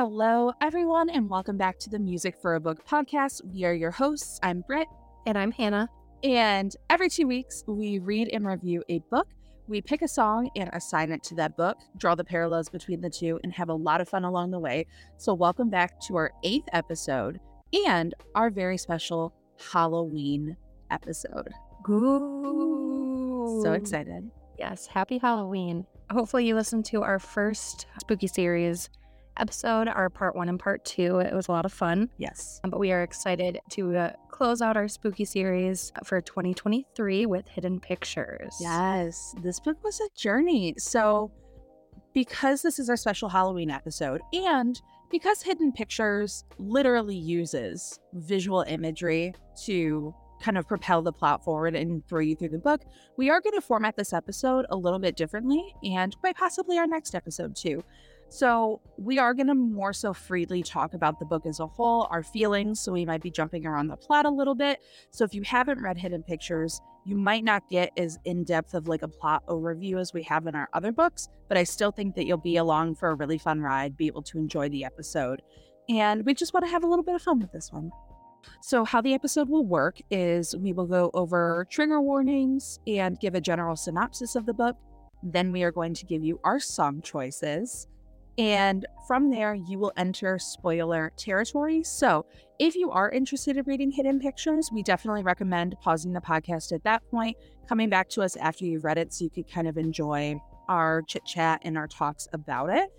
Hello, everyone, and welcome back to the Music for a Book podcast. We are your hosts. I'm Britt. And I'm Hannah. And every two weeks, we read and review a book. We pick a song and assign it to that book, draw the parallels between the two, and have a lot of fun along the way. So, welcome back to our eighth episode and our very special Halloween episode. Ooh. So excited. Yes, happy Halloween. Hopefully, you listened to our first spooky series episode, our part one and part two. It was a lot of fun. Yes. Um, But we are excited to uh, close out our spooky series for 2023 with Hidden Pictures. Yes, this book was a journey. So, because this is our special Halloween episode, and because Hidden Pictures literally uses visual imagery to kind of propel the plot forward and throw you through the book, we are going to format this episode a little bit differently, and quite possibly our next episode too. So, we are going to more so freely talk about the book as a whole, our feelings. So, we might be jumping around the plot a little bit. So, if you haven't read Hidden Pictures, you might not get as in depth of like a plot overview as we have in our other books, but I still think that you'll be along for a really fun ride, be able to enjoy the episode. And we just want to have a little bit of fun with this one. So, how the episode will work is we will go over trigger warnings and give a general synopsis of the book. Then we are going to give you our song choices. And from there, you will enter spoiler territory. So, if you are interested in reading Hidden Pictures, we definitely recommend pausing the podcast at that point, coming back to us after you've read it so you could kind of enjoy our chit chat and our talks about it.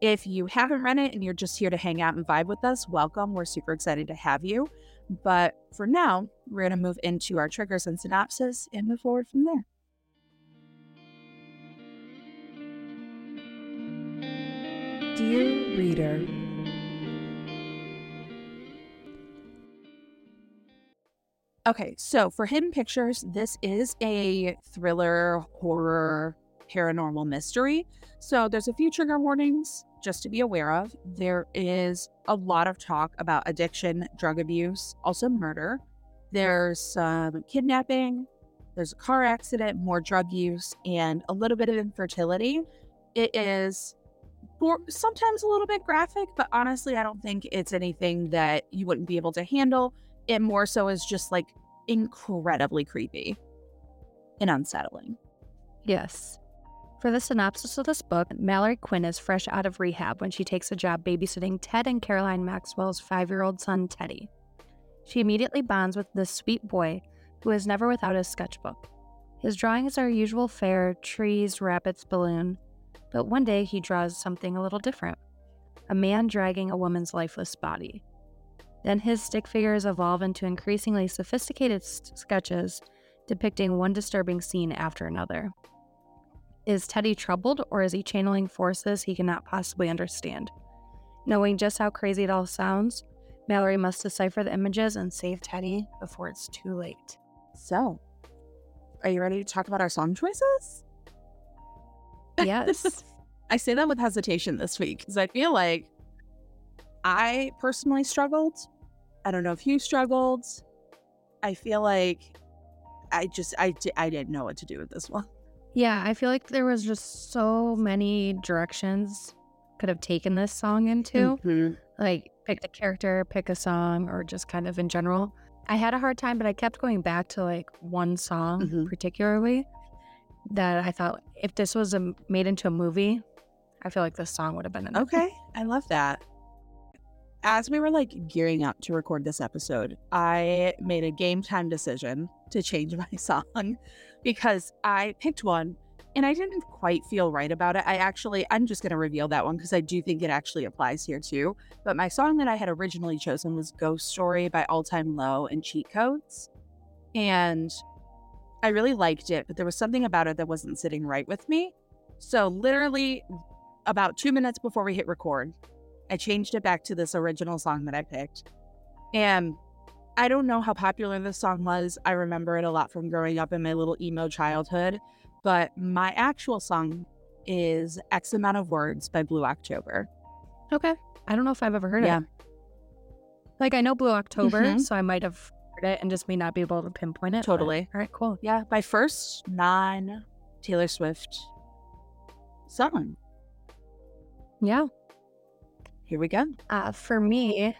If you haven't read it and you're just here to hang out and vibe with us, welcome. We're super excited to have you. But for now, we're going to move into our triggers and synopsis and move forward from there. Dear reader, Okay, so for Hidden Pictures, this is a thriller, horror, paranormal mystery. So there's a few trigger warnings just to be aware of. There is a lot of talk about addiction, drug abuse, also murder. There's some kidnapping, there's a car accident, more drug use, and a little bit of infertility. It is for sometimes a little bit graphic, but honestly, I don't think it's anything that you wouldn't be able to handle. It more so is just like incredibly creepy and unsettling. Yes. For the synopsis of this book, Mallory Quinn is fresh out of rehab when she takes a job babysitting Ted and Caroline Maxwell's five year old son, Teddy. She immediately bonds with this sweet boy who is never without his sketchbook. His drawings are usual fare trees, rabbits, balloon, but one day he draws something a little different a man dragging a woman's lifeless body. Then his stick figures evolve into increasingly sophisticated sketches depicting one disturbing scene after another. Is Teddy troubled, or is he channeling forces he cannot possibly understand? Knowing just how crazy it all sounds, Mallory must decipher the images and save Teddy before it's too late. So, are you ready to talk about our song choices? Yes. I say that with hesitation this week because I feel like I personally struggled. I don't know if you struggled. I feel like I just I I didn't know what to do with this one. yeah, I feel like there was just so many directions could have taken this song into. Mhm. like pick a character, pick a song, or just kind of in general. I had a hard time, but I kept going back to like one song Mhm. particularly that I thought if this was a, made into a movie, I feel like this song would have been in. Okay, I love that. As we were like gearing up to record this episode, I made a game time decision to change my song because I picked one and I didn't quite feel right about it. I actually, I'm just going to reveal that one because I do think it actually applies here too. But my song that I had originally chosen was Ghost Story by All Time Low and Cheat Codes. And I really liked it, but there was something about it that wasn't sitting right with me. So, literally, about two minutes before we hit record, I changed it back to this original song that I picked. And I don't know how popular this song was. I remember it a lot from growing up in my little emo childhood. But my actual song is X Amount of Words by Blue October. Okay. I don't know if I've ever heard Yeah. it. Yeah. Like I know Blue October, Mhm. so I might have it and just may not be able to pinpoint it. but- Totally. All right, cool. Yeah, my first non Taylor Swift song. Yeah. Here we go. Uh, for me,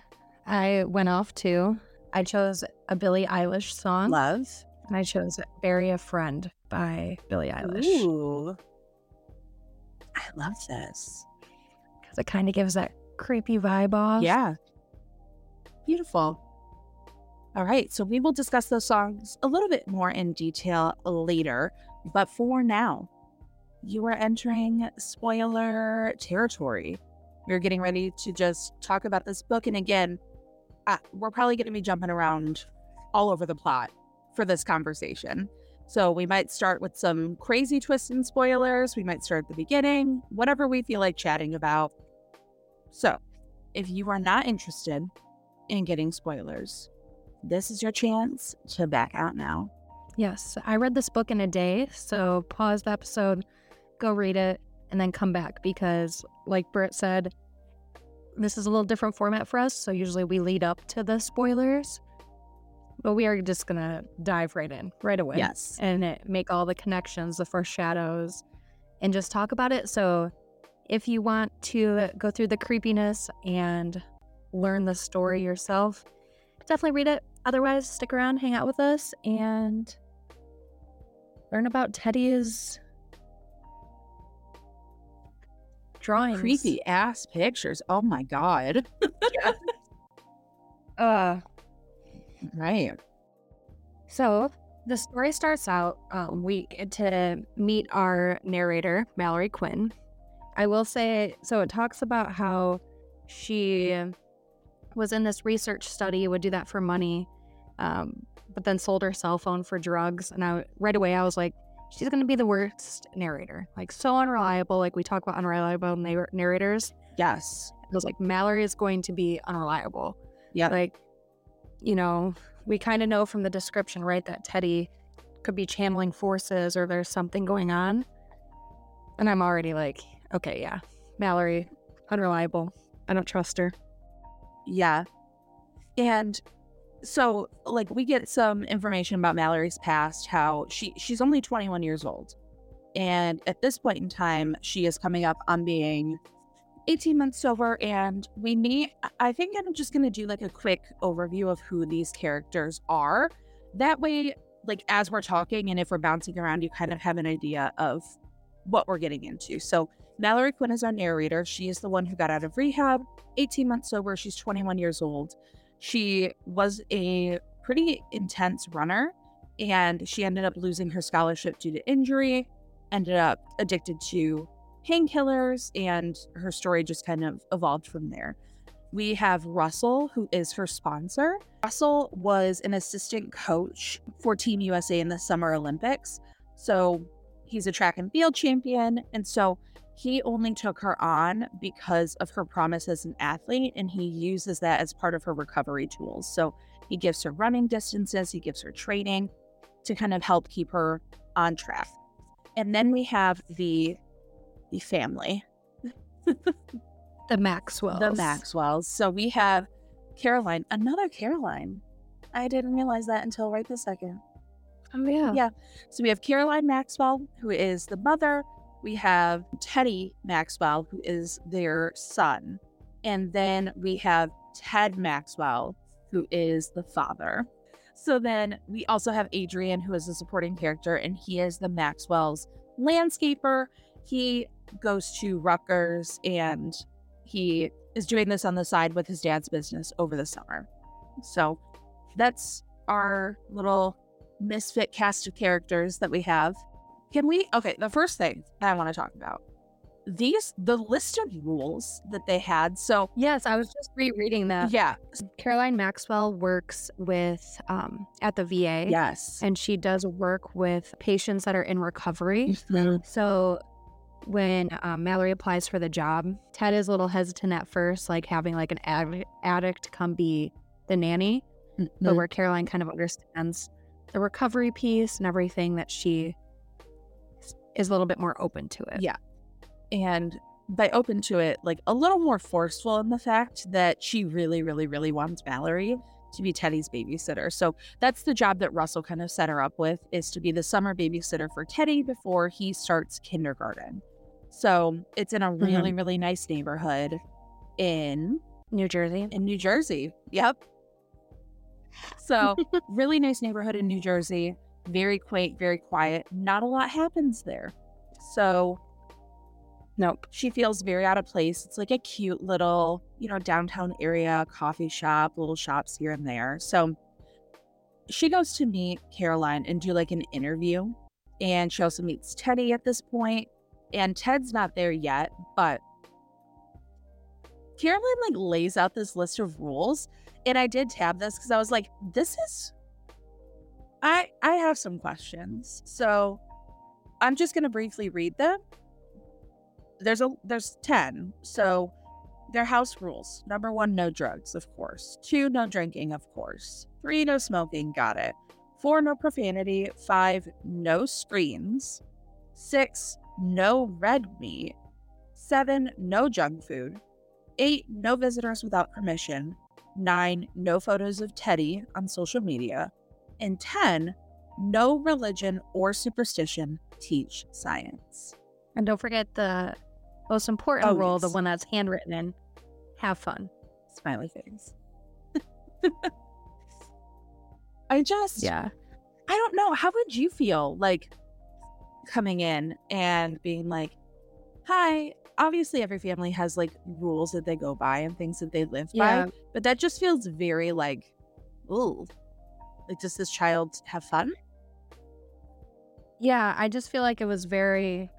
I went off to, I chose a Billie Eilish song. Love. And I chose Bury a Friend by Billie Eilish. Ooh. I love this. Because it kind of gives that creepy vibe off. Yeah. Beautiful. All right. So we will discuss those songs a little bit more in detail later. But for now, you are entering spoiler territory. We're getting ready to just talk about this book. And again, uh, we're probably going to be jumping around all over the plot for this conversation. So we might start with some crazy twists and spoilers. We might start at the beginning, whatever we feel like chatting about. So if you are not interested in getting spoilers, this is your chance to back out now. Yes, I read this book in a day. So pause the episode, go read it, and then come back because, like Britt said, this is a little different format for us. So usually we lead up to the spoilers, but we are just going to dive right in right away. Yes. And it, make all the connections, the foreshadows, and just talk about it. So if you want to go through the creepiness and learn the story yourself, definitely read it. Otherwise, stick around, hang out with us, and learn about Teddy's drawings. Creepy ass pictures. Oh my God. Uh, Right. so the story starts out. Um, we get to meet our narrator, Mallory Quinn. I will say, so it talks about how she was in this research study, would do that for money, um, but then sold her cell phone for drugs. And I right away I was like, she's gonna be the worst narrator, like so unreliable. Like we talk about unreliable nar- narrators. Yes. I was like, Mallory is going to be unreliable. Yeah. Like, you know, we kind of know from the description, right, that Teddy could be channeling forces or there's something going on. And I'm already like, okay, yeah, Mallory, unreliable. I don't trust her. Yeah. And so like we get some information about Mallory's past, how she she's only 21 years old. And at this point in time, she is coming up on being 18 months sober and we meet I think I'm just going to do like a quick overview of who these characters are. That way like as we're talking and if we're bouncing around you kind of have an idea of what we're getting into. So Mallory Quinn is our narrator. She is the one who got out of rehab, 18 months sober. She's 21 years old. She was a pretty intense runner and she ended up losing her scholarship due to injury, ended up addicted to painkillers, and her story just kind of evolved from there. We have Russell, who is her sponsor. Russell was an assistant coach for Team USA in the Summer Olympics. So he's a track and field champion. And so he only took her on because of her promise as an athlete, and he uses that as part of her recovery tools. So he gives her running distances, he gives her training to kind of help keep her on track. And then we have the the family, The Maxwells. the Maxwells. So we have Caroline, another Caroline. I didn't realize that until right this second. Oh, yeah. Yeah. So we have Caroline Maxwell, who is the mother. We have Teddy Maxwell, who is their son. And then we have Ted Maxwell, who is the father. So then we also have Adrian, who is a supporting character, and he is the Maxwell's landscaper. He goes to Rutgers and he is doing this on the side with his dad's business over the summer. So that's our little misfit cast of characters that we have. Can we? Okay, the first thing that I want to talk about these, the list of rules that they had. So, Yes, I was just rereading that. yeah, Caroline Maxwell works with um, at the VA. yes. And she does work with patients that are in recovery. So when um, Mallory applies for the job, Ted is a little hesitant at first, like having like an ad- addict come be the nanny. But where Caroline kind of understands the recovery piece and everything, that she is a little bit more open to it. Yeah. and by open to it, like a little more forceful in the fact that she really, really, really wants Valerie to be Teddy's babysitter. So that's the job that Russell kind of set her up with is to be the summer babysitter for Teddy before he starts kindergarten. So it's in a mm-hmm. really, really nice neighborhood. in New Jersey. in New Jersey. Yep. So, really nice neighborhood in New Jersey. Very quaint, very quiet. Not a lot happens there. So, Nope. she feels very out of place. It's like a cute little, you know, downtown area, coffee shop, little shops here and there. So, she goes to meet Caroline and do like an interview. And she also meets Teddy at this point. And Ted's not there yet, but Caroline like lays out this list of rules. And I did tab this because I was like, this is I I have some questions. So I'm just gonna briefly read them. There's a there's 10. So their house rules. Number one, no drugs, of course. Two, no drinking, of course. Three, no smoking, got it. Four, no profanity. Five, no screens. Six, no red meat. Seven, no junk food. Eight, no visitors without permission. Nine, no photos of Teddy on social media. And 10, no religion or superstition teach science. And don't forget the most important Oh, rule, the one that's handwritten in. Have fun. Smiley face. I just, Yeah. I don't know. How would you feel like coming in and being like, hi, obviously every family has like rules that they go by and things that they live Yeah. by, but that just feels very like, ooh, like, does this child have fun? Yeah. I just feel like it was very.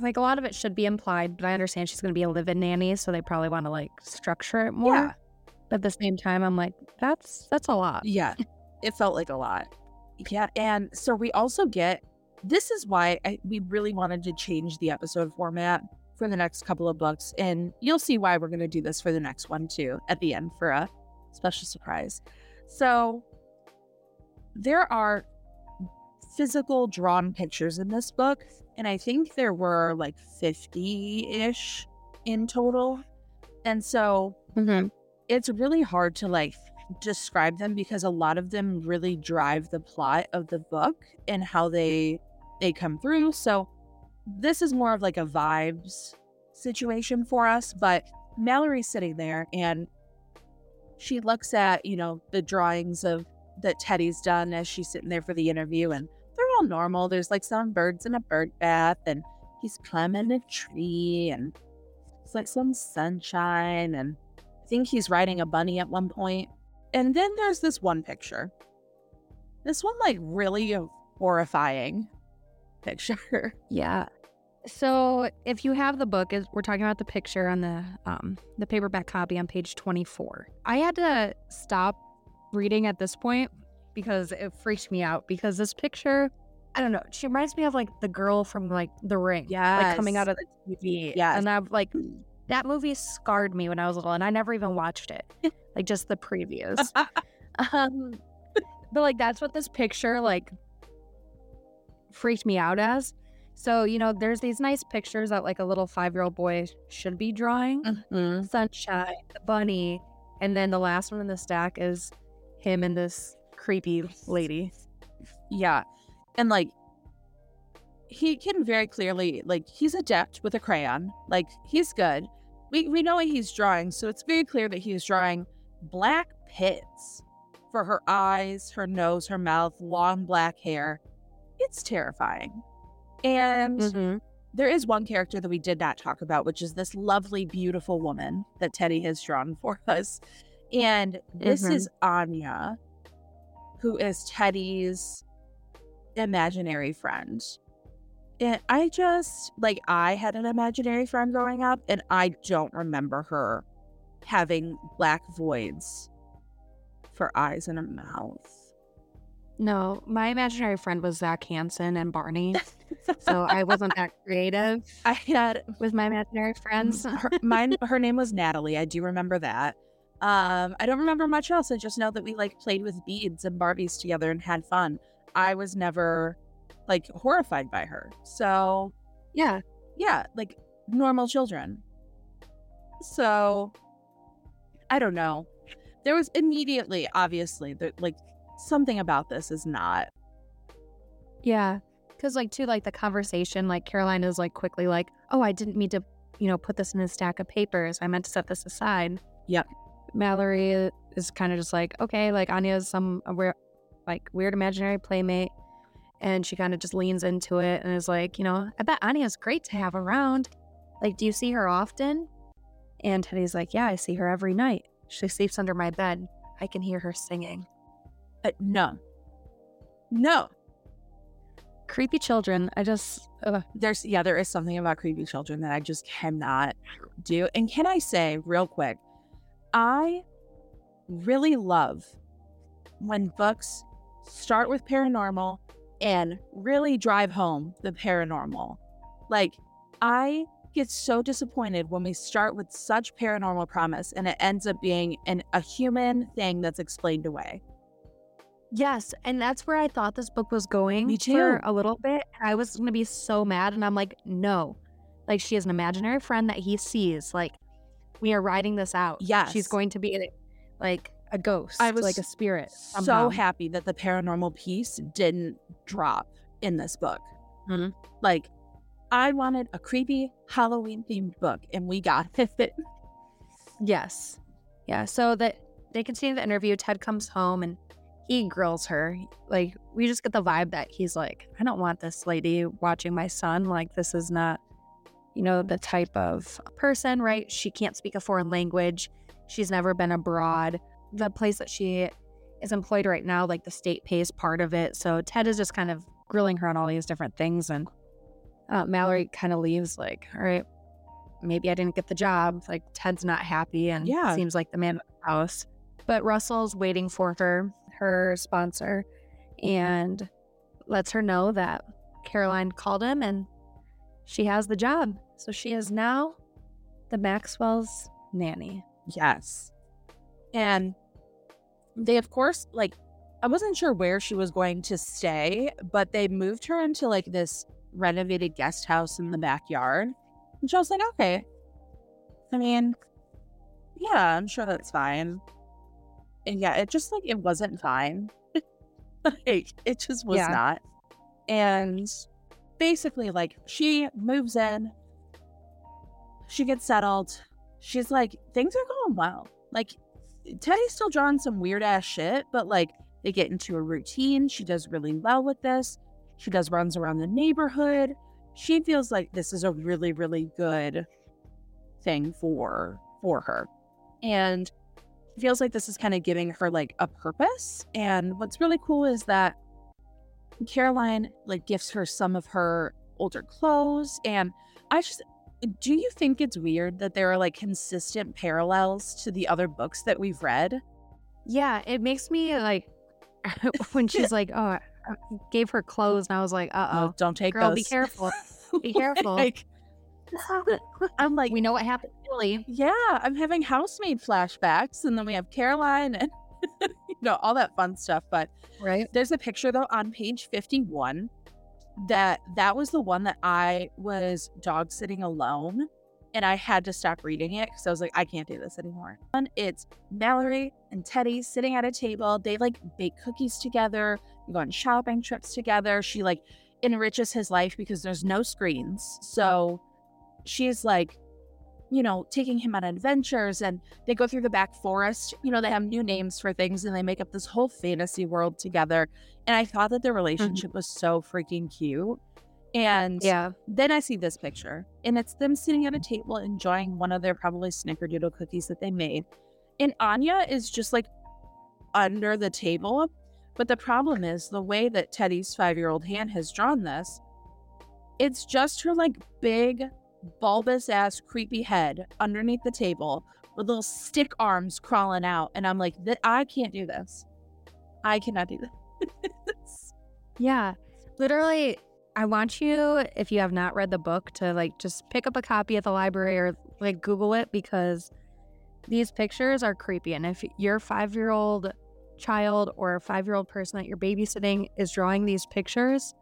Like a lot of it should be implied, but I understand she's going to be a live-in nanny, so they probably want to like structure it more. Yeah. But at the same time, I'm like, that's that's a lot. Yeah, it felt like a lot. Yeah, and so we also get this is why I, we really wanted to change the episode format for the next couple of books, and you'll see why we're going to do this for the next one too at the end for a special surprise. So there are physical drawn pictures in this book, and I think there were like 50 ish in total. And so Mm-hmm. it's really hard to like describe them because a lot of them really drive the plot of the book and how they they come through so this is more of like a vibes situation for us but mallory's sitting there and she looks at you know the drawings of that teddy's done as she's sitting there for the interview and they're all normal there's like some birds in a bird bath and he's climbing a tree and it's like some sunshine and I think he's riding a bunny at one point. And then there's this one picture. This one, like, really horrifying picture. Yeah. So if you have the book, is we're talking about the picture on the um the paperback copy on page 24. I had to stop reading at this point because it freaked me out because this picture, I don't know, she reminds me of like the girl from like The Ring. yeah, Like coming out of the TV. Yes. And I'm like that movie scarred me when I was little and I never even watched it. like just the previews. um but like that's what this picture like freaked me out as. So, you know, there's these nice pictures that like a little five year old boy should be drawing. Mhm. Sunshine, the bunny, and then the last one in the stack is him and this creepy lady. Yeah. And like he can very clearly like he's adept with a crayon. Like he's good. We we know what he's drawing, so it's very clear that he's drawing black pits for her eyes, her nose, her mouth, long black hair. It's terrifying. And Mm-hmm. there is one character that we did not talk about, which is this lovely, beautiful woman that Teddy has drawn for us. And this Mhm. is Anya, who is Teddy's imaginary friend. And I just, like, I had an imaginary friend growing up, and I don't remember her having black voids for eyes and a mouth. No, my imaginary friend was Zach Hansen and Barney. so I wasn't that creative I had with my imaginary friends. her, mine her name was Natalie. I do remember that. Um, I don't remember much else. I just know that we like played with beads and Barbies together and had fun. I was never like horrified by her. So yeah. yeah, like normal children. So I don't know. There was immediately, obviously, that like something about this is not. Yeah. Cause like too, like the conversation, like Caroline is like quickly like, Oh, I didn't mean to you know, put this in a stack of papers. I meant to set this aside. Yep. Mallory is kind of just like, okay, like Anya's some weird, like weird imaginary playmate. And she kind of just leans into it and is like, you know, I bet Anya's great to have around. Like, do you see her often? And Teddy's like, yeah, I see her every night. She sleeps under my bed. I can hear her singing. But no. No. Creepy children. I just, ugh. There's, yeah, there is something about creepy children that I just cannot do. And can I say, real quick, I really love when books start with paranormal and really drive home the paranormal. Like, I get so disappointed when we start with such paranormal promise and it ends up being an, a human thing that's explained away. Yes, and that's where I thought this book was going Me too. for a little bit. I was going to be so mad and I'm like, "No." Like she has an imaginary friend that he sees. Like we are writing this out. Yes. She's going to be in it, like a ghost, I was like a spirit. I'm so happy that the paranormal piece didn't drop in this book. Mhm. Like, I wanted a creepy Halloween themed book, and we got it. Yes. Yeah. So that they can continue the interview. Ted comes home and he grills her. Like, we just get the vibe that he's like, I don't want this lady watching my son. Like, this is not, you know, the type of person, right? She can't speak a foreign language. She's never been abroad. The place that she is employed right now, like the state pays part of it. So Ted is just kind of grilling her on all these different things. And uh, Mallory kind of leaves, like, all right, maybe I didn't get the job. Like Ted's not happy and Yeah. seems like the man of the house. But Russell's waiting for her, her sponsor, and lets her know that Caroline called him and she has the job. So she is now the Maxwell's nanny. Yes. And they, of course, like, I wasn't sure where she was going to stay, but they moved her into like this renovated guest house in the backyard. And she was like, okay. I mean, yeah, I'm sure that's fine. And yeah, it just like, it wasn't fine. like, it just was Yeah. not. And basically, like, she moves in, she gets settled. She's like, things are going well. Like, Teddy's still drawing some weird ass shit, but like, they get into a routine. She does really well with this. She does runs around the neighborhood. She feels like this is a really, really good thing for for her. And feels like this is kind of giving her like a purpose. And what's really cool is that Caroline like gifts her some of her older clothes. And I just do you think it's weird that there are like consistent parallels to the other books that we've read? Yeah, it makes me like when she's like, "Oh, I gave her clothes," and I was like, "Uh oh, don't take girl, those. be careful." Be careful. Like, I'm like, we know what happened to Millie. yeah, I'm having housemaid flashbacks, and then we have Caroline and you know all that fun stuff. But Right. there's a picture though on page 51 that that was the one that I was dog sitting alone, and I had to stop reading it because I was like, I can't do this anymore. And it's Mallory and Teddy sitting at a table. They like bake cookies together, go on shopping trips together. She like enriches his life because there's no screens. So she's like, you know, taking him on adventures and they go through the back forest. You know, they have new names for things and they make up this whole fantasy world together. And I thought that their mm-hmm. relationship was so freaking cute. And Yeah. then I see this picture, and it's them sitting at a table enjoying one of their probably snickerdoodle cookies that they made. And Anya is just like under the table. But the problem is the way that Teddy's five year old hand has drawn this, it's just her like big, bulbous ass, creepy head underneath the table with little stick arms crawling out. And I'm like, "Th- I can't do this. I cannot do this. Yeah. Literally, I want you, if you have not read the book, to like just pick up a copy at the library or like Google it because these pictures are creepy. And if your five year old child or five year old person that you're babysitting is drawing these pictures,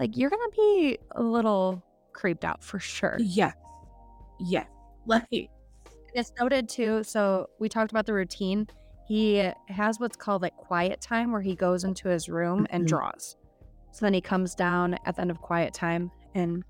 like you're to be a little creeped out for sure. yeah. Yeah. Like, It's noted too. So we talked about the routine. He has what's called like quiet time where he goes into his room and Mhm. draws. So then he comes down at the end of quiet time and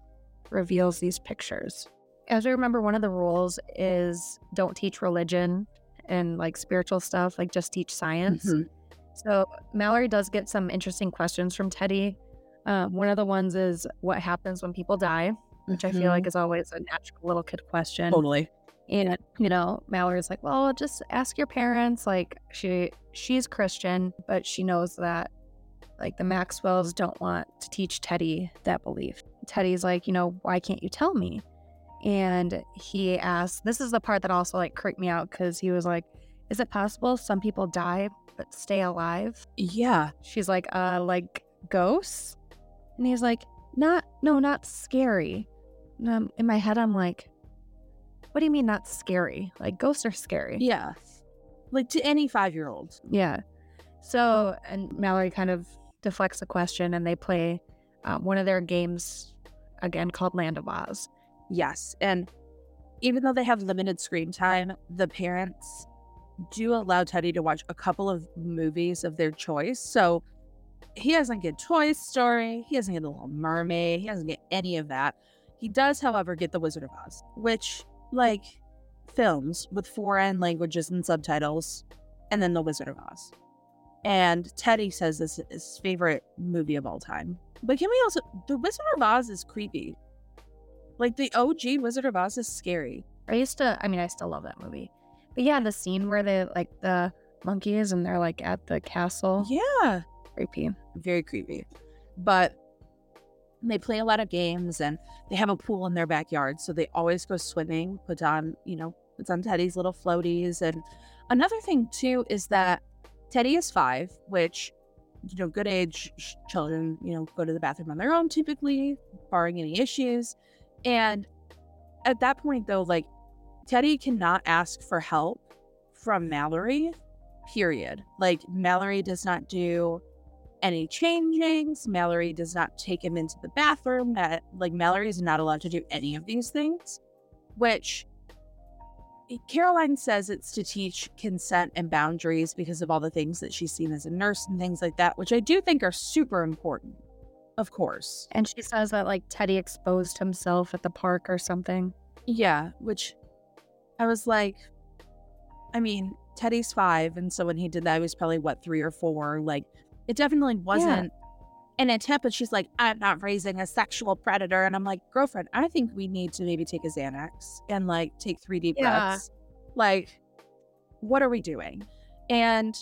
reveals these pictures. As we remember, one of the rules is don't teach religion and like spiritual stuff, like just teach science. Mhm. So Mallory does get some interesting questions from Teddy. Um, one of the ones is what happens when people die, which I feel like is always a natural little kid question. totally. And you know, Mallory's like, "Well, just ask your parents." Like she she's Christian, but she knows that like the Maxwells don't want to teach Teddy that belief. Teddy's like, "You know, why can't you tell me?" And he asks, this is the part that also like creeped me out cuz he was like, "Is it possible some people die but stay alive?" Yeah. She's like, "Uh, like ghosts?" And he's like, "Not no, not scary." And um, in my head I'm like, what do you mean not scary? Like ghosts are scary. Yeah. Like to any five year old. Yeah. So, and Mallory kind of deflects the question and they play um, one of their games again called Land of Oz. Yes. And even though they have limited screen time, the parents do allow Teddy to watch a couple of movies of their choice. So he doesn't get Toy Story, he doesn't get The Little Mermaid, he doesn't get any of that. He does, however, get The Wizard of Oz, which, like films with foreign languages and subtitles, and then The Wizard of Oz. And Teddy says this is his favorite movie of all time. But can we also, The Wizard of Oz is creepy. Like the OG Wizard of Oz is scary. I used to, I mean, I still love that movie. But yeah, the scene where they like the monkeys and they're like at the castle. Yeah. Creepy. Very creepy. But they play a lot of games and they have a pool in their backyard. So they always go swimming, put on, you know, puts on Teddy's little floaties. And another thing, too, is that Teddy is five, which, you know, good age children, you know, go to the bathroom on their own typically, barring any issues. And at that point, though, like Teddy cannot ask for help from Mallory, period. Like Mallory does not do any changings. Mallory does not take him into the bathroom. That like Mallory is not allowed to do any of these things, which eh, Caroline says it's to teach consent and boundaries because of all the things that she's seen as a nurse and things like that, which I do think are super important. Of course. And she says that like Teddy exposed himself at the park or something. Yeah, which I was like, I mean, Teddy's five, and so when he did that, he was probably what three or four. Like, it definitely wasn't an attempt. But she's like, I'm not raising a sexual predator, and I'm like, girlfriend, I think we need to maybe take a Xanax and like take three deep Yeah. breaths. Like, what are we doing? And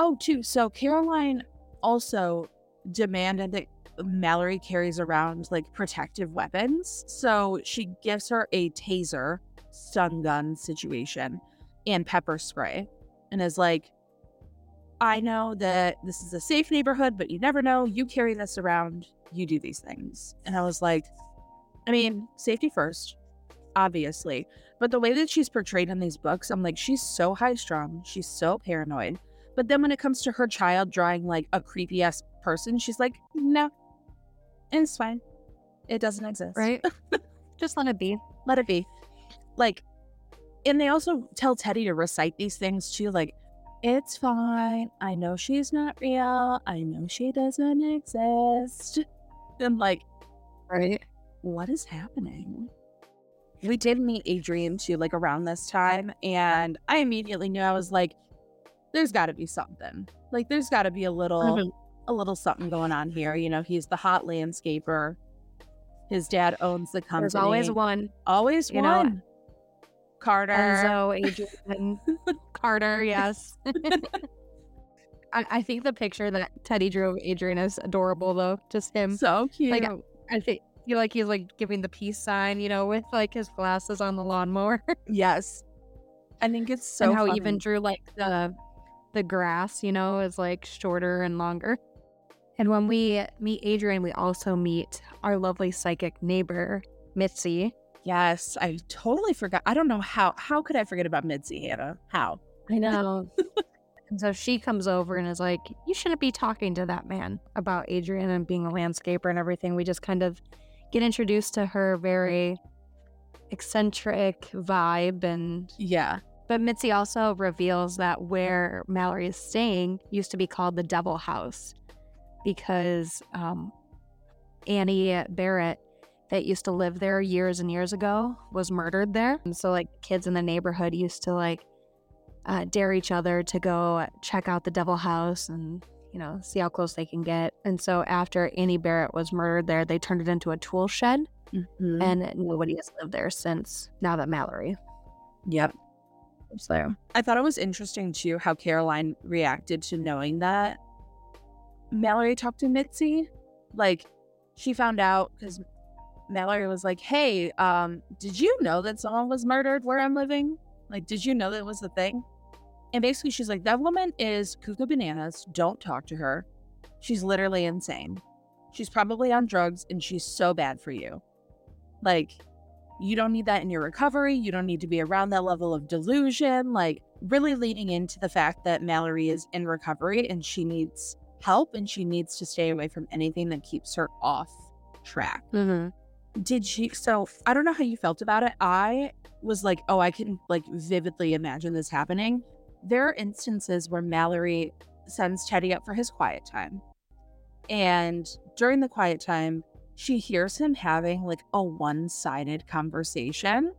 oh, too. So Caroline also demanded that Mallory carries around like protective weapons. So she gives her a taser, stun gun situation, and pepper spray, and is like, I know that this is a safe neighborhood, but you never know. You carry this around, you do these things. And I was like, I mean, mm-hmm. safety first, obviously. But the way that she's portrayed in these books, I'm like, she's so high strung, she's so paranoid. But then when it comes to her child drawing like a creepy ass person, she's like, no, it's fine. It doesn't exist. Right? Just let it be. Let it be. Like, and they also tell Teddy to recite these things too. Like, it's fine. I know she's not real. I know she doesn't exist. And like, Right. what is happening? We did meet Adrian too, like around this time, and I immediately knew I was like, "There's got to be something. Like, there's got to be a little, a little something going on here." You know, he's the hot landscaper. His dad owns the company. There's always one. always you know, one. Carter. Enzo, Adrian, Carter, yes. I, I think the picture that Teddy drew of Adrian is adorable though. Just him. so cute. Like I think feel like he's like giving the peace sign, you know, with like his glasses on the lawnmower. yes, I think it's so. and how funny. even drew like the the grass, you know, is like shorter and longer. And when we meet Adrian, we also meet our lovely psychic neighbor, Mitzi. Yes, I totally forgot. I don't know how. How could I forget about Mitzi Hannah? How? I know. and so she comes over and is like, You shouldn't be talking to that man about Adrian and being a landscaper and everything. We just kind of get introduced to her very eccentric vibe and Yeah. but Mitzi also reveals that where Mallory is staying used to be called the Devil House because um, Annie Barrett that used to live there years and years ago was murdered there. And so like kids in the neighborhood used to like uh, dare each other to go check out the Devil House and you know see how close they can get. And so after Annie Barrett was murdered there, they turned it into a tool shed, Mhm. and nobody has lived there since. Now that Mallory yep. there. I thought it was interesting too how Caroline reacted to knowing that Mallory talked to Mitzi. Like, she found out because Mallory was like, "Hey, um, did you know that someone was murdered where I'm living? Like, did you know that was the thing?" And basically, she's like, "That woman is cuckoo bananas. Don't talk to her. She's literally insane. She's probably on drugs, and she's so bad for you. Like, you don't need that in your recovery. You don't need to be around that level of delusion. Like, really leading into the fact that Mallory is in recovery and she needs help and she needs to stay away from anything that keeps her off track. Mm-hmm. Did she? So, I don't know how you felt about it. I was like, oh, I can like vividly imagine this happening. There are instances where Mallory sends Teddy up for his quiet time. And during the quiet time, she hears him having like a one sided conversation.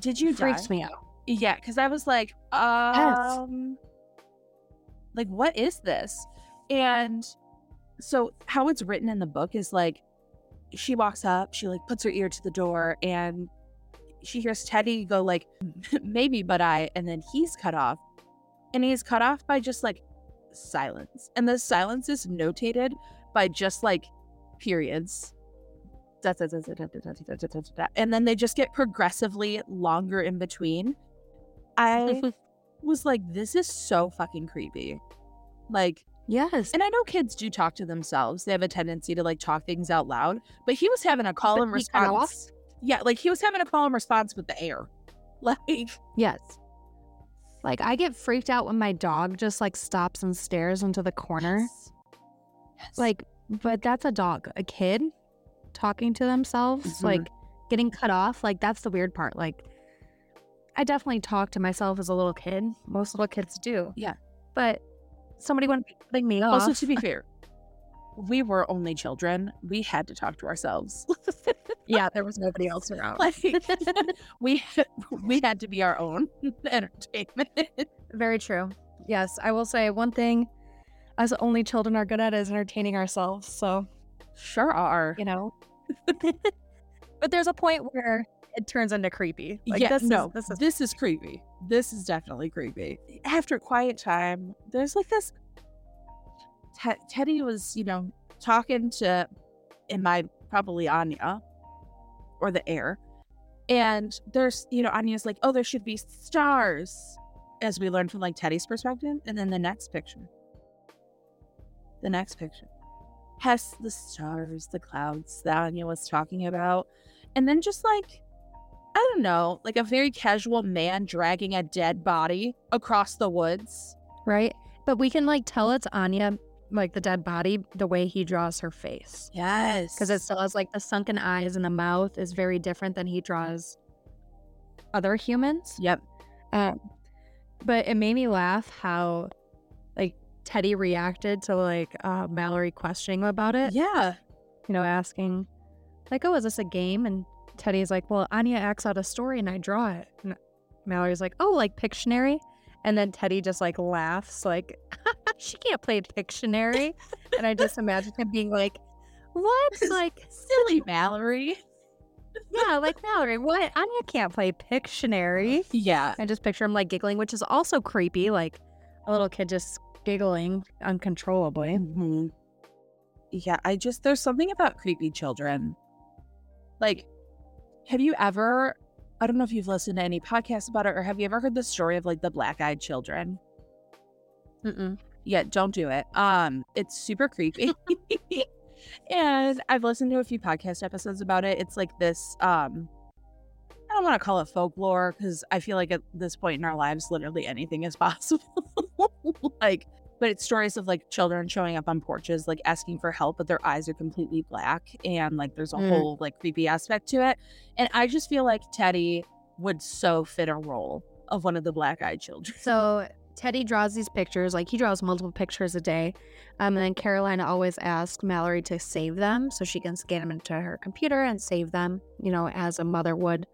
Did you freaks die? me out. Yeah, because I was like, um, like what is this? And so how it's written in the book is like, she walks up, she like puts her ear to the door and she hears Teddy go like, maybe, but I, and then he's cut off. And he's cut off by just like silence. And the silence is notated by just like periods. And then they just get progressively longer in between. I was like, this is so fucking creepy. Like, yes. and I know kids do talk to themselves. They have a tendency to like talk things out loud. But he was having a call But and response. Yeah, like he was having a call and response with the air. Like, Yes. Like I get freaked out when my dog just like stops and stares into the corner. Yes. Yes. Like, but that's a dog. A kid talking to themselves, Mhm. like getting cut off. Like that's the weird part. Like I definitely talk to myself as a little kid. Most little kids do. Yeah. But somebody wouldn't be cutting me off. also to be fair, we were only children. We had to talk to ourselves. yeah, there was nobody else around. like we we had to be our own entertainment. Very true. Yes, I will say one thing as only children are good at is entertaining ourselves. So, Sure are. you know. but there's a point where it turns into creepy. Like yeah, this no, is this is this is creepy. This is definitely creepy. After quiet time, there's like this. Te- Teddy was, you know, talking to, in my probably Anya, or the air, and there's, you know, Anya's like, oh, there should be stars, as we learned from like Teddy's perspective, and then the next picture, the next picture, has the stars, the clouds that Anya was talking about, and then just like I don't know, like a very casual man dragging a dead body across the woods. right. But we can like tell it's Anya, like the dead body, the way he draws her face. Yes. Because it still has like the sunken eyes and the mouth is very different than he draws other humans. Yep. Um, but it made me laugh how like Teddy reacted to like uh, Mallory questioning about it. Yeah. You know, asking like, "Oh, is this a game?" And Teddy's like, "Well, Anya acts out a story and I draw it." And Mallory's like, "Oh, like Pictionary." And then Teddy just like laughs, like, "She can't play Pictionary." and I just imagine him being like, "What?" Like, Silly Mallory. yeah, like Mallory, what? Anya can't play Pictionary. Yeah. I just picture him like giggling, which is also creepy, like a little kid just giggling uncontrollably. Mhm. Yeah. I just, there's something about creepy children. Like, have you ever, I don't know if you've listened to any podcasts about it, or have you ever heard the story of like the black eyed children? Mm-mm. Yeah, don't do it. Um, it's super creepy. and I've listened to a few podcast episodes about it. It's like this um I don't want to call it folklore because I feel like at this point in our lives literally anything is possible. like but it's stories of like children showing up on porches like asking for help but their eyes are completely black and like there's a Mm. whole like creepy aspect to it. And I just feel like Teddy would so fit a role of one of the black-eyed children. So Teddy draws these pictures, like he draws multiple pictures a day. Um, and then Caroline always asks Mallory to save them so she can scan them into her computer and save them, you know, as a mother would.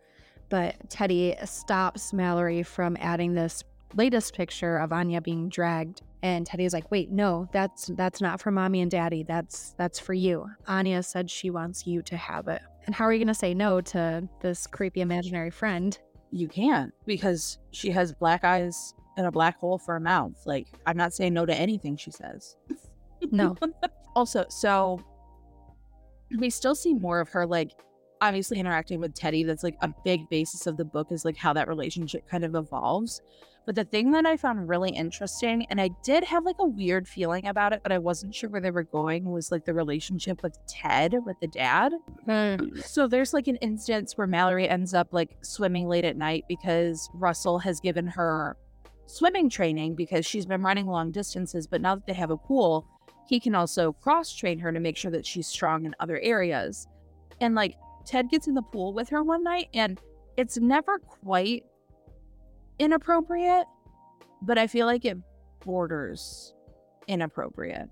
But Teddy stops Mallory from adding this latest picture of Anya being dragged. And Teddy's like, wait, no, that's that's not for mommy and daddy. That's that's for you. Anya said she wants you to have it. And how are you gonna say no to this creepy imaginary friend? You can't because she has black eyes and a black hole for a mouth. Like, I'm not saying no to anything she says. No. also, so we still see more of her, like, obviously interacting with Teddy. That's like a big basis of the book is like how that relationship kind of evolves. But the thing that I found really interesting, and I did have like a weird feeling about it, but I wasn't sure where they were going, was like the relationship with Ted, with the dad. Hmm. Um, so there's like an instance where Mallory ends up like swimming late at night because Russell has given her swimming training because she's been running long distances. But now that they have a pool, he can also cross train her to make sure that she's strong in other areas. And like Ted gets in the pool with her one night, and it's never quite inappropriate, but I feel like it borders inappropriate.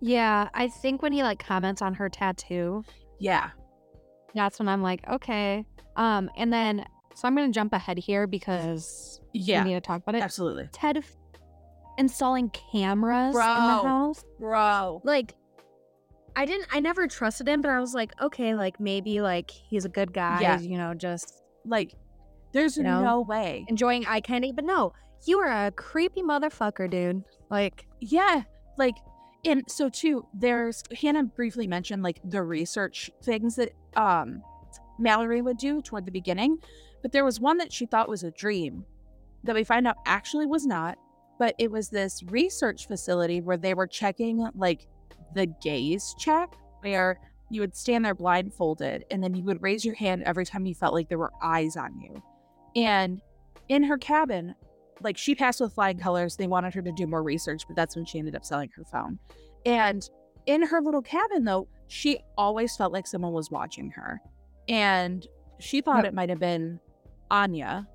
Yeah, I think when he like comments on her tattoo, Yeah. that's when I'm like, okay. Um, and then so I'm gonna jump ahead here because Yeah. we need to talk about it. Absolutely. Ted f- installing cameras in the house. Bro. Like, I didn't, I never trusted him, but I was like, okay, like maybe like he's a good guy, Yeah. you know, just Like, there's You know? no way. enjoying eye candy. But no, you are a creepy motherfucker, dude. Like, Yeah. Like, and so too, there's Hannah briefly mentioned like the research things that um Mallory would do toward the beginning, but there was one that she thought was a dream that we find out actually was not, but it was this research facility where they were checking like the gaze check, where you would stand there blindfolded and then you would raise your hand every time you felt like there were eyes on you. And in her cabin, like she passed with flying colors. They wanted her to do more research, but that's when she ended up selling her phone. And in her little cabin, though, she always felt like someone was watching her. And she thought it might have been Anya,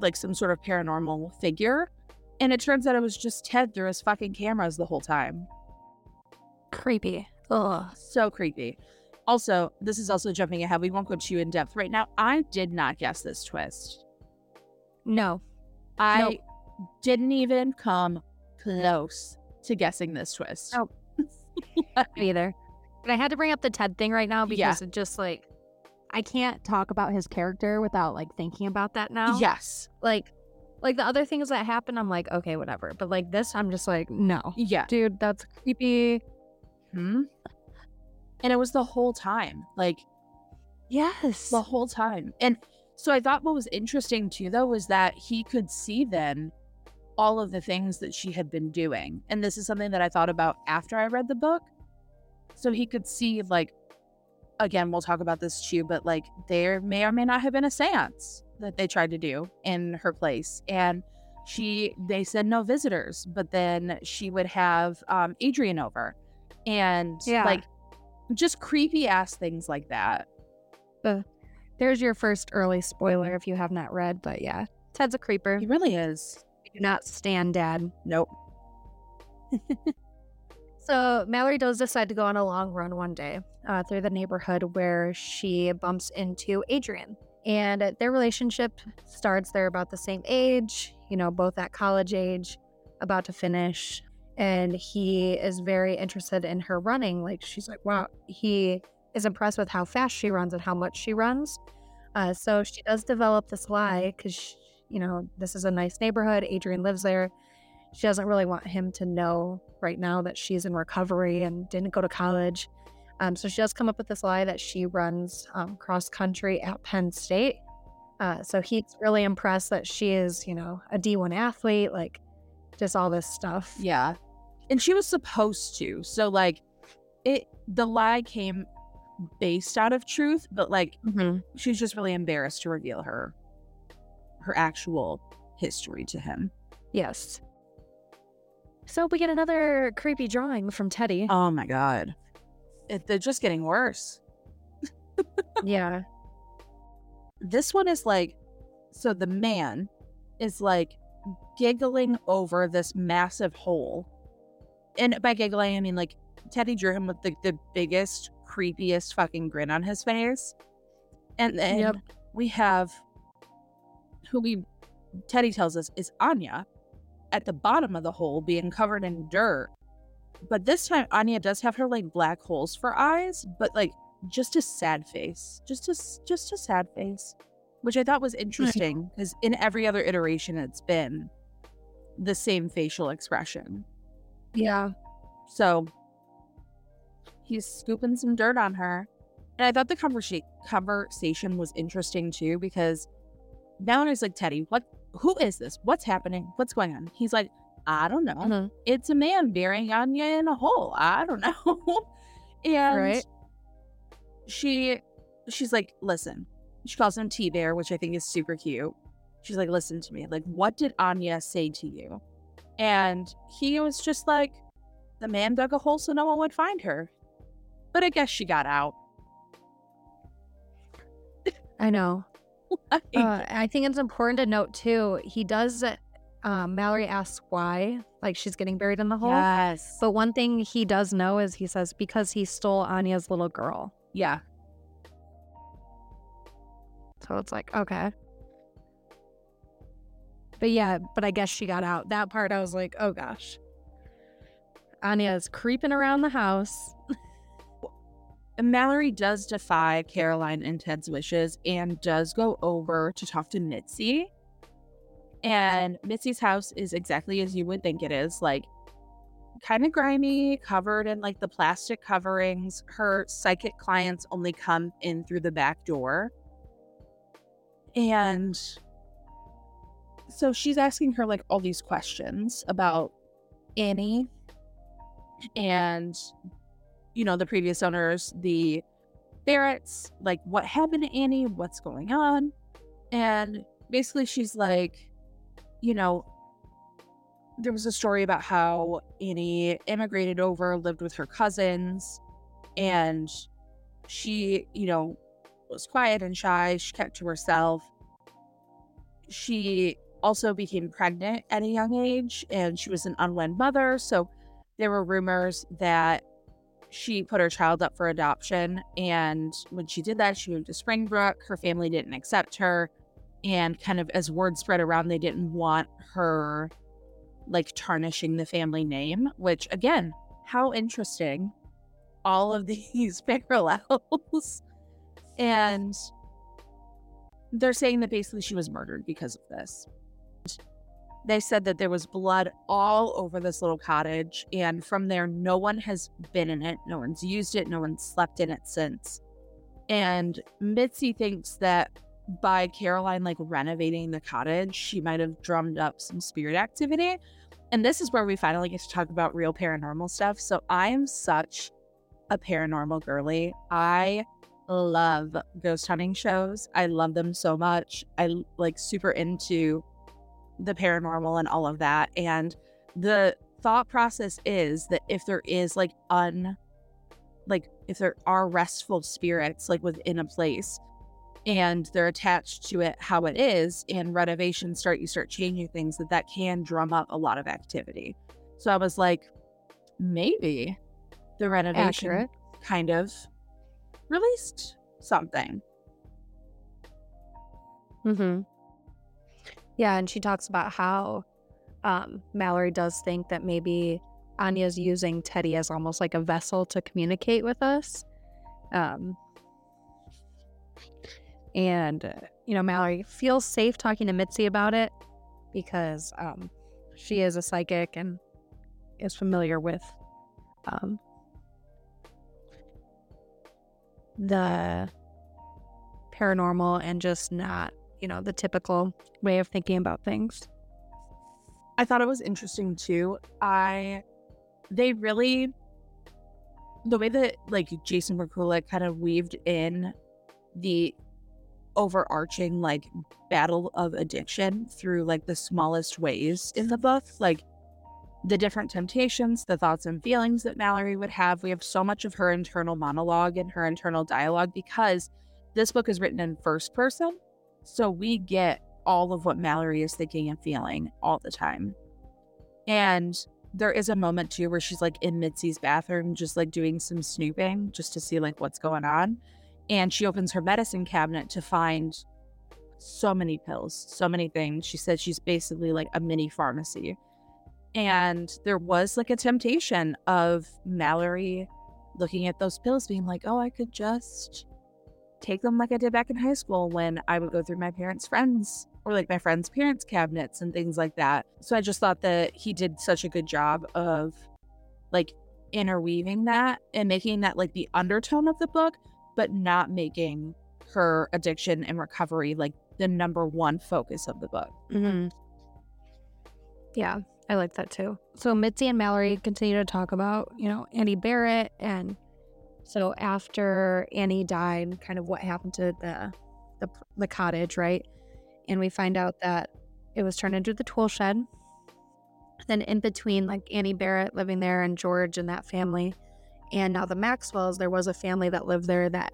like some sort of paranormal figure. And it turns out it was just Ted through his fucking cameras the whole time. creepy. Ugh. So creepy. Also, this is also jumping ahead. We won't go too in depth right now. I did not guess this twist. No. I Nope. didn't even come close to guessing this twist. Nope. Me either. But I had to bring up the Ted thing right now because Yeah. it just like I can't talk about his character without like thinking about that now. Yes. Like like the other things that happen, I'm like, okay, whatever. But like this, I'm just like, no. Yeah. Dude, that's creepy. Hmm. And it was the whole time. Like Yes. the whole time. And so I thought what was interesting too, though, was that he could see then all of the things that she had been doing. And this is something that I thought about after I read the book. So he could see, like, again, we'll talk about this too, but like there may or may not have been a seance that they tried to do in her place. And she, they said no visitors, but then she would have um, Adrian over. And Yeah. like, just creepy ass things like that. There's your first early spoiler if you have not read, but yeah. Ted's a creeper. He really is. Do not stand dad. Nope. So Mallory does decide to go on a long run one day uh, through the neighborhood where she bumps into Adrian. And their relationship starts. They're about the same age, you know, both at college age, about to finish. And he is very interested in her running. Like, she's like, wow, he is impressed with how fast she runs and how much she runs. Uh, so she does develop this lie because, you know, this is a nice neighborhood. Adrian lives there she doesn't really want him to know right now that she's in recovery and didn't go to college. Um, so she does come up with this lie that she runs um, cross country at Penn State. Uh, so he's really impressed that she is, you know, a D1 athlete, like just all this stuff. Yeah. And she was supposed to. So like it the lie came based out of truth, but like Mm-hmm. she's just really embarrassed to reveal her her actual history to him. Yes. So we get another creepy drawing from Teddy. Oh my god. It, they're just getting worse. yeah. This one is like so the man is like giggling over this massive hole. And by giggling, I mean like Teddy drew him with the, the biggest, creepiest fucking grin on his face. And then Yep. we have who we Teddy tells us is Anya at the bottom of the hole being covered in dirt. But this time Anya does have her like black holes for eyes, but like just a sad face. Just a just a sad face. Which I thought was interesting because in every other iteration it's been the same facial expression. Yeah. So he's scooping some dirt on her. And I thought the conversa- conversation was interesting too because now Valerie's like, Teddy, what who is this? What's happening? What's going on? He's like, I don't know. Mhm. It's a man burying Anya in a hole. I don't know. and Right. she she's like, listen. She calls him T Bear, which I think is super cute. She's like, listen to me. Like, what did Anya say to you? And he was just like, the man dug a hole so no one would find her. But I guess she got out. I know. Like, Uh, I think it's important to note too. He does. Um, Mallory asks why, like she's getting buried in the hole. yes. But one thing he does know is he says because he stole Anya's little girl. yeah. So it's like okay. But yeah, but I guess she got out. That part I was like, oh gosh. Anya is creeping around the house. Mallory does defy Caroline and Ted's wishes and does go over to talk to Mitzi. And Mitzi's house is exactly as you would think it is like kind of grimy, covered in like the plastic coverings. Her psychic clients only come in through the back door. And so she's asking her like all these questions about Annie and you know, the previous owners, the Barretts, like what happened to Annie, what's going on. And basically, she's like, you know, there was a story about how Annie immigrated over, lived with her cousins, and she, you know, was quiet and shy. She kept to herself. She also became pregnant at a young age and she was an unwed mother. So there were rumors that she put her child up for adoption. And when she did that, she moved to Springbrook. Her family didn't accept her. And kind of as word spread around, they didn't want her like tarnishing the family name, which again, how interesting. All of these parallels. And they're saying that basically she was murdered because of this. They said that there was blood all over this little cottage, and from there, no one has been in it. No one's used it. No one's slept in it since. And Mitzi thinks that by Caroline like renovating the cottage, she might have drummed up some spirit activity. And this is where we finally get to talk about real paranormal stuff. So I am such a paranormal girly. I love ghost hunting shows. I love them so much. I like super into the paranormal and all of that. And the thought process is that if there is like un like if there are restful spirits like within a place and they're attached to it how it is and renovations start you start changing things that that can drum up a lot of activity. So I was like maybe the renovation Accurate. kind of released something. Mm-hmm. Yeah, and she talks about how um, Mallory does think that maybe Anya's using Teddy as almost like a vessel to communicate with us. Um, and, uh, you know, Mallory feels safe talking to Mitzi about it because um, she is a psychic and is familiar with um, the paranormal and just not, you know, the typical way of thinking about things. I thought it was interesting too. I they really the way that like Jason Rekulak kind of weaved in the overarching like battle of addiction through like the smallest ways in the book, like the different temptations, the thoughts and feelings that Mallory would have. We have so much of her internal monologue and her internal dialogue because this book is written in first person. So we get all of what Mallory is thinking and feeling all the time. And there is a moment too where she's like in Mitzi's bathroom, just like doing some snooping just to see like what's going on. And she opens her medicine cabinet to find so many pills, so many things. She said she's basically like a mini pharmacy. And there was like a temptation of Mallory looking at those pills, being like, oh, I could just take them like I did back in high school when I would go through my parents' friends or like my friends' parents' cabinets and things like that. So I just thought that he did such a good job of like interweaving that and making that like the undertone of the book, but not making her addiction and recovery like the number one focus of the book. Mm-hmm. Yeah, I like that too. So Mitzi and Mallory continue to talk about, you know, Annie Barrett and so after Annie died, kind of what happened to the the, the cottage, right? And we find out that it was turned into the tool shed. Then in between, like Annie Barrett living there and George and that family, and now the Maxwells, there was a family that lived there that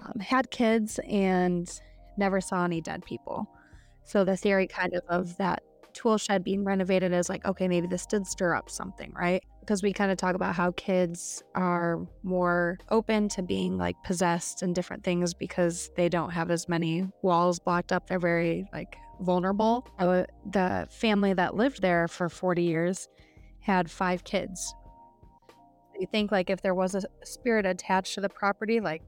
um, had kids and never saw any dead people. So the theory kind of of that tool shed being renovated is like, okay, maybe this did stir up something, right? Because we kind of talk about how kids are more open to being like possessed and different things because they don't have as many walls blocked up. They're very like vulnerable. Uh, the family that lived there for 40 years had five kids. You think like if there was a spirit attached to the property, like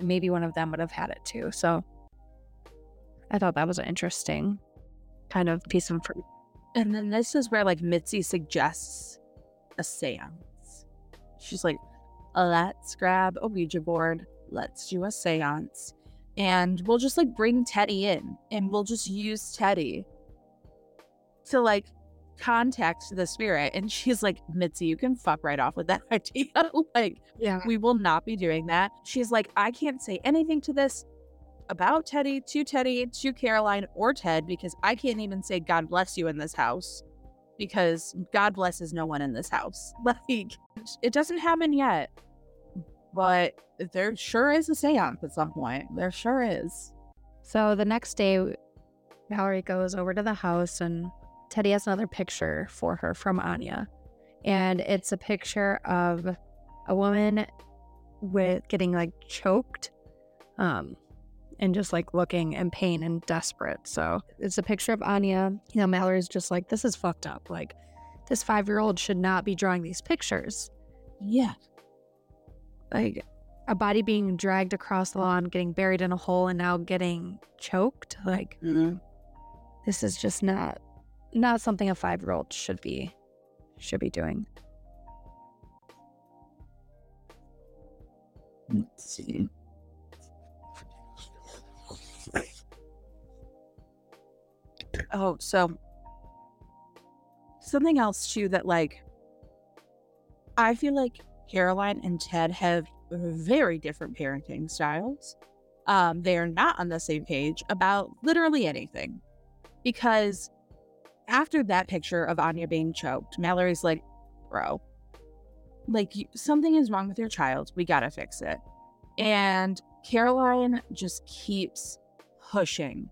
maybe one of them would have had it too. So I thought that was interesting kind of piece of information. And then this is where like Mitzi suggests a seance. She's like, let's grab a Ouija board, let's do a seance, and we'll just like bring Teddy in and we'll just use Teddy to like contact the spirit. And she's like, Mitzi, you can fuck right off with that idea. like, Yeah. we will not be doing that. She's like, I can't say anything to this about Teddy, to Teddy, to Caroline, or Ted because I can't even say God bless you in this house because God blesses no one in this house. Like, it doesn't happen yet, but there sure is a seance at some point. There sure is. So the next day, Valerie goes over to the house and Teddy has another picture for her from Anya. And it's a picture of a woman with getting like choked um, and just like looking in pain and desperate. So it's a picture of Anya. You know, Mallory's just like, this is fucked up. Like, this five year old should not be drawing these pictures. Yeah. Like, a body being dragged across the lawn, getting buried in a hole, and now getting choked. Like, mm-hmm. this is just not not something a five year old should be should be doing. Let's see. Oh, so something else too that like I feel like Caroline and Ted have very different parenting styles. Um, they are not on the same page about literally anything. Because after that picture of Anya being choked, Mallory's like, bro, like something is wrong with your child. We got to fix it. And Caroline just keeps pushing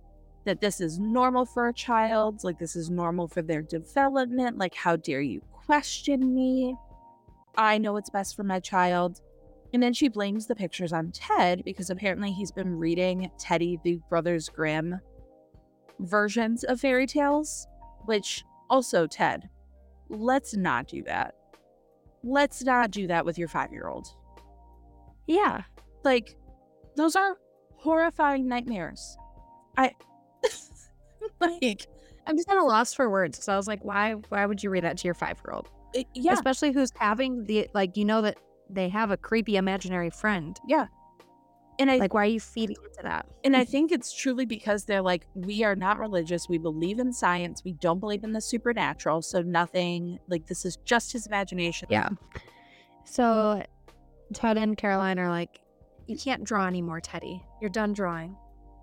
that this is normal for a child. Like, this is normal for their development. Like, how dare you question me? I know what's best for my child. And then she blames the pictures on Ted because apparently he's been reading Teddy the Brothers Grimm versions of fairy tales, which also, Ted, let's not do that. Let's not do that with your five year old. Yeah. Like, those are horrifying nightmares. I, like, I'm just at a loss for words. So I was like, why why would you read that to your five year old? Eh, yeah, Especially who's having the like you know that they have a creepy imaginary friend. yeah. And I Like why are you feeding into that? And I think it's truly because they're like, we are not religious. We believe in science. We don't believe in the supernatural. So nothing, like, this is just his imagination. Yeah. Mm. So Ted and Caroline are like, you can't draw anymore, Teddy. You're done drawing.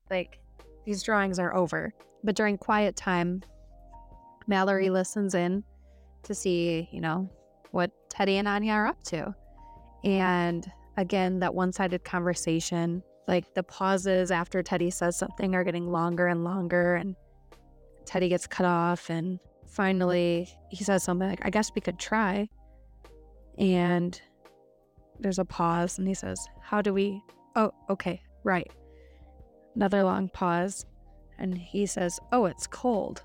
Like, these drawings are over. But during quiet time, Mallory mm-hmm. listens in to see, you know, what Teddy and Anya are up to. And again, that one sided conversation like the pauses after Teddy says something are getting longer and longer, and Teddy gets cut off, and finally he says something like, "I guess we could try," and there's a pause, and he says, "How do we?" Oh, okay, right. Another long pause, and he says, "Oh, it's cold."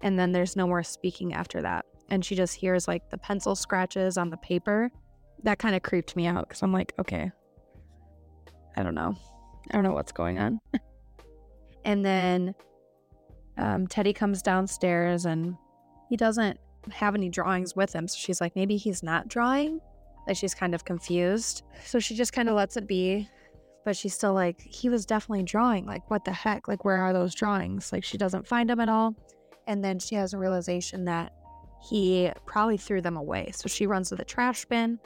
And then there's no more speaking after that, and she just hears like the pencil scratches on the paper. That kind of creeped me out because I'm like, okay, I don't know. I don't know what's going on. and then um, Teddy comes downstairs and he doesn't have any drawings with him. So she's like, maybe he's not drawing. Like she's kind of confused. So she just kind of lets it be. But she's still like, he was definitely drawing. Like, what the heck? Like, where are those drawings? Like, she doesn't find them at all. And then she has a realization that he probably threw them away. So she runs to the trash bin,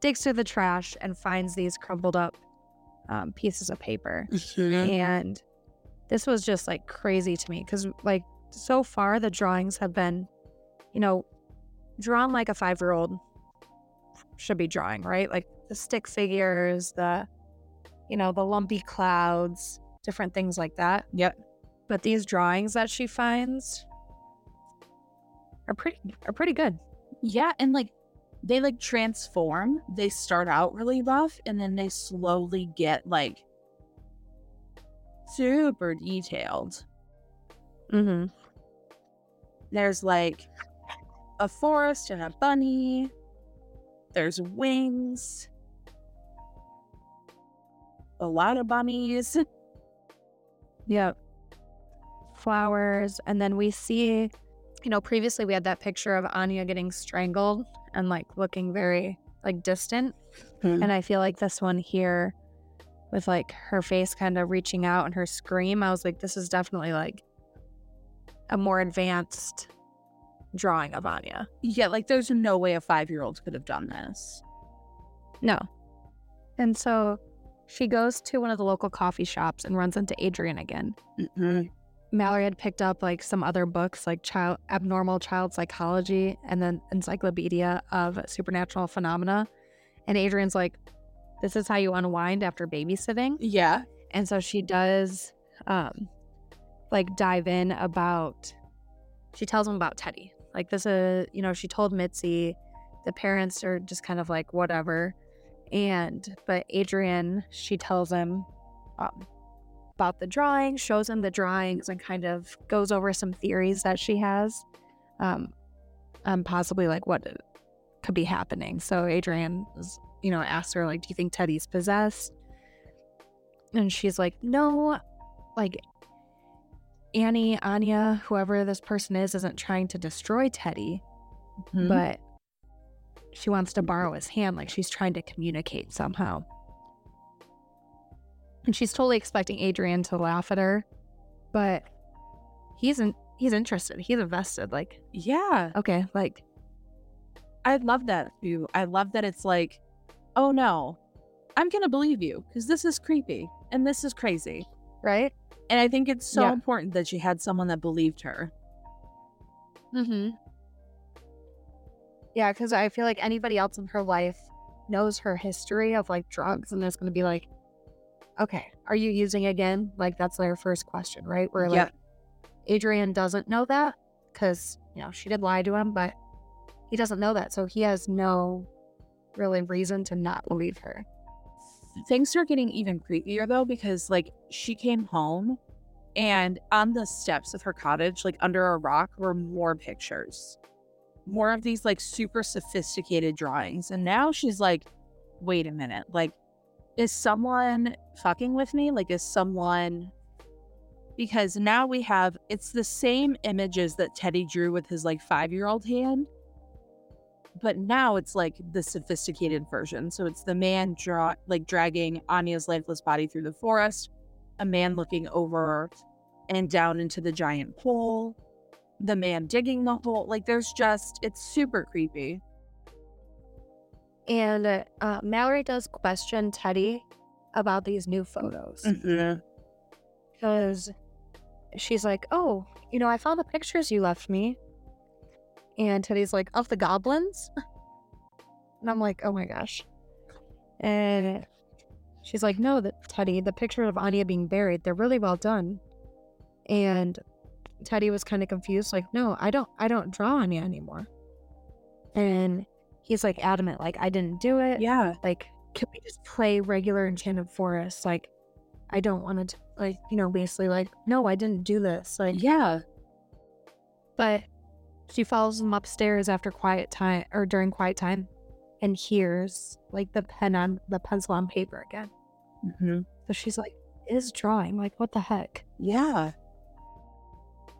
digs through the trash, and finds these crumpled up um, pieces of paper. And this was just like crazy to me because, like, so far the drawings have been, you know, drawn like a five year old should be drawing, right? Like the stick figures, the, you know, the lumpy clouds, different things like that. Yep. But these drawings that she finds are pretty are pretty good. Yeah, and like they like transform. They start out really rough and then they slowly get like super detailed. Mm-hmm. There's like a forest and a bunny. There's wings. A lot of bunnies. Yep. Flowers. And then we see, you know, previously we had that picture of Anya getting strangled and like looking very like distant. Hmm. And I feel like this one here with like her face kind of reaching out and her scream, I was like, this is definitely like a more advanced drawing of Anya. Yeah, like there's no way a five year old could have done this. No. And so she goes to one of the local coffee shops and runs into Adrian again. Mm-mm. Mallory had picked up like some other books like child abnormal child psychology and then encyclopedia of supernatural phenomena. And Adrian's like, this is how you unwind after babysitting. Yeah. And so she does um like dive in about she tells him about Teddy. Like this is you know, she told Mitzi the parents are just kind of like whatever. And but Adrian, she tells him um about the drawings, shows him the drawings and kind of goes over some theories that she has. Um um possibly like what could be happening. So Adrian is, you know, asks her like, Do you think Teddy's possessed? And she's like, no, like Annie, Anya, whoever this person is, isn't trying to destroy Teddy, Mhm. but she wants to borrow his hand. Like she's trying to communicate somehow. And she's totally expecting Adrian to laugh at her, but he's in, he's interested. He's invested. Like, yeah. okay, like, I love that too. I love that it's like, oh no, I'm gonna believe you because this is creepy and this is crazy. right? And I think it's so Yeah. important that she had someone that believed her. Mm-hmm. Yeah, because I feel like anybody else in her life knows her history of like drugs and is going to be like, okay, are you using again? Like, that's their first question, right? Where like. Adrian doesn't know that because, you know, she did lie to him, but he doesn't know that. So he has no really reason to not believe her. Things are getting even creepier though because like she came home and on the steps of her cottage, like under a rock, were more pictures. More of these like super sophisticated drawings. And now she's like, wait a minute, like, is someone fucking with me? Like, is someone because now we have it's the same images that Teddy drew with his like five year old hand, but now it's like the sophisticated version. So it's the man draw like dragging Anya's lifeless body through the forest, a man looking over and down into the giant pool, the man digging the hole. Like there's just it's super creepy. And uh, Mallory does question Teddy about these new photos. because she's like, "Oh, you know, I found the pictures you left me," and Teddy's like, "Of the goblins," and I'm like, "Oh my gosh," and she's like, no, that Teddy, the picture of Anya being buried, they're really well done. And Teddy was kind of confused, like, no, I don't, I don't draw Anya anymore. And he's like adamant, like, I didn't do it. Yeah. Like, can we just play regular Enchanted Forest? Like, I don't want to, like, you know, basically, like, no, I didn't do this. Like, Yeah. but she follows him upstairs after quiet time or during quiet time and hears like the pen on the pencil on paper again. hmm So she's like, is drawing. Like, what the heck? Yeah.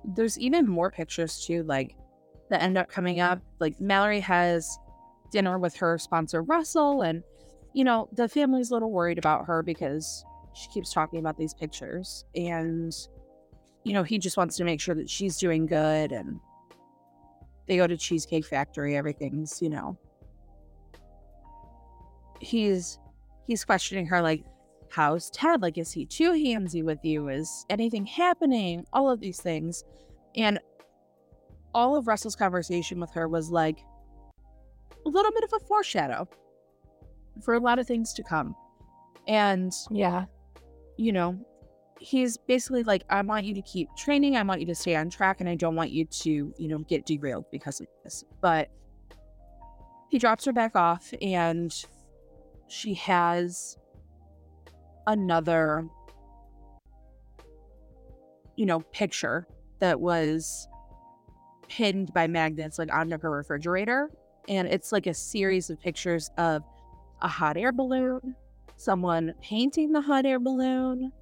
There's even more pictures too, like that end up coming up. Like Mallory has dinner with her sponsor Russell, and you know the family's a little worried about her because she keeps talking about these pictures, and you know he just wants to make sure that she's doing good. And they go to Cheesecake Factory. Everything's you know. He's he's questioning her like how's Ted? Like, is he too handsy with you? Is anything happening? All of these things. And all of Russell's conversation with her was like a little bit of a foreshadow for a lot of things to come. And, Yeah. you know, he's basically like, I want you to keep training. I want you to stay on track. And I don't want you to, you know, get derailed because of this. But he drops her back off and she has another you know picture that was pinned by magnets like onto her refrigerator. And it's like a series of pictures of a hot air balloon someone painting the hot air balloon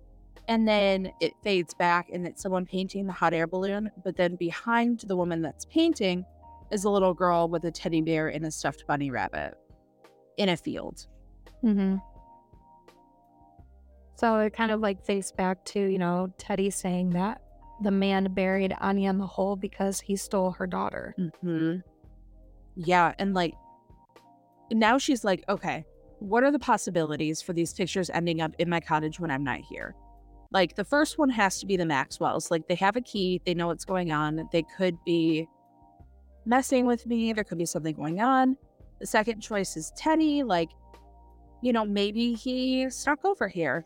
and then it fades back and it's someone painting the hot air balloon. But then behind the woman that's painting is a little girl with a teddy bear and a stuffed bunny rabbit in a field. Mm-hmm. So it kind of like thinks back to, you know, Teddy saying that the man buried Anya in the hole because he stole her daughter. hmm Yeah, and like now she's like, okay, what are the possibilities for these pictures ending up in my cottage when I'm not here? Like the first one has to be the Maxwells. Like they have a key, they know what's going on. They could be messing with me. There could be something going on. The second choice is Teddy. Like, you know, maybe he stuck over here.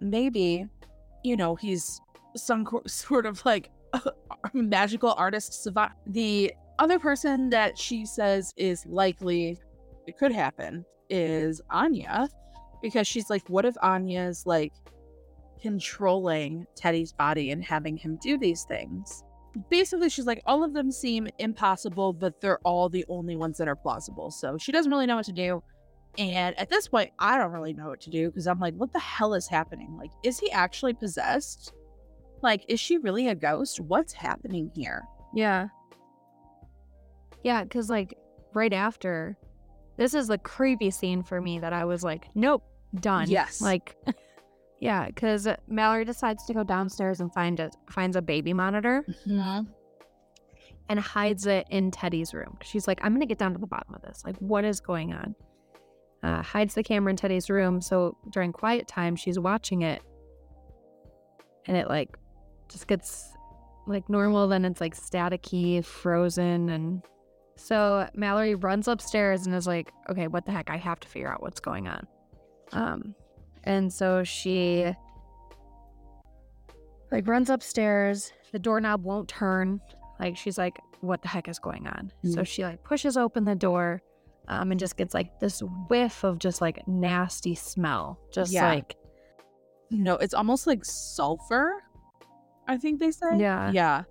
Maybe, you know, he's some sort of like magical artist savant. The other person that she says is likely it could happen is Anya because she's like, what if Anya's like controlling Teddy's body and having him do these things? Basically, she's like, all of them seem impossible, but they're all the only ones that are plausible. So she doesn't really know what to do. And at this point, I don't really know what to do because I'm like, what the hell is happening? Like, is he actually possessed? Like, is she really a ghost? What's happening here? Yeah. Yeah, because like right after, this is the creepy scene for me that I was like, nope, done. Yes. Like, yeah, because Mallory decides to go downstairs and find a finds a baby monitor mm-hmm. and hides it in Teddy's room. She's like, I'm gonna get down to the bottom of this. Like, what is going on? Uh, hides the camera in Teddy's room. So during quiet time, she's watching it, and it like just gets like normal. Then it's like staticky, frozen, and so Mallory runs upstairs and is like, "Okay, what the heck? I have to figure out what's going on." Um, and so she like runs upstairs. The doorknob won't turn. Like she's like, "What the heck is going on?" So Mhm. she like pushes open the door, um, and just gets like this whiff of just like nasty smell. Just Yeah. like No, it's almost like sulfur. I think they say. Yeah. Yeah.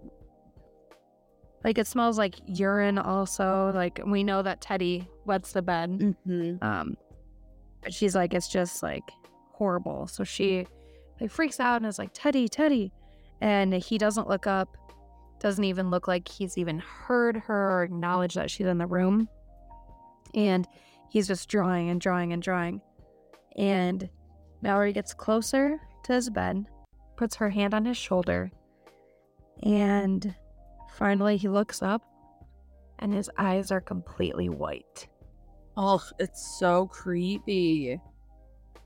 like it smells like urine. Also, like we know that Teddy wets the bed. Mm-hmm. Um, but she's like, it's just like horrible. So she like freaks out and is like, Teddy, Teddy. And he doesn't look up, doesn't even look like he's even heard her or acknowledged that she's in the room. And he's just drawing and drawing and drawing. And Mallory gets closer to his bed, puts her hand on his shoulder, and finally he looks up and his eyes are completely white. Oh, it's so creepy.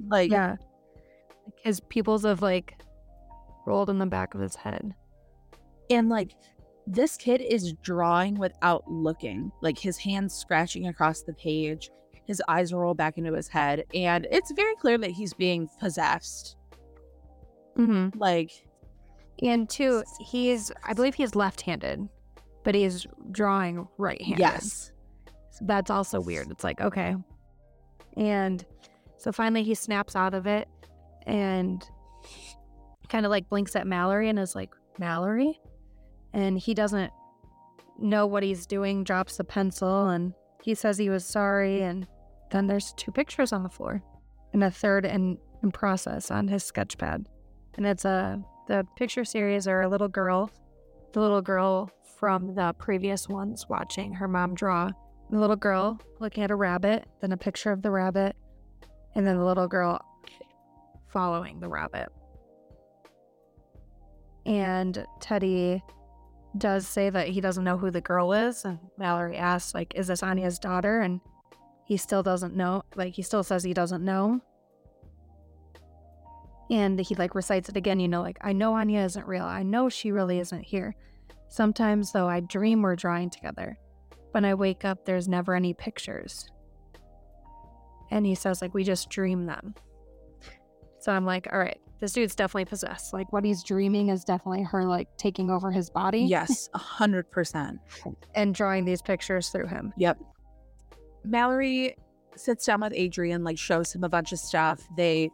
Like, Yeah. His pupils have like rolled in the back of his head. and like this kid is drawing without looking. Like his hands scratching across the page. His eyes roll back into his head, and it's very clear that he's being possessed. Mm-hmm. Like, And two, he's I believe he's left-handed, but he's drawing right-handed. yes. So that's also weird. It's like, okay. And so finally he snaps out of it and kind of like blinks at Mallory and is like, Mallory? And he doesn't know what he's doing, drops the pencil, and he says he was sorry. And then there's two pictures on the floor and a third in, in process on his sketch pad. And it's a, the picture series are a little girl, the little girl from the previous ones watching her mom draw the little girl looking at a rabbit, then a picture of the rabbit, and then the little girl following the rabbit. And Teddy does say that he doesn't know who the girl is. And Mallory asks, like, is this Anya's daughter? And he still doesn't know. Like, he still says he doesn't know. And he, like, recites it again, you know, like, I know Anya isn't real. I know she really isn't here. Sometimes, though, I dream we're drawing together. When I wake up, there's never any pictures. And he says, like, we just dream them. So I'm like, all right, this dude's definitely possessed. Like, what he's dreaming is definitely her, like, taking over his body Yes, a hundred percent. and drawing these pictures through him. Yep. Mallory sits down with Adrian, like shows him a bunch of stuff. They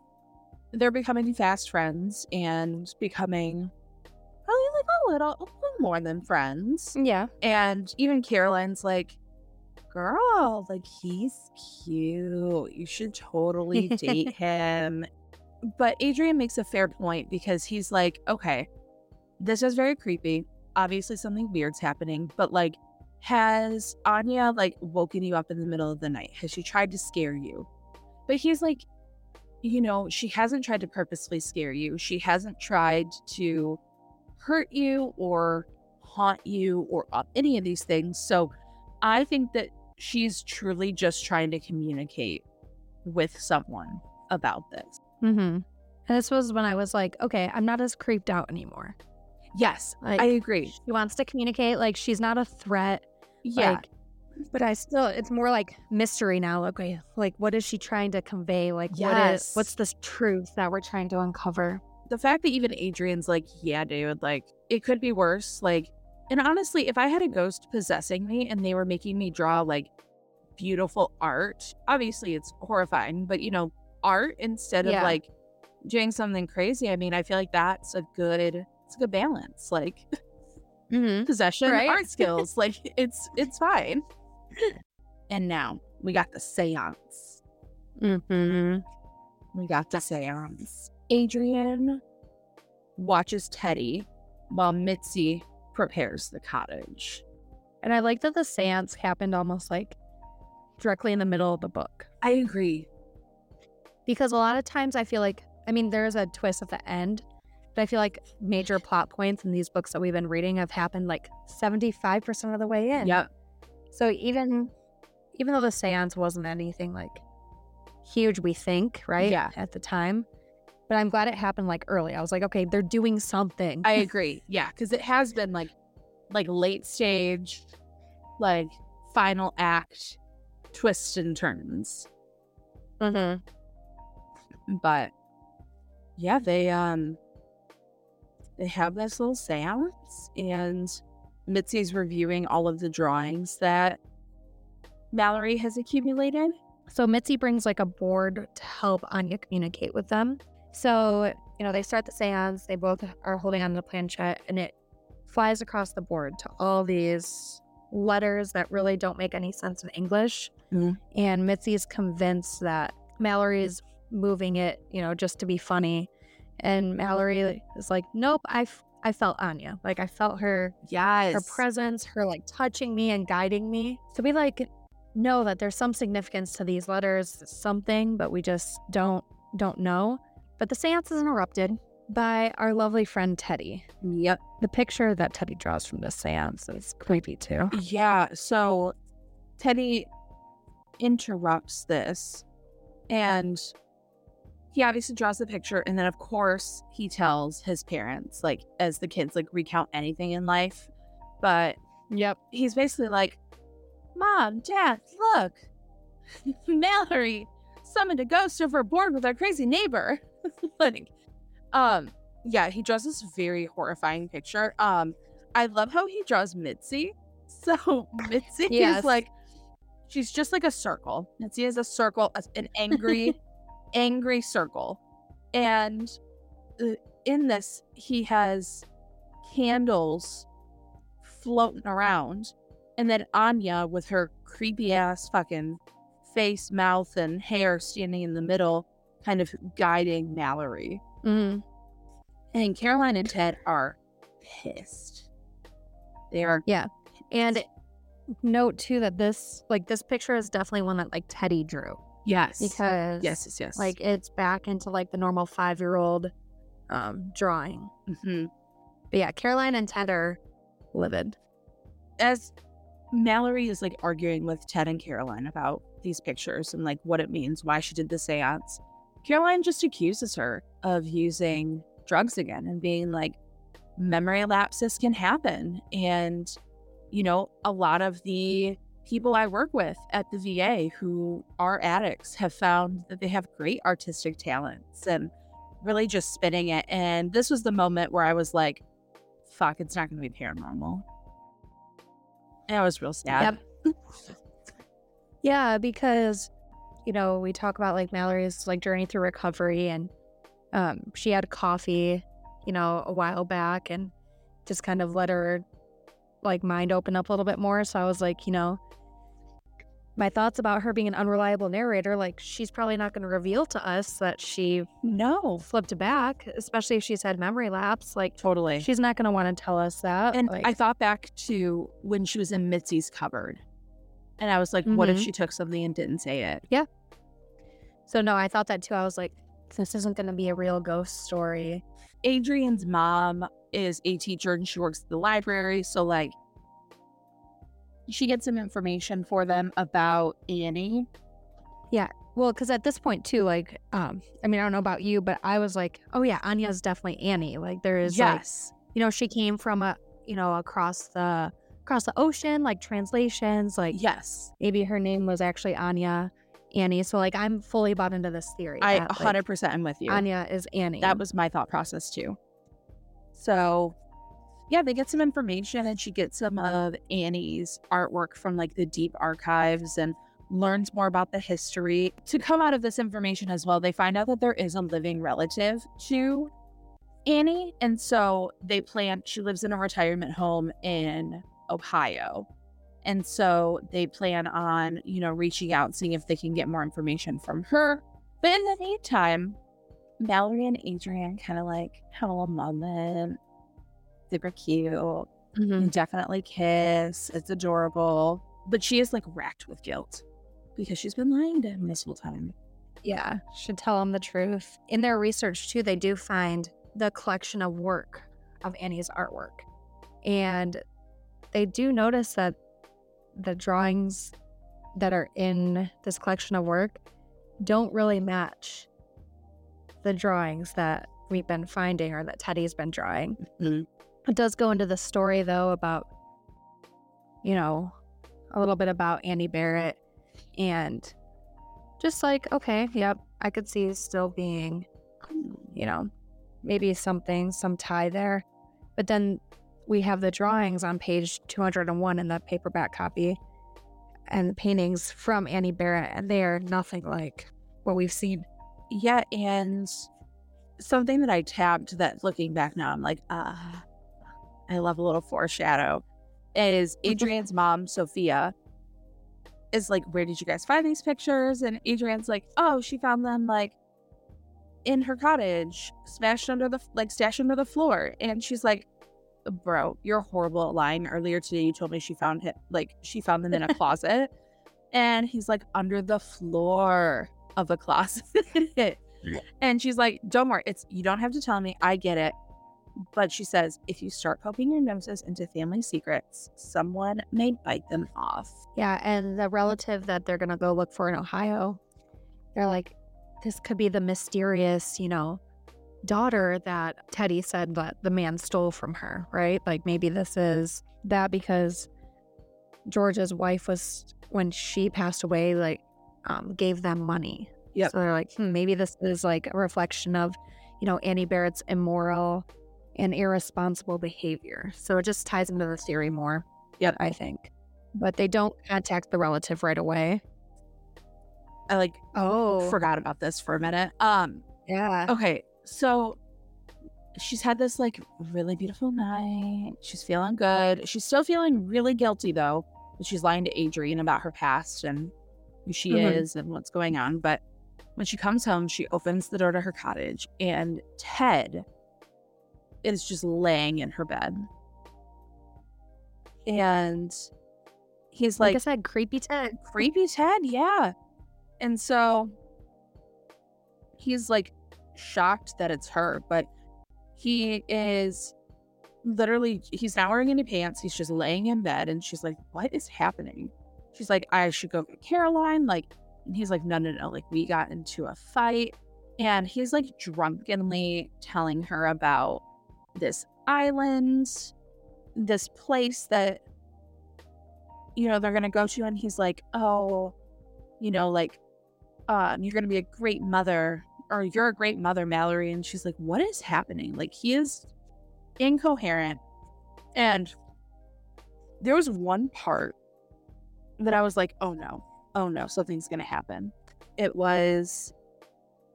they're becoming fast friends and becoming oh, probably like a little, a little more than friends. Yeah. And even Caroline's like, girl, like he's cute. You should totally date him. But Adrian makes a fair point because he's like, okay, this is very creepy. Obviously, something weird's happening, but like, has Anya like woken you up in the middle of the night? Has she tried to scare you? But he's like, you know, she hasn't tried to purposely scare you. She hasn't tried to hurt you or haunt you or any of these things. So I think that she's truly just trying to communicate with someone about this. Mm-hmm. And this was when I was like, okay, I'm not as creeped out anymore. Yes, Like, I agree. she wants to communicate. Like, she's not a threat. Yeah. Like, but I still, it's more like mystery now. Okay, like what is she trying to convey? Like, what is, what's this truth that we're trying to uncover? the fact that even Adrian's like, yeah, dude, like it could be worse. Like, and honestly, if I had a ghost possessing me and they were making me draw like beautiful art, obviously it's horrifying, but you know, art instead of like doing something crazy, I mean, I feel like that's a good, it's a good balance. Like Mm-hmm. possession, Right? art skills, like it's it's fine. And now we got the seance. Mm-hmm. We got the seance. Adrian watches Teddy while Mitzi prepares the cottage. And I like that the seance happened almost like directly in the middle of the book. I agree. Because a lot of times I feel like, I mean, there's a twist at the end, but I feel like major plot points in these books that we've been reading have happened like 75% of the way in. Yep. So even even though the seance wasn't anything like huge, we think, right? Yeah. At the time. But I'm glad it happened like early. I was like, okay, they're doing something. I agree. Yeah, because it has been like like late stage, like final act twists and turns. Mhm. But yeah, they um they have this little seance and Mitzi's reviewing all of the drawings that Mallory has accumulated. So Mitzi brings like a board to help Anya communicate with them. So, you know, they start the seance, they both are holding on to the planchette, and it flies across the board to all these letters that really don't make any sense in English. Mhm. And Mitzi's convinced that Mallory's moving it, you know, just to be funny. And Mallory is like, nope, I, f- I felt Anya. Like, I felt her Yes. her presence, her like touching me and guiding me. So we like know that there's some significance to these letters, something, but we just don't don't know. But the seance is interrupted by our lovely friend Teddy. Yep. The picture that Teddy draws from the seance is creepy too. Yeah. So Teddy interrupts this and he obviously draws the picture. And then, of course, he tells his parents, like, as the kids like recount anything in life. But Yep. he's basically like, Mom, Dad, look, Mallory summoned a ghost overboard with our crazy neighbor. like, um, yeah, he draws this very horrifying picture. Um, I love how he draws Mitzi. So Mitzi Yes. is like, she's just like a circle. Mitzi is a circle, an angry, angry circle. And uh, in this, he has candles floating around. And then Anya with her creepy ass fucking face, mouth, and hair standing in the middle, kind of guiding Mallory. Mm-hmm. And Caroline and Ted are pissed. They are Yeah. And note too that this like this picture is definitely one that like Teddy drew yes, because yes, yes, yes. like it's back into like the normal five year old um drawing. Mhm. But yeah, Caroline and Ted are livid. as Mallory is like arguing with Ted and Caroline about these pictures and like what it means, why she did the seance, Caroline just accuses her of using drugs again and being like, memory lapses can happen. And, you know, a lot of the people I work with at the VA who are addicts have found that they have great artistic talents and really just spinning it. And this was the moment where I was like, fuck, it's not going to be paranormal. And I was real sad. Yep. Yeah, because you know, we talk about like Mallory's like journey through recovery and um she had coffee, you know, a while back and just kind of let her like mind open up a little bit more. So I was like, you know, my thoughts about her being an unreliable narrator, like she's probably not going to reveal to us that she No, flipped back, especially if she's had memory lapse. Like totally. she's not going to want to tell us that. and like, I thought back to when she was in Mitzi's cupboard. And I was like, what if Mhm. she took something and didn't say it? Yeah. So no, I thought that too. I was like, this isn't going to be a real ghost story. Adrian's mom is a teacher and she works at the library. So, like, she gets some information for them about Annie. Yeah. Well, because at this point too, like, um, I mean, I don't know about you, but I was like, oh yeah, Anya's definitely Annie. Like, there is, like, yes. you know, she came from a, you know, across the across the ocean, like translations, like yes. maybe her name was actually Anya, Annie. So like, I'm fully bought into this theory. I that, 100% am with you. Anya is Annie. That was my thought process too. So, yeah, they get some information and she gets some of Annie's artwork from like the deep archives and learns more about the history. To come out of this information as well, they find out that there is a living relative to Annie. And so they plan, she lives in a retirement home in Ohio. And so they plan on, you know, reaching out, seeing if they can get more information from her. But in the meantime, Mallory and Adrian kind of like have a little moment. Super cute. Mhm. Definitely kiss. It's adorable. But she is like racked with guilt because she's been lying to him this whole time. Yeah, should tell him the truth. In their research, too, they do find the collection of work of Annie's artwork. And they do notice that the drawings that are in this collection of work don't really match the drawings that we've been finding or that Teddy's been drawing. Mhm. It does go into the story, though, about, you know, a little bit about Annie Barrett and just like, okay, yep, I could see still being, you know, maybe something, some tie there. But then we have the drawings on page 201 in the paperback copy and the paintings from Annie Barrett, and they are nothing like what we've seen. Yeah, and something that I tabbed that looking back now, I'm like, ah, I love a little foreshadow. Is mm-hmm. Adrian's mom, Sophia, is like, Where did you guys find these pictures? And Adrian's like, Oh, she found them like in her cottage, smashed under the like stashed under the floor. And she's like, Bro, you're horrible at lying. Earlier today, you told me she found it like she found them in a closet. And he's like, Under the floor of a closet. And she's like, Don't worry, it's you don't have to tell me. I get it. But she says, if you start poking your noses into family secrets, someone may bite them off. Yeah, and the relative that they're gonna go look for in Ohio, they're like, this could be the mysterious, you know, daughter that Teddy said that the man stole from her, right? Like maybe this is that because George's wife was when she passed away, like um, gave them money. Yep. So they're like, hmm, maybe this is like a reflection of, you know, Annie Barrett's immoral and irresponsible behavior. So it just ties into the theory more. Yep. I think. But they don't contact the relative right away. I like Oh, forgot about this for a minute. Um, yeah. okay, so she's had this like really beautiful night. She's feeling good. She's still feeling really guilty though. that She's lying to Adrian about her past and who she Mhm. is and what's going on. But when she comes home, she opens the door to her cottage and Ted is just laying in her bed. And he's Like, like I said, creepy Ted. creepy Ted, yeah. And so he's like shocked that it's her, but he is literally he's not wearing any pants. He's just laying in bed and she's like, What is happening? She's like, I should go get Caroline. Like, and he's like, No, no, no. Like, we got into a fight. And he's like drunkenly telling her about this island, this place that you know, they're going to go to. And he's like, oh, you know, like, um, you're going to be a great mother or you're a great mother, Mallory. And she's like, what is happening? Like, he is incoherent. And there was one part that I was like, oh no, oh no, something's going to happen. It was,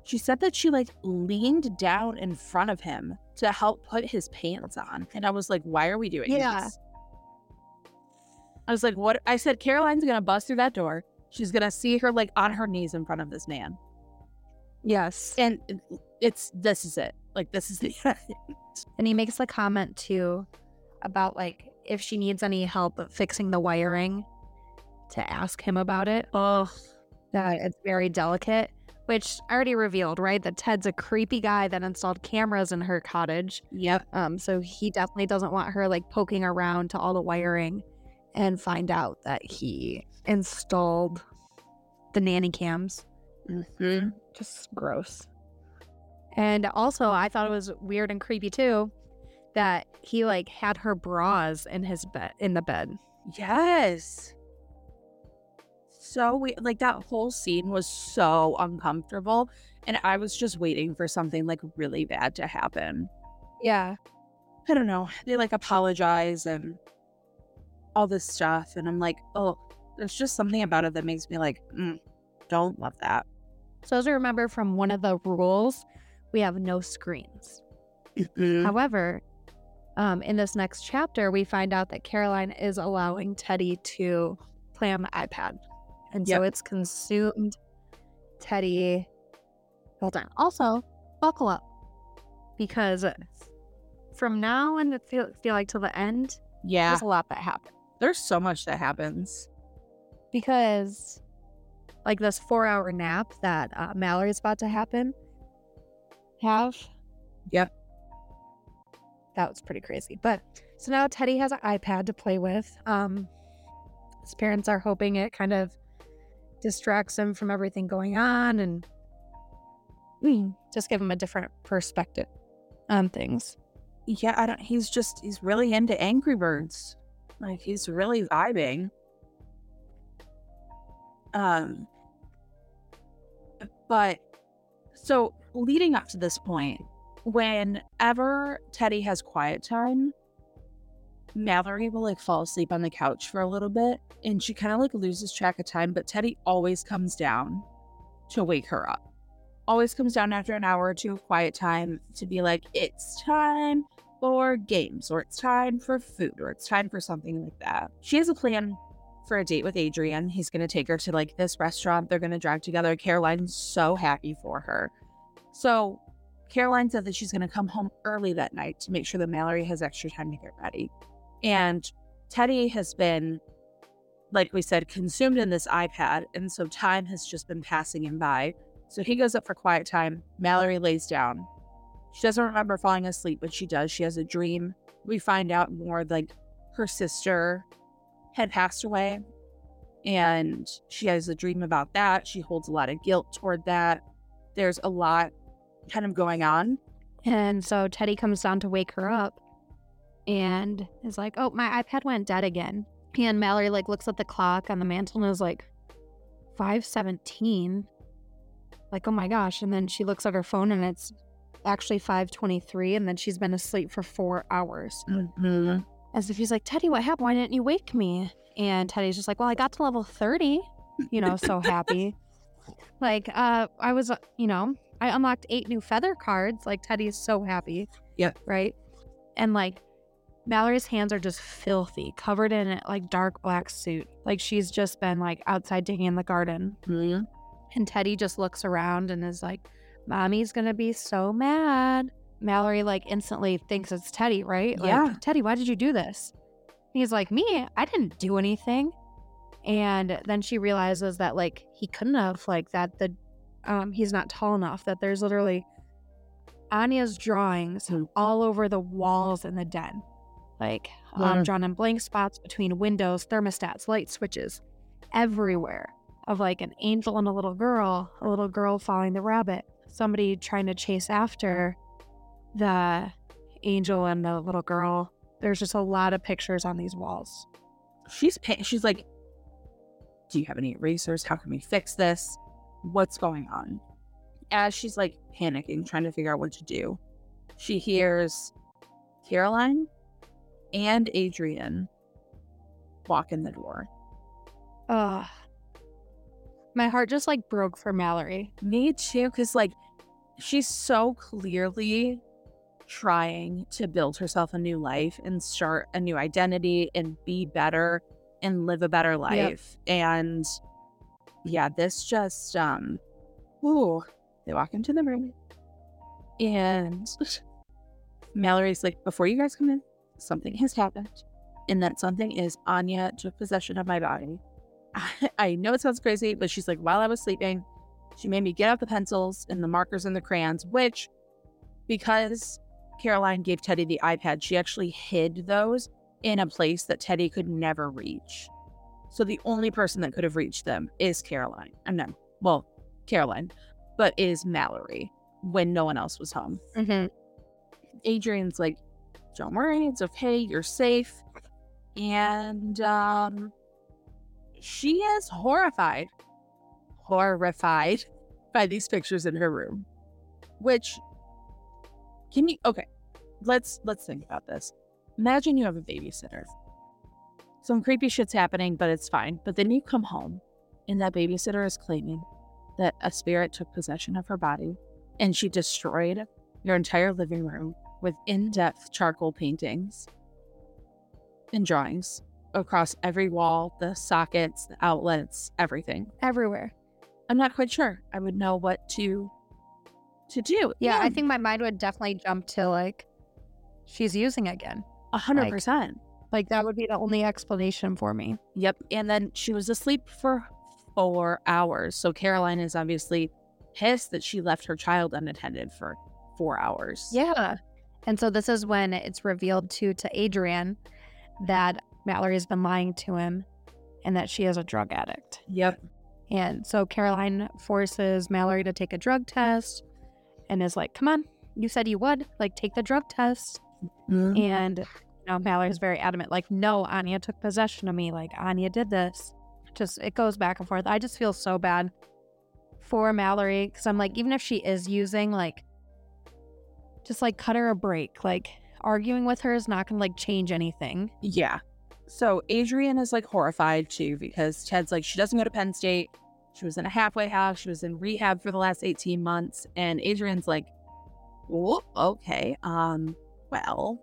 she said that she like leaned down in front of him to help put his pants on. And I was like, why are we doing Yeah. this? I was like, what? I said, Caroline's going to bust through that door. She's going to see her like on her knees in front of this man. Yes. And it's, this is it. Like, this is the end. And he makes the comment too about like if she needs any help fixing the wiring to ask him about it. Oh, That it's very delicate, which I already revealed, right? That Ted's a creepy guy that installed cameras in her cottage. yep. Um, so he definitely doesn't want her like poking around to all the wiring and find out that he installed the nanny cams. Mm-hmm. Just gross. And also, I thought it was weird and creepy too that he like had her bras in his bed in the bed. Yes. So we like that whole scene was so uncomfortable. And I was just waiting for something like really bad to happen. Yeah. I don't know. They like apologize and all this stuff. And I'm like, oh, there's just something about it that makes me like, mm, don't love that. So as I remember from one of the rules, we have no screens. Mhm. However, um, in this next chapter, we find out that Caroline is allowing Teddy to play on the iPad. And so it's consumed Teddy. Hold on. Also, buckle up. Because from now and feel, feel like till the end, Yeah. there's a lot that happens. There's so much that happens. Because, like, this four hour nap that uh, is about to happen, have. Yep. That was pretty crazy. But so now Teddy has an iPad to play with. Um, his parents are hoping it kind of distracts him from everything going on and mm, just give him a different perspective on things. Yeah, I don't he's just he's really into Angry Birds. Like he's really vibing. Um but so leading up to this point, whenever Teddy has quiet time, Mallory will like fall asleep on the couch for a little bit and she kind of like loses track of time, but Teddy always comes down to wake her up. Always comes down after an hour or two of quiet time to be like, it's time for games, or it's time for food, or it's time for something like that. She has a plan for a date with Adrian. He's going to take her to like this restaurant. They're going to drive together. Caroline's so happy for her. So Caroline said that she's going to come home early that night to make sure that Mallory has extra time to get ready. And Teddy has been, like we said, consumed in this iPad. And so time has just been passing him by. So he goes up for quiet time. Mallory lays down. She doesn't remember falling asleep, but she does. She has a dream. We find out more like her sister had passed away and she has a dream about that. She holds a lot of guilt toward that. There's a lot kind of going on. And so Teddy comes down to wake her up and is like, Oh, my iPad went dead again. And Mallory like looks at the clock on the mantle and is like, 517. Like, oh my gosh. And then she looks at her phone and it's actually 523. And then she's been asleep for four hours. Mm-hmm. As if he's like, Teddy, what happened? Why didn't you wake me? And Teddy's just like, well, I got to level 30, you know, so happy. like, uh, I was, you know, I unlocked eight new feather cards. Like, Teddy is so happy. yeah Right. And like, Mallory's hands are just filthy, covered in like dark black suit. Like she's just been like outside digging in the garden. Mm-hmm. And Teddy just looks around and is like, Mommy's gonna be so mad. Mallory like instantly thinks it's Teddy, right? Like, Yeah. Teddy, why did you do this? He's like, Me, I didn't do anything. And then she realizes that like he couldn't have, like that the um he's not tall enough, that there's literally Anya's drawings Hmm. all over the walls in the den. Like um, Mm. drawn in blank spots between windows, thermostats, light switches, everywhere. Of like an angel and a little girl, a little girl following the rabbit, somebody trying to chase after the angel and the little girl. There's just a lot of pictures on these walls. She's she's like, "Do you have any erasers? How can we fix this? What's going on?" As she's like panicking, trying to figure out what to do, she hears Caroline and Adrian walk in the door. Ugh. My heart just like broke for Mallory. Me too, because like she's so clearly trying to build herself a new life and start a new identity and be better and live a better life. And yeah, this just um ooh, they walk into the room and Mallory's like, before you guys come in, something has happened. And that something is Anya took possession of my body. I know it sounds crazy, but she's like, while I was sleeping, she made me get out the pencils and the markers and the crayons, which, because Caroline gave Teddy the iPad, she actually hid those in a place that Teddy could never reach. So the only person that could have reached them is Caroline. And no, well, Caroline, but is Mallory when no one else was home. Mm-hmm. Adrian's like, don't worry, it's okay, you're safe. And um she is horrified. Horrified by these pictures in her room. Which can you okay, let's let's think about this. Imagine you have a babysitter. Some creepy shit's happening, but it's fine. But then you come home and that babysitter is claiming that a spirit took possession of her body and she destroyed your entire living room with in depth charcoal paintings and drawings across every wall, the sockets, the outlets, everything. Everywhere. I'm not quite sure. I would know what to to do. Yeah, I think my mind would definitely jump to like, she's using again. a hundred percent. Like that would be the only explanation for me. Yep. And then she was asleep for four hours. So Caroline is obviously pissed that she left her child unattended for four hours. Yeah. And so this is when it's revealed to to Adrian that Mallory's been lying to him and that she is a drug addict. Yep. And so Caroline forces Mallory to take a drug test and is like, "Come on, you said you would. Like take the drug test." Mhm. And you know, Mallory's very adamant like, "No, Anya took possession of me. Like Anya did this." Just it goes back and forth. I just feel so bad for Mallory cuz I'm like even if she is using like just like cut her a break. Like arguing with her is not going to like change anything. Yeah. So Adrian is like horrified too because Ted's like, she doesn't go to Penn State. She was in a halfway house. She was in rehab for the last 18 months. And Adrian's like, okay. Um, well,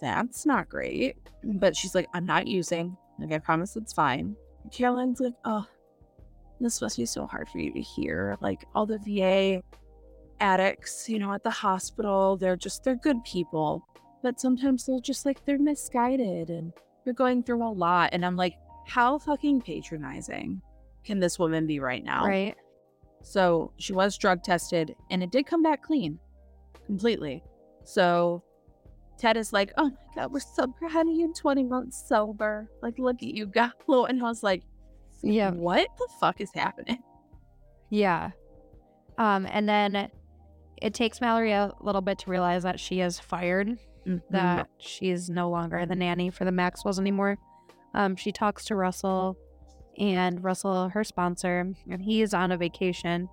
that's not great. But she's like, I'm not using. Like, I promise it's fine. Caroline's like, oh, this must be so hard for you to hear. Like, all the VA addicts, you know, at the hospital, they're just, they're good people. But sometimes they're just like, they're misguided and you're going through a lot. And I'm like, how fucking patronizing can this woman be right now? Right? So she was drug tested and it did come back clean completely. So Ted is like, oh my God, we're so proud of you 20 months sober. Like, look at you, Gallo. And I was like, Yeah. what the fuck is happening? Yeah. Um and then it takes Mallory a little bit to realize that she is fired, Mm-hmm. that she is no longer the nanny for the Maxwells anymore. Um she talks to Russell and Russell, her sponsor, and he is on a vacation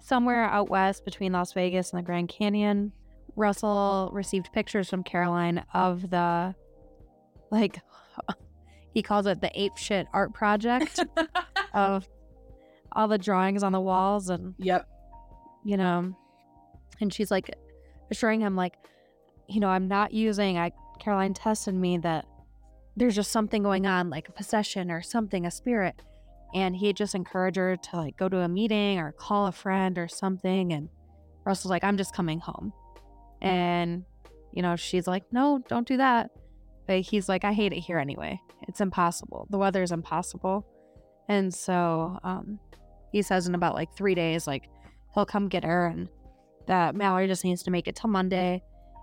somewhere out west between Las Vegas and the Grand Canyon. Russell received pictures from Caroline of the, like, he calls it the ape shit art project of all the drawings on the walls and Yep. you know and she's like assuring him like you know i'm not using i caroline tested me that there's just something going on like a possession or something a spirit. And he just encouraged her to like go to a meeting or call a friend or something. And russell's like i'm just coming home. And you know she's like no don't do that. But he's like i hate it here anyway. It's impossible. The weather is impossible. And so um he says in about like three days like he'll come get her and that Mallory just needs to make it till Monday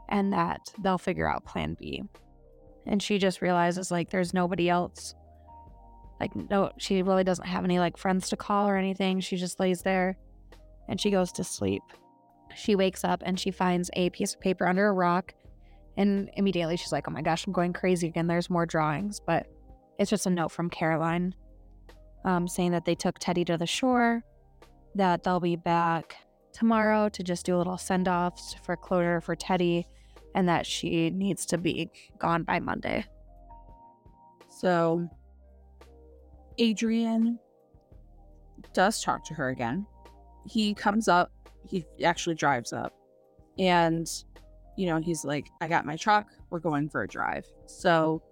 and that they'll figure out plan B. And she just realizes like there's nobody else. Like, no, she really doesn't have any like friends to call or anything. She just lays there and she goes to sleep. She wakes up and she finds a piece of paper under a rock. And immediately she's like, oh my gosh, I'm going crazy again. There's more drawings. But it's just a note from Caroline um, saying that they took Teddy to the shore, that they'll be back tomorrow to just do a little send offs for closure for Teddy, and that she needs to be gone by Monday. So Adrian does talk to her again. He comes up, he actually drives up, and you know, he's like, I got my truck, we're going for a drive. So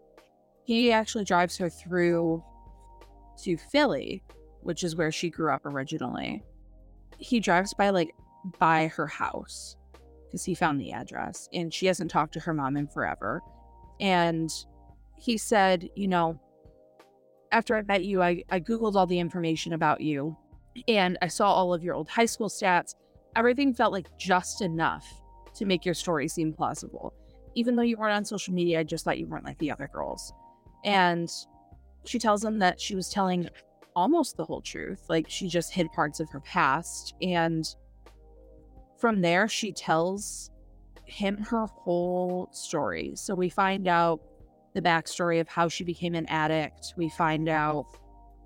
he actually drives her through to Philly, which is where she grew up originally. He drives by like by her house because he found the address and she hasn't talked to her mom in forever. And he said, you know, after I met you, I, I Googled all the information about you and I saw all of your old high school stats. Everything felt like just enough to make your story seem plausible. Even though you weren't on social media, I just thought you weren't like the other girls. And she tells him that she was telling almost the whole truth. Like she just hid parts of her past. And from there, she tells him her whole story. So we find out the backstory of how she became an addict. We find out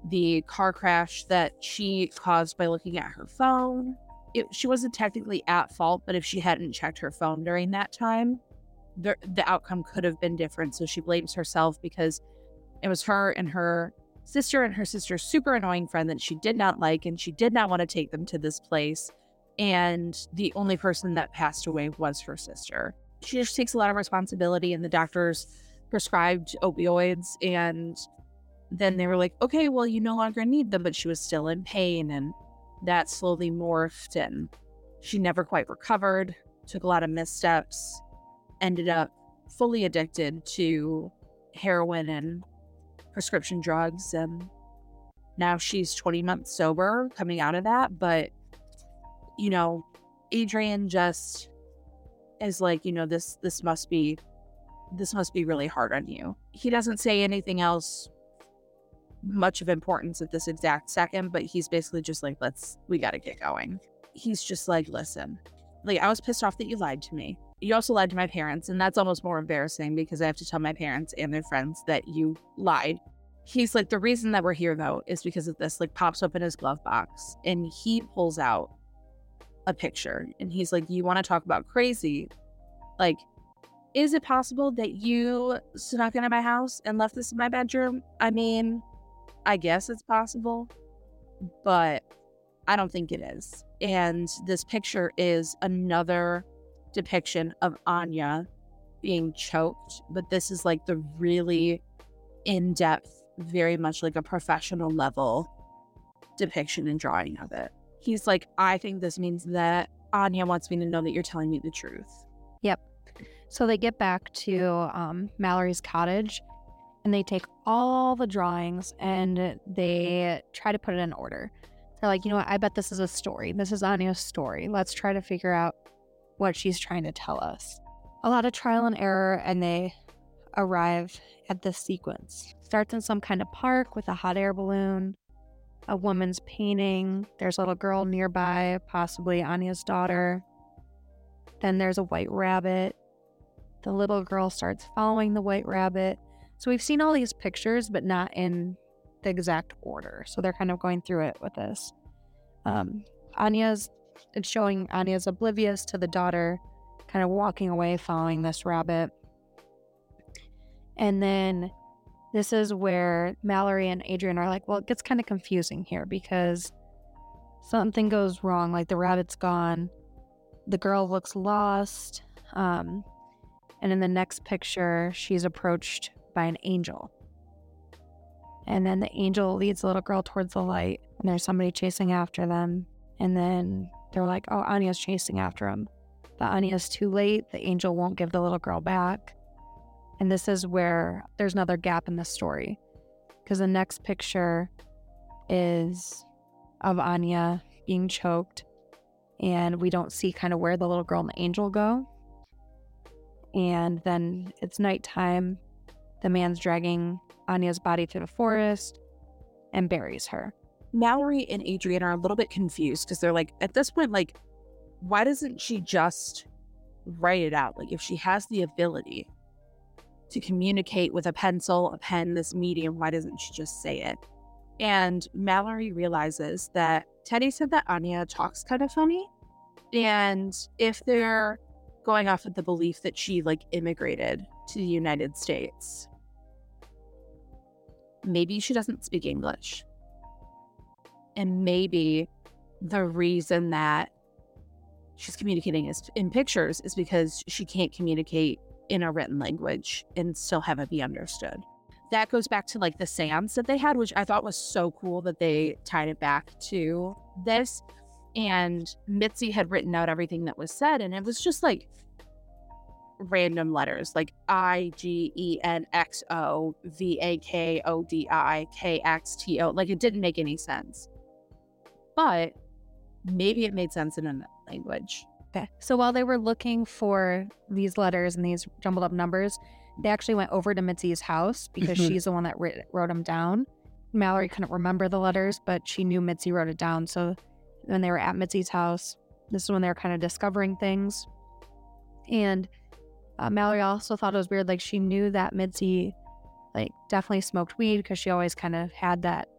the car crash that she caused by looking at her phone. It, she wasn't technically at fault, but if she hadn't checked her phone during that time, the, the outcome could have been different. So she blames herself because it was her and her sister and her sister's super annoying friend that she did not like, and she did not want to take them to this place. And the only person that passed away was her sister. She just takes a lot of responsibility, and the doctors prescribed opioids. And then they were like, okay, well, you no longer need them, but she was still in pain. And that slowly morphed, and she never quite recovered, took a lot of missteps, ended up fully addicted to heroin and prescription drugs. And now she's 20 months sober coming out of that. But, you know, Adrian just is like, you know, this this must be this must be really hard on you. He doesn't say anything else much of importance at this exact second, but he's basically just like, let's we gotta get going. He's just like, listen, like I was pissed off that you lied to me. You also lied to my parents, and that's almost more embarrassing because I have to tell my parents and their friends that you lied. He's like, the reason that we're here though is because of this, like pops open his glove box and he pulls out a picture and he's like, You want to talk about crazy? Like, is it possible that you snuck into my house and left this in my bedroom? I mean, I guess it's possible, but I don't think it is. And this picture is another depiction of Anya being choked, but this is like the really in depth, very much like a professional level depiction and drawing of it. He's like, I think this means that Anya wants me to know that you're telling me the truth. Yep. So they get back to um, Mallory's cottage and they take all the drawings and they try to put it in order. They're like, you know what? I bet this is a story. This is Anya's story. Let's try to figure out what she's trying to tell us. A lot of trial and error, and they arrive at this sequence. Starts in some kind of park with a hot air balloon, a woman's painting. There's a little girl nearby, possibly Anya's daughter. Then there's a white rabbit. The little girl starts following the white rabbit. So we've seen all these pictures, but not in the exact order. So they're kind of going through it with this. Um, Anya's it's showing Anya's oblivious to the daughter, kind of walking away following this rabbit. And then this is where Mallory and Adrian are like, well, it gets kind of confusing here because something goes wrong. Like the rabbit's gone, the girl looks lost. Um, and in the next picture, she's approached by an angel. And then the angel leads the little girl towards the light, and there's somebody chasing after them. And then they're like, oh, Anya's chasing after him. But Anya's too late. The angel won't give the little girl back. And this is where there's another gap in the story. Because the next picture is of Anya being choked, and we don't see kind of where the little girl and the angel go. And then it's nighttime. The man's dragging Anya's body through the forest and buries her. Mallory and Adrian are a little bit confused because they're like, at this point, like, why doesn't she just write it out? Like, if she has the ability to communicate with a pencil, a pen, this medium, why doesn't she just say it? And Mallory realizes that Teddy said that Anya talks kind of funny. And if they're going off of the belief that she like immigrated to the United States, maybe she doesn't speak English. And maybe the reason that she's communicating is in pictures is because she can't communicate in a written language and still have it be understood. That goes back to like the seance that they had, which I thought was so cool that they tied it back to this. And Mitzi had written out everything that was said, and it was just like random letters like I G E N X O V A K O D I K X T O. Like it didn't make any sense. But maybe it made sense in a language. Okay. So while they were looking for these letters and these jumbled up numbers, they actually went over to Mitzi's house because Mhm. she's the one that writ- wrote them down. Mallory couldn't remember the letters, but she knew Mitzi wrote it down. So when they were at Mitzi's house, this is when they were kind of discovering things. And uh, Mallory also thought it was weird. Like she knew that Mitzi, like definitely smoked weed because she always kind of had that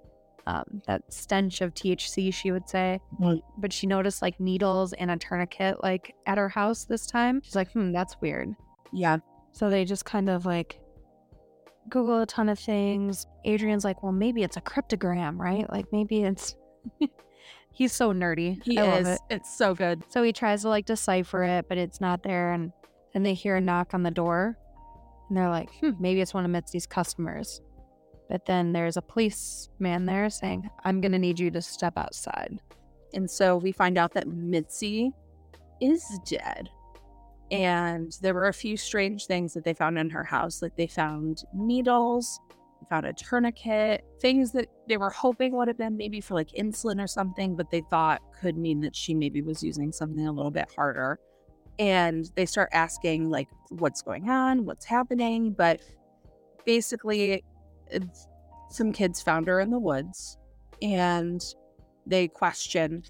um, that stench of THC. She would say, Right. but she noticed like needles and a tourniquet like at her house this time. She's like, hmm, that's weird. Yeah. So they just kind of like Google a ton of things. Adrian's like, well, maybe it's a cryptogram, right? Like maybe it's. He's so nerdy. He I love is. it. It's so good. So he tries to like decipher it, but it's not there. And then they hear a knock on the door, and they're like, hmm, maybe it's one of Mitzi's customers. But then there's a policeman there saying, I'm gonna need you to step outside. And so we find out that Mitzi is dead. And there were a few strange things that they found in her house. Like they found needles, they found a tourniquet, things that they were hoping would have been maybe for like insulin or something, but they thought could mean that she maybe was using something a little bit harder. And they start asking, like, what's going on? What's happening? But basically, some kids found her in the woods and they question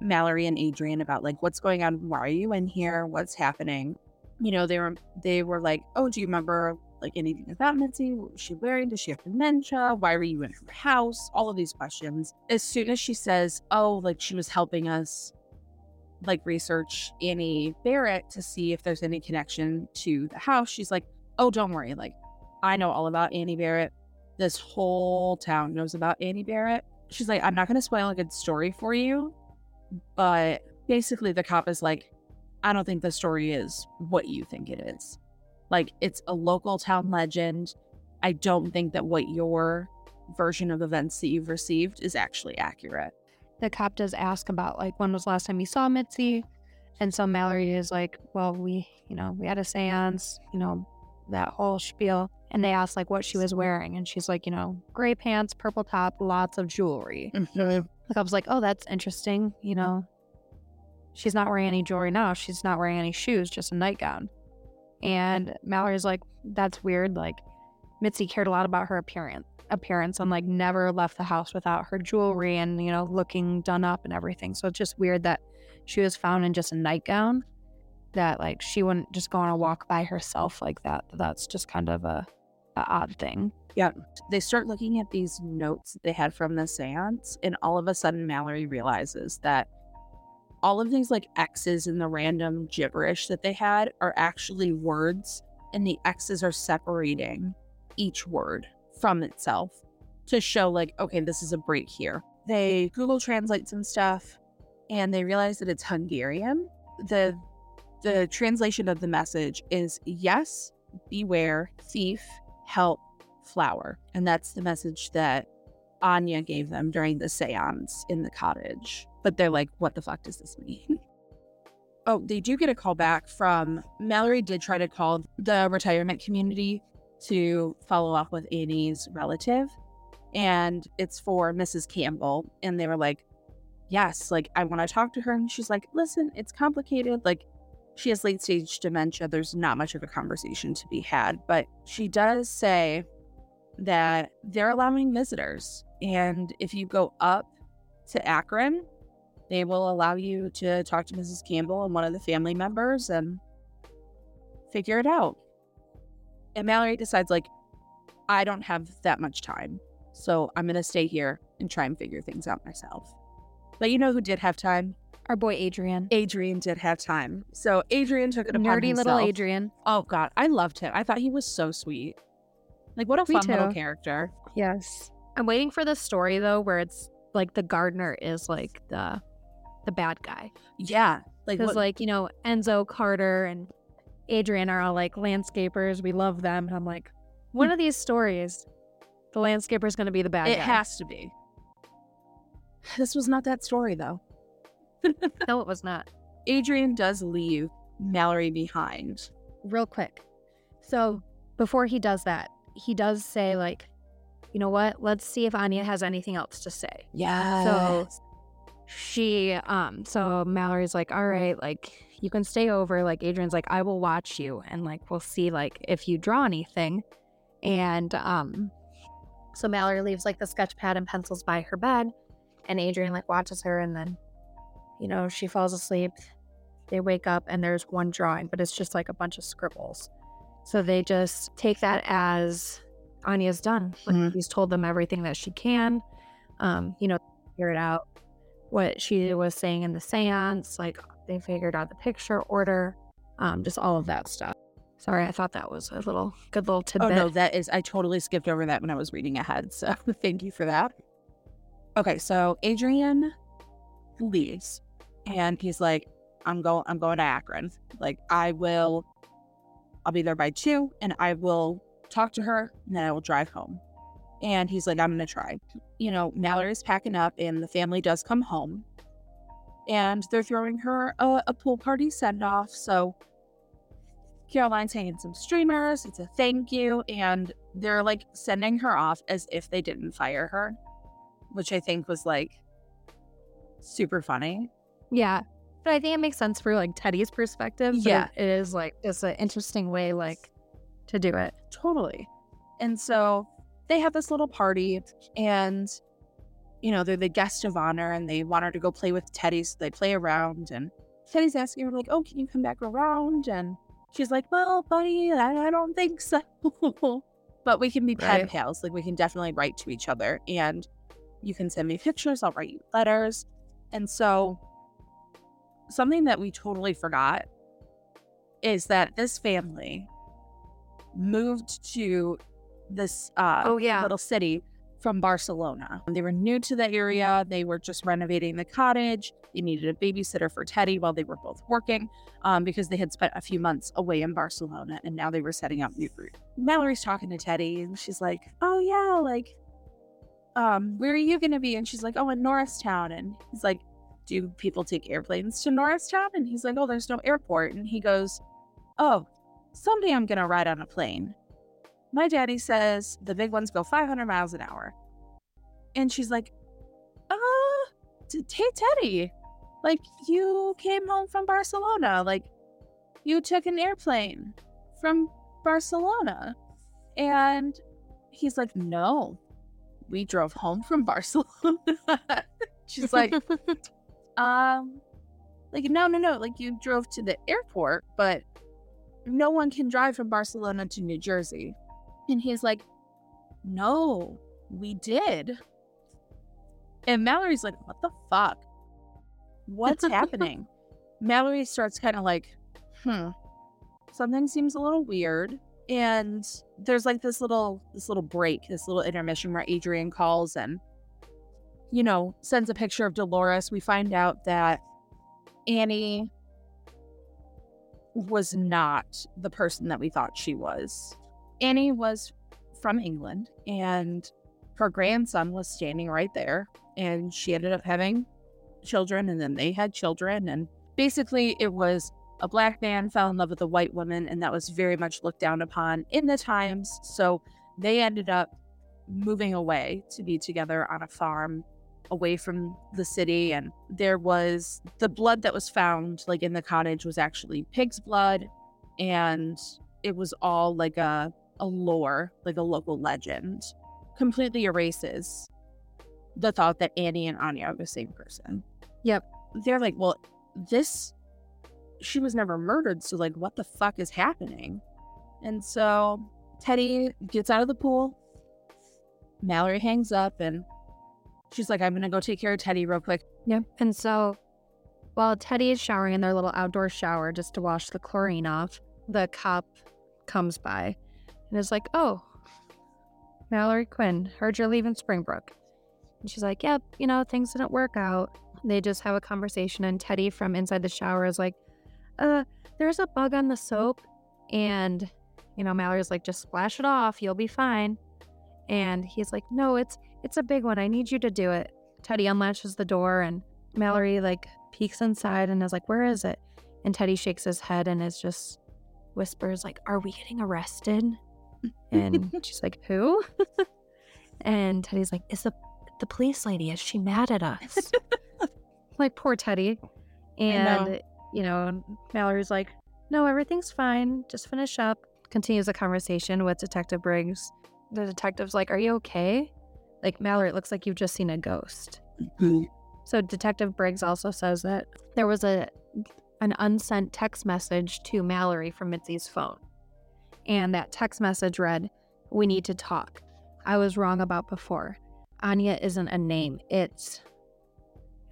Mallory and Adrian about like what's going on, why are you in here, what's happening. You know, they were they were like, oh, do you remember like anything about Mitzi? What was she wearing? Does she have dementia? Why were you in her house? All of these questions. As soon as she says, oh, like she was helping us like research Annie Barrett to see if there's any connection to the house, she's like, oh, don't worry, like I know all about Annie Barrett. This whole town knows about Annie Barrett. She's like, I'm not going to spoil a good story for you, but basically, the cop is like, I don't think the story is what you think it is. Like, it's a local town legend. I don't think that what your version of events that you've received is actually accurate. The cop does ask about like when was the last time you saw Mitzi? And so Mallory is like, Well, we, you know, we had a seance, you know, that whole spiel. And they asked like what she was wearing. And she's like, you know, gray pants, purple top, lots of jewelry. Mm-hmm. Like I was like, Oh, that's interesting. You know, she's not wearing any jewelry now. She's not wearing any shoes, just a nightgown. And Mallory's like, That's weird. Like, Mitzi cared a lot about her appearance appearance and like never left the house without her jewelry and you know looking done up and everything so it's just weird that she was found in just a nightgown that like she wouldn't just go on a walk by herself like that that's just kind of a a odd thing. Yeah. They start looking at these notes they had from the seance, and all of a sudden, Mallory realizes that all of these like X's in the random gibberish that they had are actually words, and the X's are separating each word from itself to show, like, okay, this is a break here. They Google Translate some stuff and they realize that it's Hungarian. The the translation of the message is yes, beware, thief, help, flower. And that's the message that Anya gave them during the seance in the cottage. But they're like, what the fuck does this mean? oh, they do get a call back from Mallory, did try to call the retirement community to follow up with Annie's relative. And it's for Mrs. Campbell. And they were like, yes, like I want to talk to her. And she's like, listen, it's complicated. Like, she has late stage dementia. There's not much of a conversation to be had. But she does say that they're allowing visitors. And if you go up to Akron, they will allow you to talk to Mrs. Campbell and one of the family members and figure it out. And Mallory decides, like, I don't have that much time. So I'm going to stay here and try and figure things out myself. But you know who did have time? Our boy Adrian. Adrian did have time. So Adrian took it upon Nerdy himself. little Adrian. Oh God, I loved him. I thought he was so sweet. Like what a Me fun little character. Yes. I'm waiting for the story though where it's like the gardener is like the the bad guy. Yeah. Like Because like, you know, Enzo Carter and Adrian are all like landscapers. We love them. And I'm like, one hmm. of these stories, the landscaper is gonna be the bad it guy. It has to be. This was not that story though. no, it was not. Adrian does leave Mallory behind. real quick. So before he does that, he does say like, you know what? Let's see if Anya has anything else to say. Yeah. So she um so Mallory's like, "All right, like you can stay over." Like Adrian's like, "I will watch you and like we'll see like if you draw anything." And um so Mallory leaves like the sketch pad and pencils by her bed and Adrian like watches her and then you know, she falls asleep. They wake up and there's one drawing, but it's just like a bunch of scribbles. So they just take that as Anya's done. Like Mhm. he's told them everything that she can. Um, you know, figure it out what she was saying in the seance. Like they figured out the picture order, um, just all of that stuff. Sorry, I thought that was a little good little tidbit. Oh no, that is I totally skipped over that when I was reading ahead. So thank you for that. Okay, so Adrian leaves and he's like, I'm going I'm going to Akron. Like I will I'll be there by two and I will talk to her and then I will drive home. And he's like, I'm gonna try. You know, Mallory's packing up and the family does come home. And they're throwing her a, a pool party send off. So Caroline's hanging some streamers. It's a thank you. And they're like sending her off as if they didn't fire her, which I think was like super funny. Yeah. But I think it makes sense for like Teddy's perspective. Yeah. it is like it's an interesting way like to do it. Totally. And so they have this little party and you know, they're the guest of honor and they want her to go play with Teddy. So they play around and Teddy's asking her, like, oh, can you come back around? And she's like, well, buddy, I, I don't think so. but we can be pen Right. pals. Like, we can definitely write to each other and you can send me pictures. I'll write you letters. And so something that we totally forgot is that this family moved to this uh, Oh, yeah. little city from Barcelona. They were new to the area. They were just renovating the cottage. They needed a babysitter for Teddy while they were both working um, because they had spent a few months away in Barcelona and now they were setting up new roots. Mallory's talking to Teddy and she's like, Oh, yeah, like, um, where are you going to be? And she's like, Oh, in Norristown. And he's like, Do people take airplanes to Norristown? And he's like, Oh, there's no airport. And he goes, Oh, someday I'm going to ride on a plane. My daddy says the big ones go 500 miles an hour. And she's like, uh, hey, Teddy, like, you came home from Barcelona. Like, you took an airplane from Barcelona. And he's like, no, we drove home from Barcelona. she's like, um, like, no, no, no. Like, you drove to the airport, but no one can drive from Barcelona to New Jersey. And he's like, No, we did. And Mallory's like, What the fuck? What's happening? Mallory starts kind of like, Hmm, something seems a little weird. And there's like this little this little break, this little intermission where Adrian calls and you know, sends a picture of Dolores. We find out that Annie was not the person that we thought she was. Annie was from England and her grandson was standing right there and she ended up having children and then they had children and basically it was a black man fell in love with a white woman and that was very much looked down upon in the times so they ended up moving away to be together on a farm away from the city and there was the blood that was found like in the cottage was actually pig's blood and it was all like a a lore like a local legend completely erases the thought that Annie and Anya are the same person. Yep. They're like, well, this she was never murdered, so like what the fuck is happening? And so Teddy gets out of the pool. Mallory hangs up and she's like, I'm gonna go take care of Teddy real quick. Yep. And so while Teddy is showering in their little outdoor shower just to wash the chlorine off, the cop comes by and is like, Oh, Mallory Quinn, heard you're leaving Springbrook. And she's like, Yep, you know, things didn't work out. They just have a conversation, and Teddy from inside the shower is like, Uh, there's a bug on the soap. And, you know, Mallory's like, Just splash it off, you'll be fine. And he's like, No, it's it's a big one. I need you to do it. Teddy unlatches the door and Mallory like peeks inside and is like, Where is it? And Teddy shakes his head and is just whispers like, Are we getting arrested? And she's like, Who? and Teddy's like, Is the the police lady, is she mad at us? like poor Teddy. And know. you know, Mallory's like, No, everything's fine. Just finish up. Continues the conversation with Detective Briggs. The detective's like, Are you okay? Like, Mallory, it looks like you've just seen a ghost. Mm-hmm. So Detective Briggs also says that there was a an unsent text message to Mallory from Mitzi's phone. And that text message read, "We need to talk. I was wrong about before. Anya isn't a name. It's..."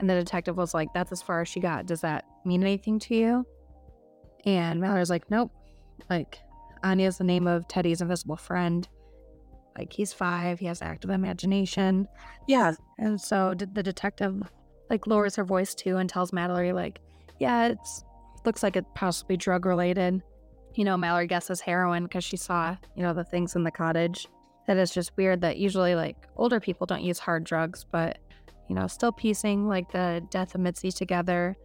And the detective was like, "That's as far as she got. Does that mean anything to you?" And Mallory's like, "Nope. Like Anya's the name of Teddy's invisible friend. Like he's 5, he has active imagination." Yeah. And so the detective like lowers her voice too and tells Mallory like, yeah, it's looks like it possibly drug related. You know, Mallory guesses heroin because she saw you know the things in the cottage. That is just weird that usually like older people don't use hard drugs, but you know, still piecing like the death of Mitzi together.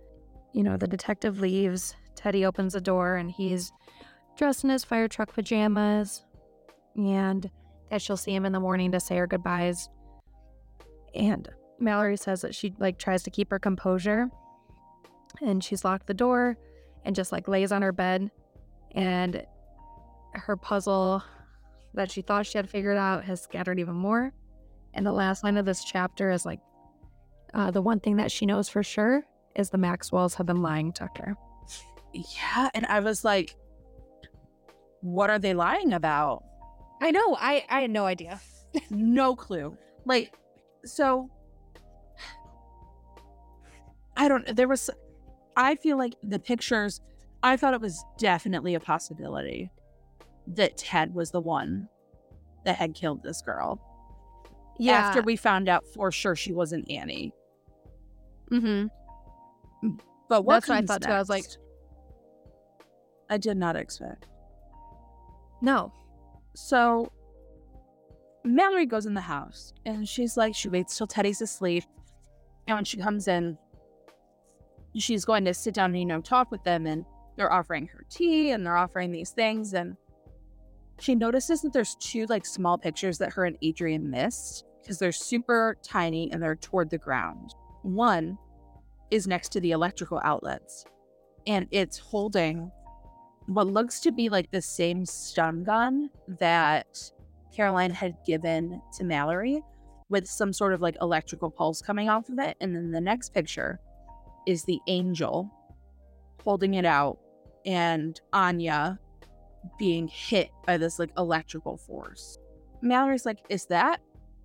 You know, the detective leaves. Teddy opens the door and he's dressed in his fire truck pajamas, and that she'll see him in the morning to say her goodbyes. And Mallory says that she like tries to keep her composure and she's locked the door and just like lays on her bed and her puzzle that she thought she had figured out has scattered even more. And the last line of this chapter is like uh, the one thing that she knows for sure is the Maxwells have been lying to her. Yeah. And I was like, what are they lying about? I know. I I had no idea. no clue. Like, so I don't, there was, I feel like the pictures, I thought it was definitely a possibility that Ted was the one that had killed this girl. Yeah. After we found out for sure she wasn't Annie. mm-hmm. But what That's what I thought too. I was like- I did not expect. No. So Mallory goes in the house and she's like, she waits till Teddy's asleep. And when she comes in, she's going to sit down and, you know, talk with them. And they're offering her tea and they're offering these things. And she notices that there's two like small pictures that her and Adrian missed because they're super tiny and they're toward the ground. One is next to the electrical outlets and it's holding what looks to be like the same stun gun that Caroline had given to Mallory with some sort of like electrical pulse coming off of it. And then the next picture is the angel holding it out and Anya being hit by this like electrical force. Mallory's like, Is that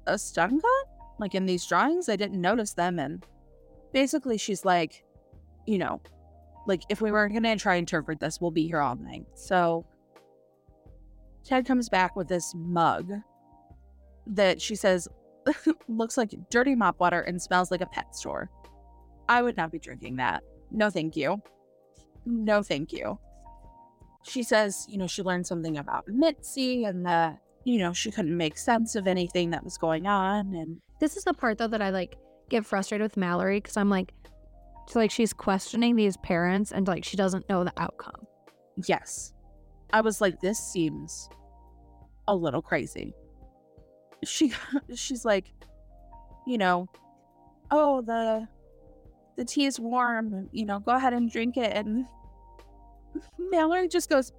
a stun gun? Like in these drawings? I didn't notice them. And basically, she's like, You know, like if we weren't going to try and interpret this, we'll be here all night. So Ted comes back with this mug that she says looks like dirty mop water and smells like a pet store. I would not be drinking that. No, thank you. No, thank you. She says, you know, she learned something about Mitzi and that, you know, she couldn't make sense of anything that was going on. And this is the part, though, that I like get frustrated with Mallory because I'm like, so like she's questioning these parents and like she doesn't know the outcome. Yes. I was like, this seems a little crazy. She she's like, you know, oh the the tea is warm, you know, go ahead and drink it. And Mallory just goes,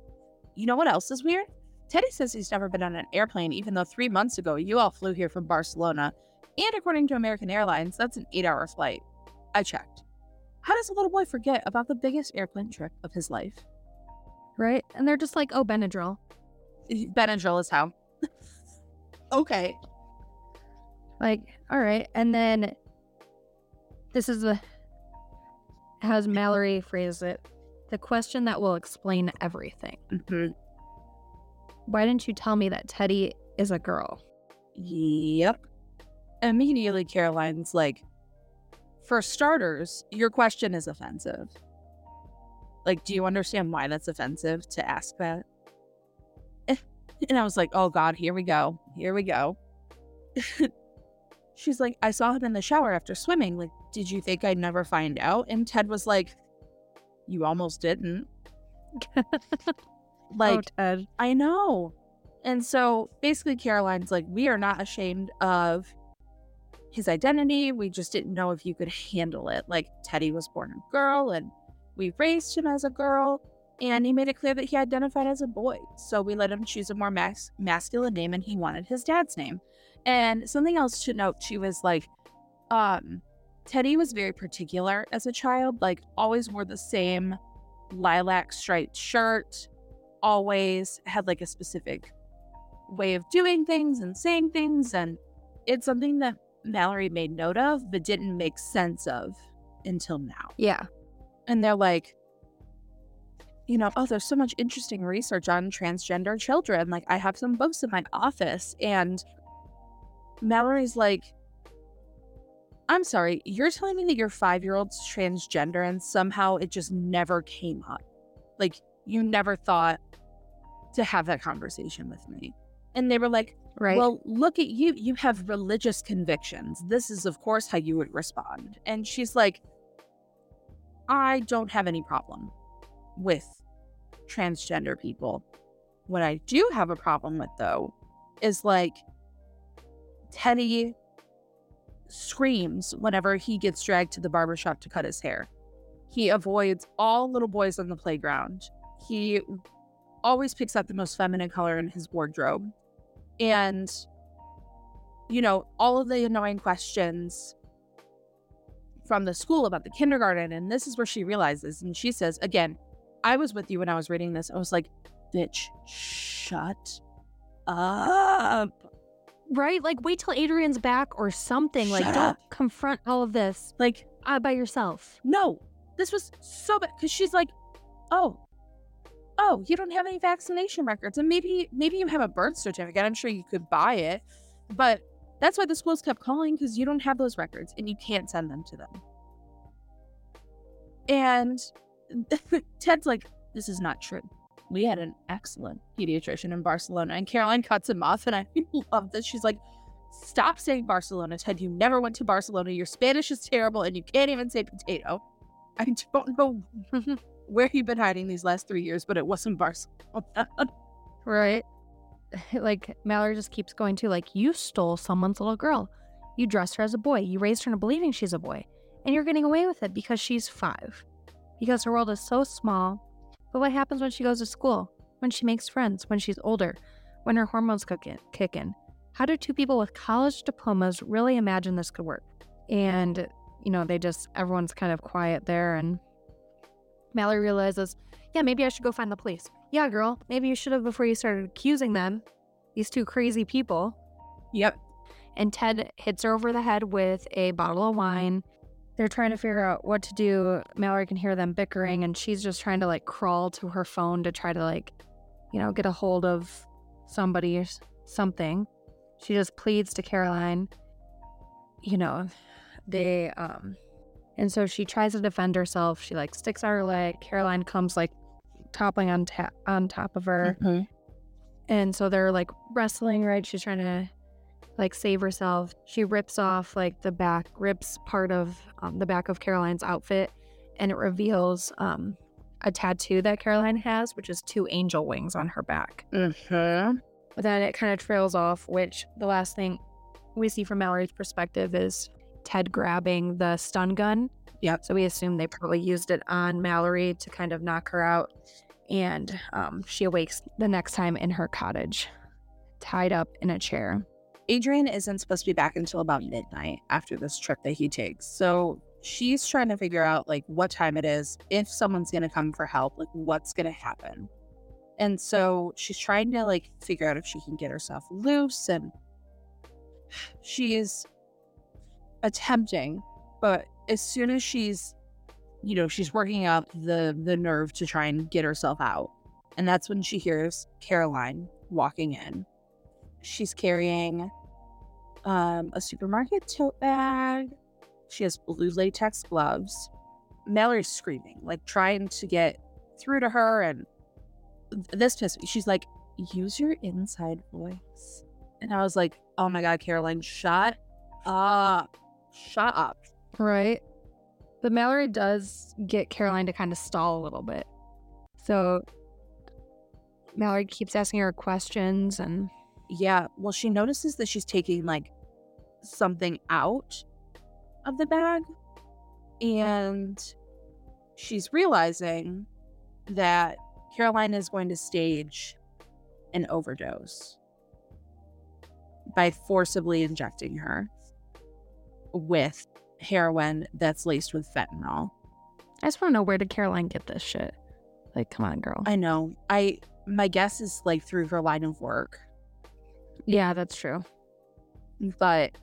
you know what else is weird? Teddy says he's never been on an airplane, even though three months ago you all flew here from Barcelona. And according to American Airlines, that's an eight hour flight. I checked. How does a little boy forget about the biggest airplane trip of his life? Right? And they're just like, oh, Benadryl. Benadryl is how. okay. Like, all right. And then this is the, as Mallory phrased it, the question that will explain everything. Mm-hmm. Why didn't you tell me that Teddy is a girl? Yep. Immediately, Caroline's like, for starters, your question is offensive. Like, do you understand why that's offensive to ask that? And I was like, oh God, here we go. Here we go. She's like, I saw him in the shower after swimming. Like, did you think I'd never find out? And Ted was like, You almost didn't. Oh, like, oh, Ted. I know. And so basically, Caroline's like, We are not ashamed of his identity. We just didn't know if you could handle it. Like, Teddy was born a girl and we raised him as a girl. And he made it clear that he identified as a boy. So we let him choose a more mas- masculine name and he wanted his dad's name. And something else to note too is like, um, Teddy was very particular as a child, like, always wore the same lilac striped shirt, always had like a specific way of doing things and saying things. And it's something that Mallory made note of, but didn't make sense of until now. Yeah. And they're like, you know, oh, there's so much interesting research on transgender children. Like, I have some books in my office, and Mallory's like, I'm sorry, you're telling me that your five year old's transgender and somehow it just never came up. Like, you never thought to have that conversation with me. And they were like, Right. Well, look at you. You have religious convictions. This is, of course, how you would respond. And she's like, I don't have any problem with transgender people. What I do have a problem with, though, is like Teddy screams whenever he gets dragged to the barbershop to cut his hair. He avoids all little boys on the playground. He always picks up the most feminine color in his wardrobe. And, you know, all of the annoying questions from the school about the kindergarten. And this is where she realizes, and she says, again, I was with you when I was reading this. I was like, bitch, shut up. Right? Like, wait till Adrian's back or something. like, Shut don't confront all of this Like, uh, by yourself. no, this was so bad. Cause she's like, oh, oh, you don't have any vaccination records. And maybe, maybe you have a birth certificate. I'm sure you could buy it. But that's why the schools kept calling because you don't have those records and you can't send them to them. And Ted's like, this is not true. We had an excellent pediatrician in Barcelona. And Caroline cuts him off. And I love this. She's like, stop saying Barcelona, Ted. You never went to Barcelona. Your Spanish is terrible and you can't even say potato. I don't know where you've been hiding these last three years, but it wasn't Barcelona. Right? Like, Mallory just keeps going to, like, you stole someone's little girl. You dressed her as a boy. You raised her into believing she's a boy. And you're getting away with it because she's five. Because her world is so small. But what happens when she goes to school? When she makes friends? When she's older? When her hormones? Kick in? How do two people with college diplomas really imagine this could work? And, you know, they just, everyone's kind of quiet there. And Mallory realizes, yeah, maybe I should go find the police. Yeah, girl, maybe you should have before you started accusing them, these two crazy people. Yep. And Ted hits her over the head with a bottle of wine. They're trying to figure out what to do. Mallory can hear them bickering, and she's just trying to like crawl to her phone to try to like, you know, get a hold of somebody or something. She just pleads to Caroline. You know, they um and so she tries to defend herself. She like sticks out her leg. Caroline comes like toppling on ta- on top of her. Mm-hmm. And so they're like wrestling, right? She's trying to like save herself. She rips off like the back, rips part of um, the back of Caroline's outfit, and it reveals um, a tattoo that Caroline has, which is two angel wings on her back. Mm-hmm. But then it kind of trails off, which the last thing we see from Mallory's perspective is Ted grabbing the stun gun. Yep. So we assume they probably used it on Mallory to kind of knock her out. And um, she awakes the next time in her cottage, tied up in a chair. Adrian isn't supposed to be back until about midnight after this trip that he takes. So she's trying to figure out like what time it is, if someone's going to come for help, like what's going to happen. And so she's trying to like figure out if she can get herself loose and she is attempting, but as soon as she's you know, she's working up the the nerve to try and get herself out. And that's when she hears Caroline walking in. She's carrying um, a supermarket tote bag. She has blue latex gloves. Mallory's screaming, like trying to get through to her. And this pissed me. She's like, use your inside voice. And I was like, oh my God, Caroline, shut up. Shut up. Right. But Mallory does get Caroline to kind of stall a little bit. So Mallory keeps asking her questions and Yeah. Well, she notices that she's taking like something out of the bag. And she's realizing that Caroline is going to stage an overdose by forcibly injecting her with heroin that's laced with fentanyl. I just want to know where did Caroline get this shit? Like, come on, girl. I know. I my guess is like through her line of work. yeah, that's true. But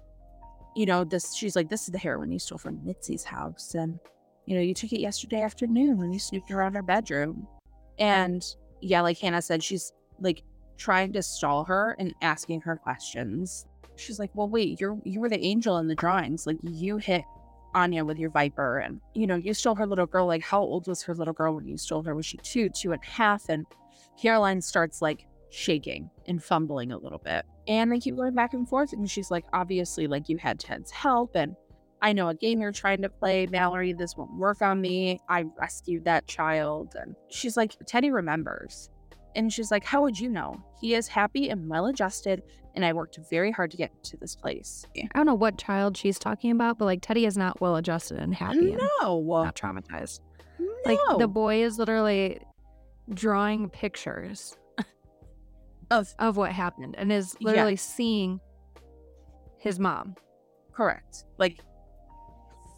you know, this she's like, This is the heroin you stole from Mitzi's house. And you know, you took it yesterday afternoon when you snooped around her bedroom. And yeah, like Hannah said, she's like trying to stall her and asking her questions. She's like, Well, wait, you're you were the angel in the drawings. Like you hit Anya with your viper and you know, you stole her little girl. Like, how old was her little girl when you stole her? Was she two, two and a half? And Caroline starts like shaking and fumbling a little bit. And they keep going back and forth. And she's like, obviously, like you had Ted's help. And I know a game you're trying to play, Mallory. This won't work on me. I rescued that child. And she's like, Teddy remembers. And she's like, How would you know? He is happy and well adjusted. And I worked very hard to get to this place. I don't know what child she's talking about, but like Teddy is not well adjusted and happy and No. not traumatized. No. Like the boy is literally drawing pictures of of what happened and is Yeah. literally seeing his mom. Correct. Like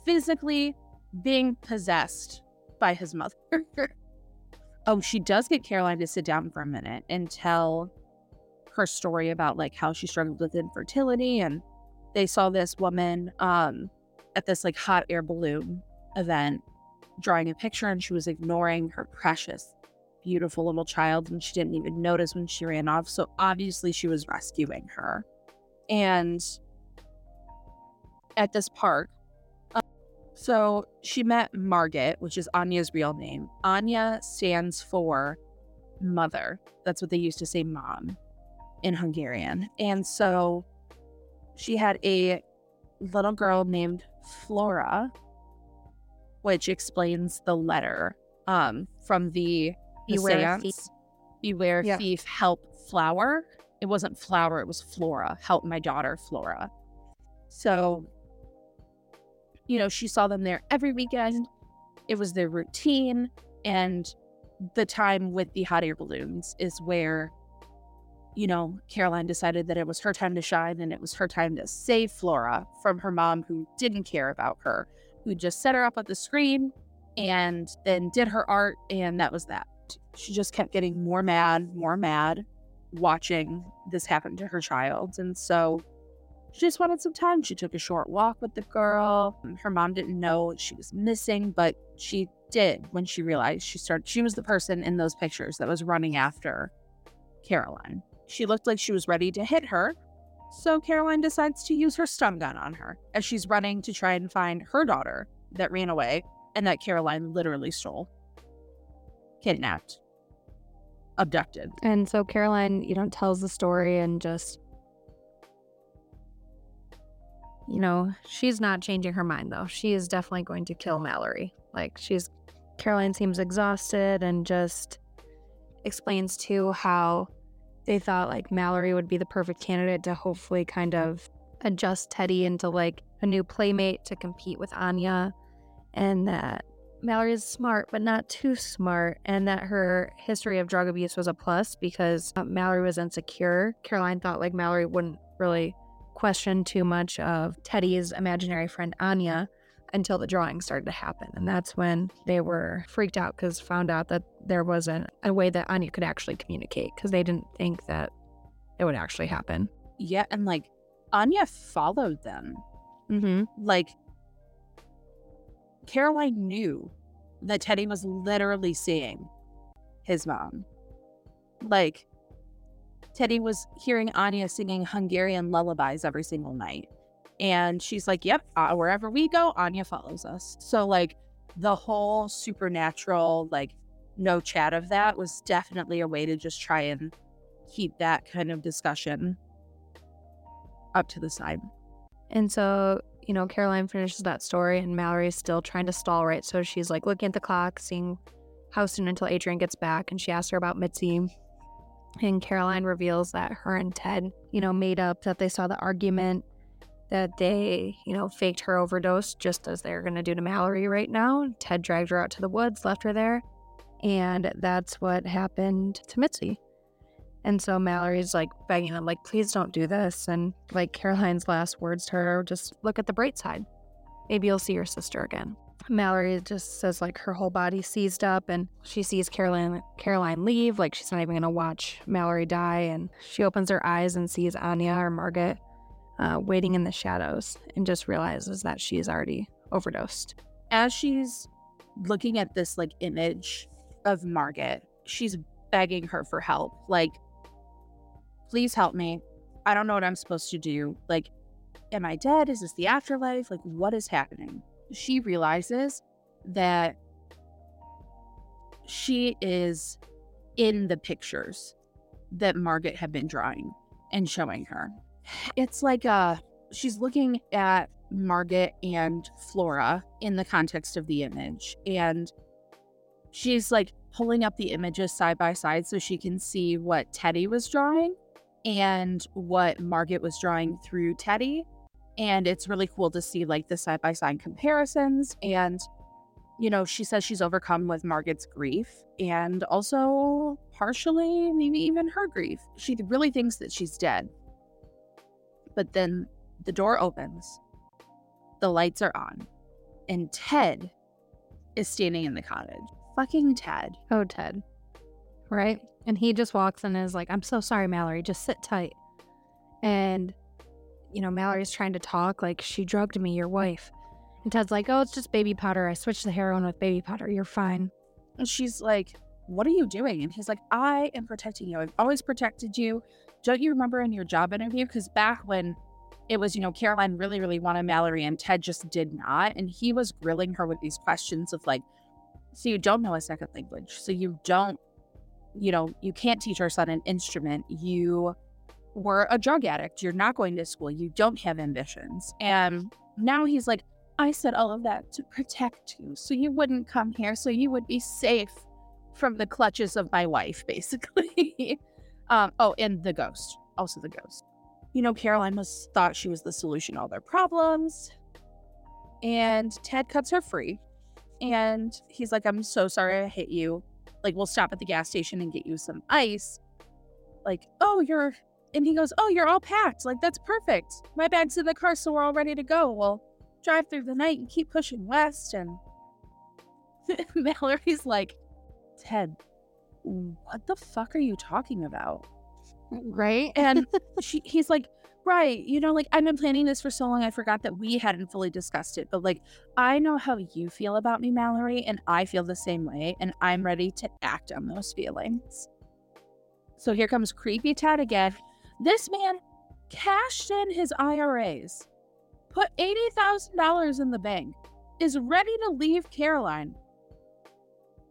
physically being possessed by his mother. oh, she does get Caroline to sit down for a minute and tell her story about like how she struggled with infertility and they saw this woman um at this like hot air balloon event drawing a picture and she was ignoring her precious beautiful little child and she didn't even notice when she ran off so obviously she was rescuing her and at this park. Um, so she met Margit, which is Anya's real name. Anya stands for mother. That's what they used to say mom in Hungarian. And so she had a little girl named Flora, which explains the letter um, from the, the Beware thief. Beware Yeah. thief, help flower. It wasn't flower, it was Flora. Help my daughter, Flora. So, you know, she saw them there every weekend. It was their routine. And the time with the hot air balloons is where, you know, Caroline decided that it was her time to shine and it was her time to save Flora from her mom who didn't care about her, who just set her up at the screen and then did her art, and that was that. She just kept getting more mad, more mad, watching this happen to her child. And so she just wanted some time. She took a short walk with the girl. Her mom didn't know she was missing, but she did when she realized she started she was the person in those pictures that was running after Caroline. She looked like she was ready to hit her. So Caroline decides to use her stun gun on her as she's running to try and find her daughter that ran away and that Caroline literally stole, kidnapped, abducted. And so Caroline, you know, tells the story and just you know, she's not changing her mind though. She is definitely going to kill Mallory. Like she's Caroline seems exhausted and just explains too how they thought like Mallory would be the perfect candidate to hopefully kind of adjust Teddy into like a new playmate to compete with Anya and that Mallory is smart but not too smart and that her history of drug abuse was a plus because uh, Mallory was insecure. Caroline thought like Mallory wouldn't really question too much of Teddy's imaginary friend Anya until the drawing started to happen. And that's when they were freaked out because found out that there wasn't a way that Anya could actually communicate because they didn't think that it would actually happen. Yeah, and like Anya followed them. Mm-hmm. Like Caroline knew that Teddy was literally seeing his mom. Like Teddy was hearing Anya singing Hungarian lullabies every single night. And she's like, yep, uh, wherever we go, Anya follows us. So, like, the whole supernatural, like, no chat of that was definitely a way to just try and keep that kind of discussion up to the side. And so, you know, Caroline finishes that story, and Mallory's still trying to stall, right? So she's like looking at the clock, seeing how soon until Adrian gets back, and she asks her about Mitzi. And Caroline reveals that her and Ted, you know, made up that they saw the argument that they, you know, faked her overdose just as they're going to do to Mallory right now. Ted dragged her out to the woods, left her there. And that's what happened to Mitzi. And so Mallory's like begging them, like, please don't do this. And like Caroline's last words to her, just look at the bright side. Maybe you'll see your sister again. Mallory just says like her whole body seized up and she sees Caroline Caroline leave, like she's not even gonna watch Mallory die, and she opens her eyes and sees Anya or Margaret uh, waiting in the shadows and just realizes that she's already overdosed. As she's looking at this like image of Margaret, she's begging her for help. Like, please help me. I don't know what I'm supposed to do. Like, am I dead? Is this the afterlife? Like, what is happening? She realizes that she is in the pictures that Margaret had been drawing and showing her. It's like uh she's looking at Margaret and Flora in the context of the image and she's like pulling up the images side by side so she can see what Teddy was drawing and what Margaret was drawing through Teddy and it's really cool to see like the side by side comparisons and you know, she says she's overcome with Margaret's grief and also partially maybe even her grief. She really thinks that she's dead but then the door opens, the lights are on, and Ted is standing in the cottage. Fucking Ted. Oh, Ted. Right? And he just walks in and is like, I'm so sorry, Mallory. Just sit tight. And, you know, Mallory's trying to talk like, she drugged me, your wife. And Ted's like, oh, it's just baby powder. I switched the heroin with baby powder. You're fine. And she's like, what are you doing? And he's like, I am protecting you. I've always protected you don't you remember in your job interview? Because back when it was, you know, Caroline really, really wanted Mallory and Ted just did not. And he was grilling her with these questions of like, so you don't know a second language. So you don't, you know, you can't teach our son an instrument. You were a drug addict. You're not going to school. You don't have ambitions. And now he's like, I said all of that to protect you so you wouldn't come here, so you would be safe from the clutches of my wife, basically. Um, oh, and the ghost. Also the ghost. You know, Caroline was thought she was the solution to all their problems. And Ted cuts her free. And he's like, I'm so sorry I hit you. Like, we'll stop at the gas station and get you some ice. Like, oh, you're and he goes, Oh, you're all packed. Like, that's perfect. My bag's in the car, so we're all ready to go. We'll drive through the night and keep pushing west. And Mallory's like, Ted, what the fuck are you talking about? Right? And she, he's like, right, you know, like I've been planning this for so long, I forgot that we hadn't fully discussed it. But like, I know how you feel about me, Mallory, and I feel the same way, and I'm ready to act on those feelings. So here comes creepy Ted again. This man cashed in his IRAs, put $80,000 in the bank, is ready to leave Caroline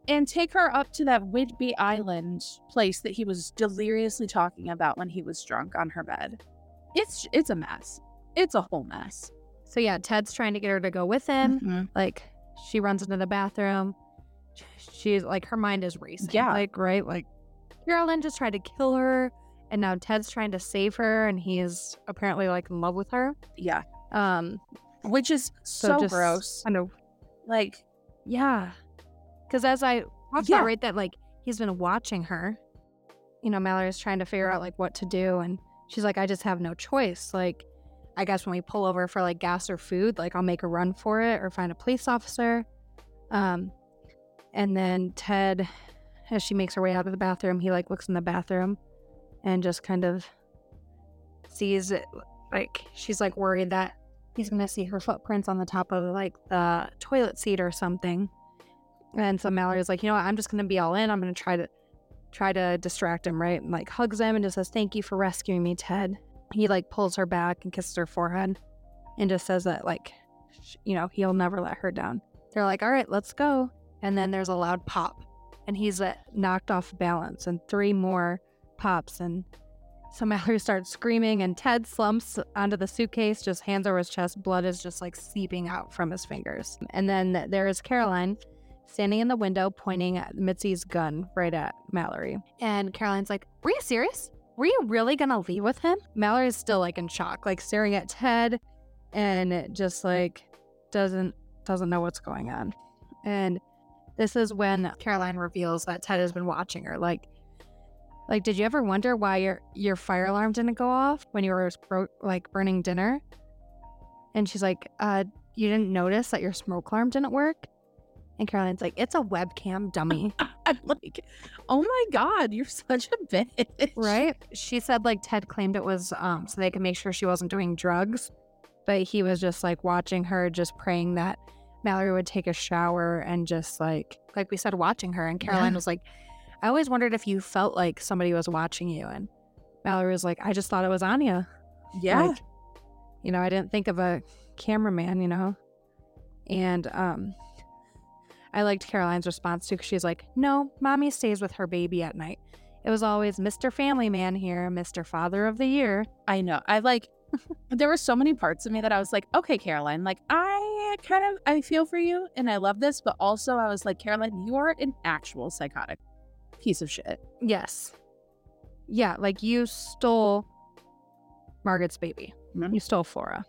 and take her up to that Whidbey Island place that he was deliriously talking about when he was drunk on her bed. It's it's a mess. It's a whole mess. So yeah, Ted's trying to get her to go with him. Mhm. Like she runs into the bathroom. She's like her mind is racing. Yeah. Like, right? Like Carolyn just tried to kill her and now Ted's trying to save her and he's apparently like in love with her. Yeah, Um which is so, so, gross. I know. Like, yeah. Cause as I talked Yeah. about right that like he's been watching her. You know, Mallory's trying to figure out like what to do and she's like, I just have no choice. Like I guess when we pull over for like gas or food, like I'll make a run for it or find a police officer. Um, and then Ted, as she makes her way out of the bathroom, he like looks in the bathroom and just kind of sees it. Like she's like worried that he's gonna see her footprints on the top of like the toilet seat or something. And so Mallory's like, you know what? I'm just gonna be all in. I'm gonna try to try to distract him, right? And like hugs him and just says, "Thank you for rescuing me, Ted." He like pulls her back and kisses her forehead, and just says that like, sh- you know, he'll never let her down. They're like, "All right, let's go." And then there's a loud pop, and he's uh, knocked off balance, and three more pops, and so Mallory starts screaming, and Ted slumps onto the suitcase, just hands over his chest. Blood is just like seeping out from his fingers. And then there is Caroline standing in the window, pointing at Mitzi's gun right at Mallory. And Caroline's like, Were you serious? Were you really gonna leave with him? Mallory's still like in shock, like staring at Ted and just like doesn't doesn't know what's going on. And this is when Caroline reveals that Ted has been watching her. Like, like, did you ever wonder why your your fire alarm didn't go off when you were bro- like burning dinner? And she's like, uh, you didn't notice that your smoke alarm didn't work? And Caroline's like, it's a webcam dummy, I'm like, oh my god, you're such a bitch. right? She said like Ted claimed it was um so they could make sure she wasn't doing drugs, but he was just like watching her, just praying that Mallory would take a shower and just like like we said, watching her. And Caroline Yeah. was like, I always wondered if you felt like somebody was watching you. And Mallory was like, I just thought it was Anya. Yeah. Like, you know, I didn't think of a cameraman, you know? And um I liked Caroline's response too, because she's like, No, mommy stays with her baby at night. It was always Mr. Family Man here, Mr. Father of the Year. I know. I like there were so many parts of me that I was like, okay, Caroline, like I kind of I feel for you and I love this, but also I was like, Caroline, you are an actual psychotic piece of shit. Yes. Yeah, like you stole Margaret's baby. Mhm. You stole Flora.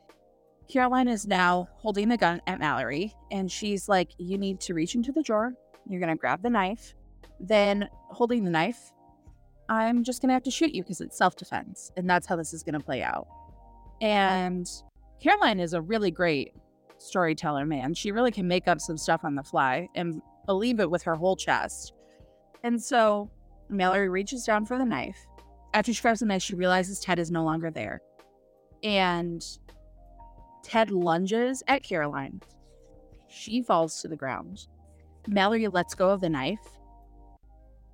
Caroline is now holding the gun at Mallory and she's like, You need to reach into the drawer. You're gonna grab the knife. Then holding the knife, I'm just gonna have to shoot you because it's self-defense. And that's how this is gonna play out. And Caroline is a really great storyteller, man. She really can make up some stuff on the fly and believe it with her whole chest. And so Mallory reaches down for the knife. After she grabs the knife, she realizes Ted is no longer there. And Ted lunges at Caroline. She falls to the ground. Mallory lets go of the knife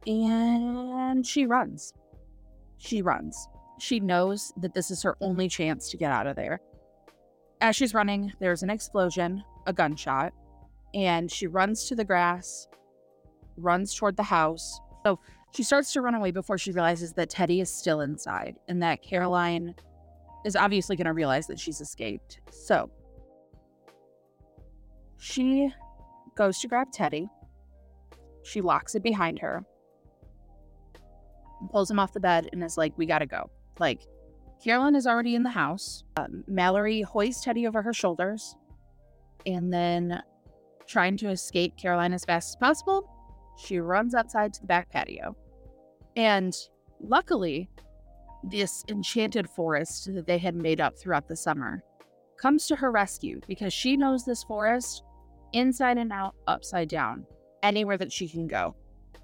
and she runs. She runs. She knows that this is her only chance to get out of there. As she's running, there's an explosion, a gunshot, and she runs to the grass, runs toward the house. So she starts to run away before she realizes that Teddy is still inside and that Caroline is obviously going to realize that she's escaped. So she goes to grab Teddy. She locks it behind her, pulls him off the bed, and is like, We got to go. Like, Carolyn is already in the house. Um, Mallory hoists Teddy over her shoulders and then, trying to escape Caroline as fast as possible, she runs outside to the back patio. And luckily, this enchanted forest that they had made up throughout the summer comes to her rescue because she knows this forest inside and out, upside down. anywhere that she can go.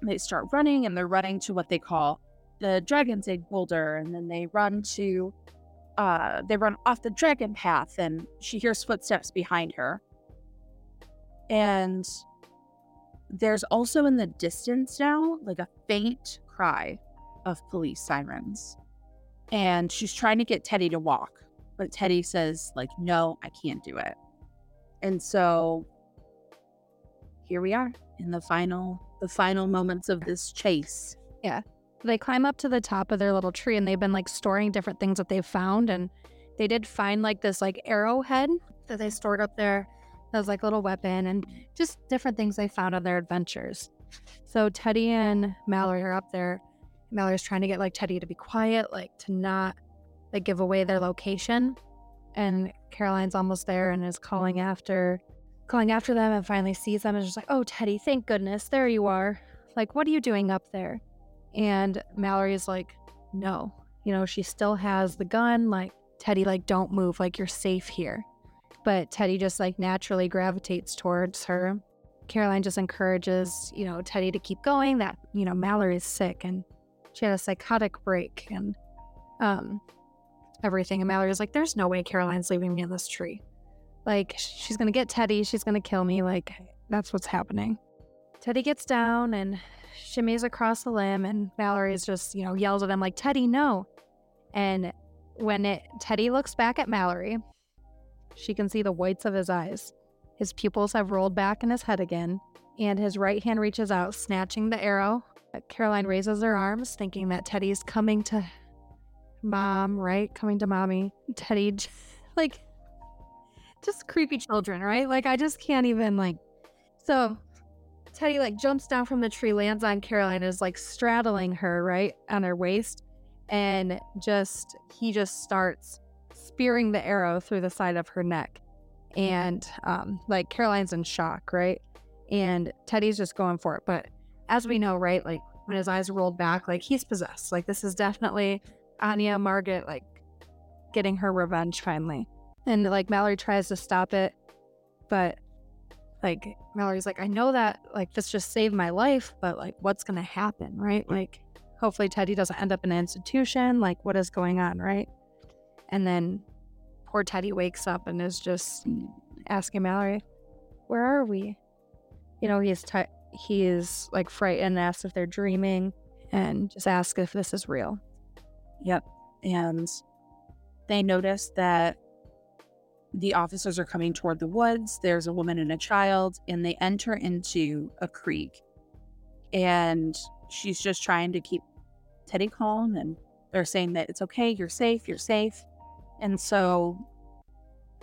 They start running and they're running to what they call the dragon's egg boulder, and then they run to uh they run off the dragon path and she hears footsteps behind her. And there's also in the distance now like a faint cry of police sirens. And she's trying to get Teddy to walk, but Teddy says like no, I can't do it. And so here we are in the final the final moments of this chase. Yeah. They climb up to the top of their little tree and they've been like storing different things that they've found. And they did find like this like arrowhead that they stored up there. That was like little weapon and just different things they found on their adventures. So Teddy and Mallory are up there. Mallory's trying to get like Teddy to be quiet, like to not like give away their location. And Caroline's almost there and is calling after calling after them and finally sees them and is just like, Oh Teddy, thank goodness, there you are. Like, what are you doing up there? And Mallory is like, no, you know, she still has the gun. Like, Teddy, like, don't move. Like, you're safe here. But Teddy just like naturally gravitates towards her. Caroline just encourages, you know, Teddy to keep going, that, you know, Mallory's sick and she had a psychotic break and um everything. And Mallory's like, there's no way Caroline's leaving me in this tree. Like, she's gonna get Teddy, she's gonna kill me. Like, that's what's happening. Teddy gets down and shimmies across the limb, and Mallory's just, you know, yells at him like, Teddy, no. And when it Teddy looks back at Mallory, she can see the whites of his eyes. His pupils have rolled back in his head again, and his right hand reaches out, snatching the arrow. Caroline raises her arms, thinking that Teddy's coming to mom, right? Coming to mommy. Teddy, like, just creepy children, right? Like, I just can't even, like. So, Teddy, like, jumps down from the tree, lands on Caroline, is like straddling her, right? On her waist. And just, he just starts spearing the arrow through the side of her neck. And, um, like, Caroline's in shock, right? And Teddy's just going for it. But as we know, right? Like, when his eyes rolled back, like, he's possessed. Like, this is definitely Anya Margaret, like, getting her revenge finally. And, like, Mallory tries to stop it. But, like, Mallory's like, I know that, like, this just saved my life, but, like, what's going to happen, right? Like, hopefully Teddy doesn't end up in an institution. Like, what is going on, right? And then poor Teddy wakes up and is just asking Mallory, Where are we? You know, he's t- he is like frightened, asks if they're dreaming, and just asks if this is real. Yep. And they notice that the officers are coming toward the woods. There's a woman and a child, and they enter into a creek. And she's just trying to keep Teddy calm, and they're saying that it's okay, you're safe, you're safe. And so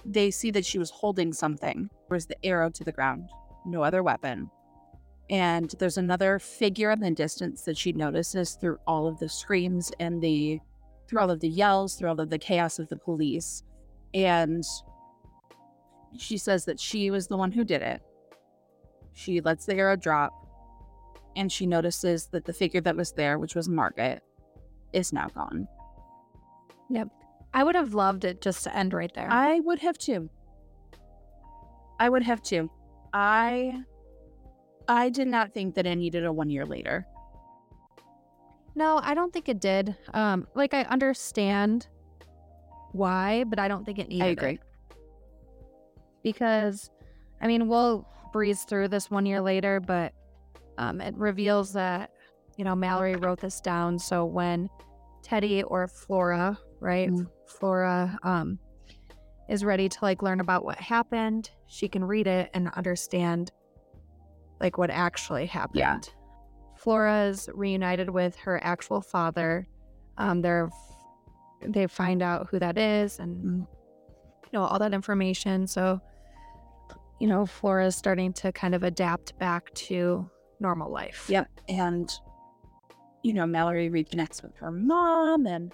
they see that she was holding something. There's the arrow to the ground, no other weapon. And there's another figure in the distance that she notices through all of the screams and the through all of the yells, through all of the chaos of the police. And she says that she was the one who did it. She lets the arrow drop and she notices that the figure that was there, which was Margaret, is now gone. Yep. I would have loved it just to end right there. I would have too. I would have too. I I did not think that it needed a one year later. no, I don't think it did. Um, like I understand why, but I don't think it needed I it. agree. because I mean we'll breeze through this one year later, but um, it reveals that you know Mallory wrote this down. So when Teddy or Flora, right, Mm. Flora, um, is ready to like learn about what happened, she can read it and understand like what actually happened. Yeah. Flora is reunited with her actual father. Um, they're they find out who that is and Mm. you know all that information. So you know Flora is starting to kind of adapt back to normal life. Yep. And, you know, Mallory reconnects with her mom, and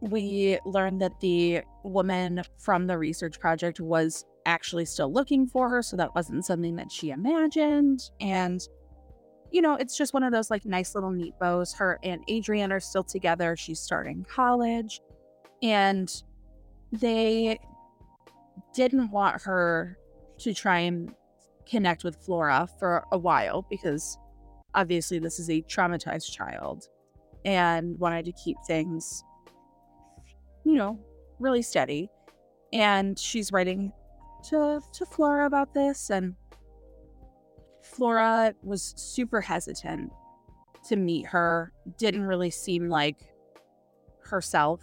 we learn that the woman from the research project was actually still looking for her. So that wasn't something that she imagined. And, you know, it's just one of those like nice little neat bows. Her and Adrian are still together. She's starting college. And they didn't want her to try and connect with Flora for a while because obviously this is a traumatized child and wanted to keep things, you know, really steady. And she's writing to to Flora about this and Flora was super hesitant to meet her, didn't really seem like herself.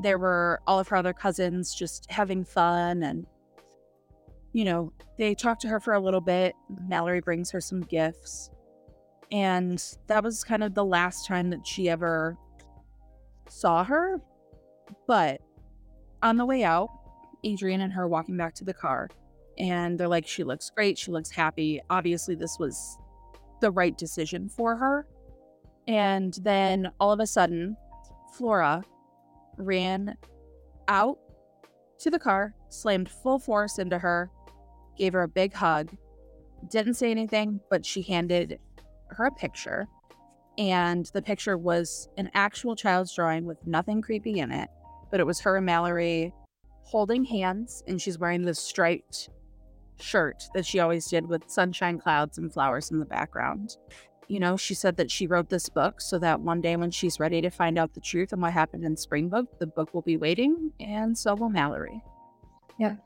There were all of her other cousins just having fun and you know, they talked to her for a little bit. Mallory brings her some gifts. And that was kind of the last time that she ever saw her. But on the way out, Adrian and her walking back to the car, and they're like, she looks great. She looks happy. Obviously, this was the right decision for her. And then all of a sudden, Flora ran out to the car, slammed full force into her, gave her a big hug, didn't say anything, but she handed her a picture. And the picture was an actual child's drawing with nothing creepy in it, but it was her and Mallory holding hands, and she's wearing this striped shirt that she always did with sunshine clouds and flowers in the background. You know, she said that she wrote this book so that one day when she's ready to find out the truth and what happened in Spring Brook, the book will be waiting, and so will Mallory. Yeah.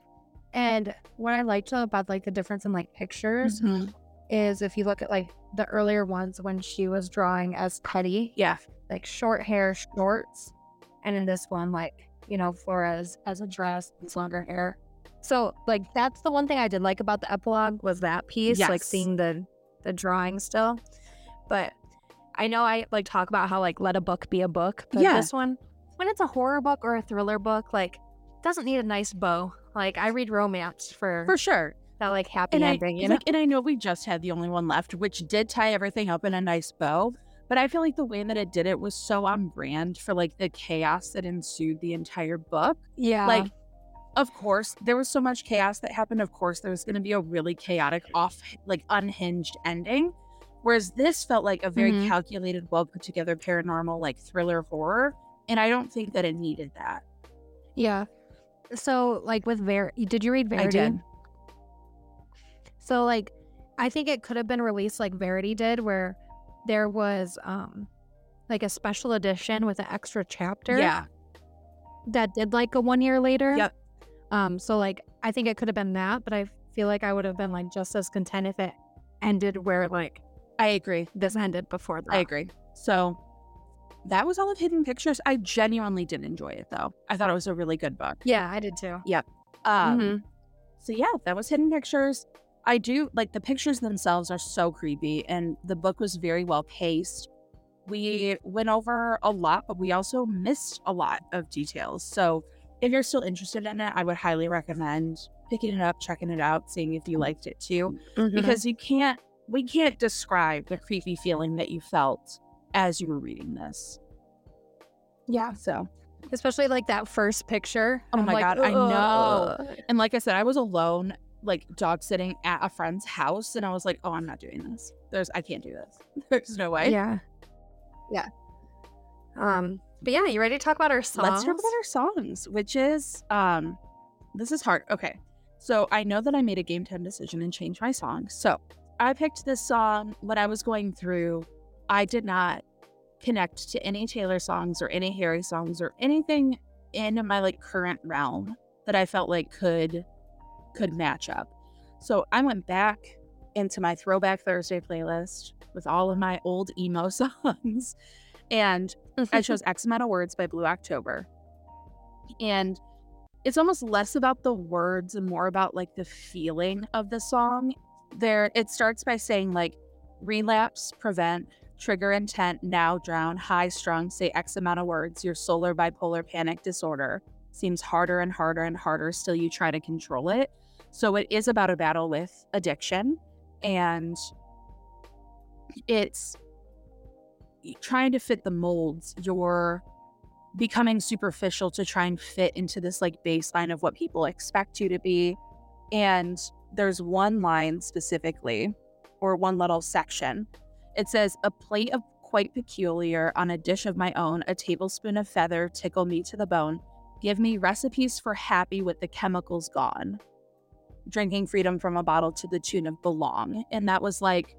And what I liked about like the difference in like pictures Mhm. is if you look at like the earlier ones when she was drawing as Teddy, Yeah. like short hair, shorts, and in this one, like you know, Flora's as a dress, with longer hair. So like that's the one thing I did like about the epilogue was that piece, like seeing the the drawing still. But I know I like talk about how like let a book be a book, but Yeah. this one, when it's a horror book or a thriller book, like doesn't need a nice bow. Like I read romance for, For sure. that like happy And I, ending, you know? like, and I know we just had the only one left, which did tie everything up in a nice bow. But I feel like the way that it did it was so on brand for like the chaos that ensued the entire book. yeah, Like, of course, there was so much chaos that happened. Of course, there was going to be a really chaotic, off, like unhinged ending. Whereas this felt like a very Mhm. calculated, well put together paranormal, like thriller horror. And I don't think that it needed that. yeah. So like with Ver, did you read Verity? I did. So like I think it could have been released like Verity did where there was um like a special edition with an extra chapter Yeah. that did like a one year later. Yep. Um so like I think it could have been that, but I feel like I would have been like just as content if it ended where like I agree. this ended before that. I agree. So that was all of Hidden Pictures. I genuinely did enjoy it though. I thought it was a really good book. Yeah, I did too. Yep. Um, Mhm. So yeah, that was Hidden Pictures. I do like the pictures themselves are so creepy, and the book was very well paced. We went over a lot, but we also missed a lot of details. So if you're still interested in it, I would highly recommend picking it up, checking it out, seeing if you liked it too. Mhm. Because you can't, we can't describe the creepy feeling that you felt as you were reading this. yeah, So especially like that first picture. Oh I'm my like, God, I know. And like I said, I was alone, like dog sitting at a friend's house, and I was like, "Oh, I'm not doing this. There's, I can't do this. There's no way." Yeah. Yeah. Um, but yeah, you ready to talk about our songs? Let's talk about our songs, which is, um, this is hard. Okay, so I know that I made a game ten decision and changed my song. So I picked this song when I was going through. I did not connect to any Taylor songs or any Harry songs or anything in my like current realm that I felt like could could match up. So I went back into my Throwback Thursday playlist with all of my old emo songs, and I chose X amount of words by Blue October. And it's almost less about the words and more about like the feeling of the song. There it starts by saying like relapse, prevent, trigger intent, now drown, high strung, say X amount of words, your solar bipolar panic disorder seems harder and harder and harder, still you try to control it. So it is about a battle with addiction and it's trying to fit the molds. You're becoming superficial to try and fit into this like baseline of what people expect you to be. And there's one line specifically, or one little section. It says, A plate of quite peculiar on a dish of my own, a tablespoon of feather, tickle me to the bone. Give me recipes for happy with the chemicals gone. Drinking freedom from a bottle to the tune of belong. And that was like,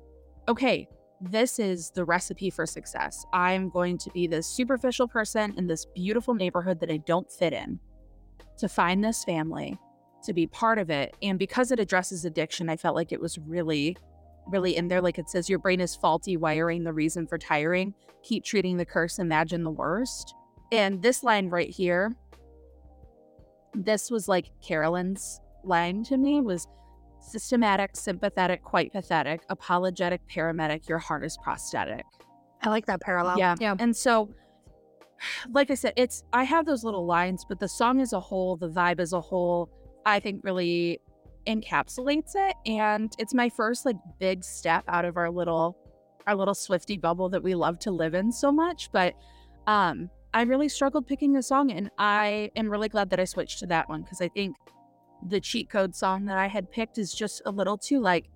okay, this is the recipe for success. I'm going to be this superficial person in this beautiful neighborhood that I don't fit in to find this family, to be part of it. And because it addresses addiction, I felt like it was really, really in there. Like it says, your brain is faulty wiring, the reason for tiring. Keep treating the curse, imagine the worst. And this line right here, this was like Carolyn's line to me was systematic, sympathetic, quite pathetic, apologetic, paramedic, your heart is prosthetic. I like that parallel. Yeah. Yeah. And so, like I said, it's, I have those little lines, but the song as a whole, the vibe as a whole, I think really encapsulates it. And it's my first like big step out of our little, our little Swifty bubble that we love to live in so much. But, um, I really struggled picking a song, and I am really glad that I switched to that one because I think the cheat code song that I had picked is just a little too like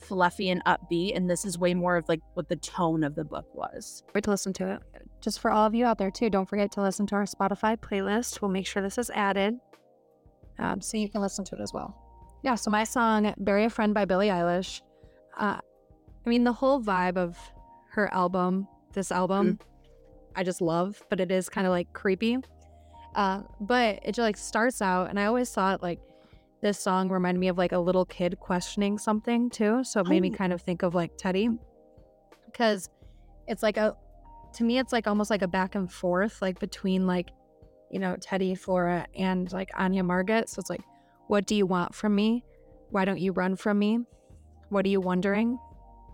fluffy and upbeat, and this is way more of like what the tone of the book was. Wait to listen to it. Just for all of you out there too, don't forget to listen to our Spotify playlist. We'll make sure this is added, um, so you can listen to it as well. Yeah. So my song "Bury a Friend" by Billie Eilish. Uh, I mean, the whole vibe of her album, this album, I just love, but it is kind of like creepy. Uh, but it just like starts out, and I always thought like this song reminded me of like a little kid questioning something too. So it made me Oh. kind of think of like Teddy, because it's like a to me it's like almost like a back and forth like between like you know Teddy, Flora, and like Anya Margaret. So it's like, what do you want from me? Why don't you run from me? What are you wondering?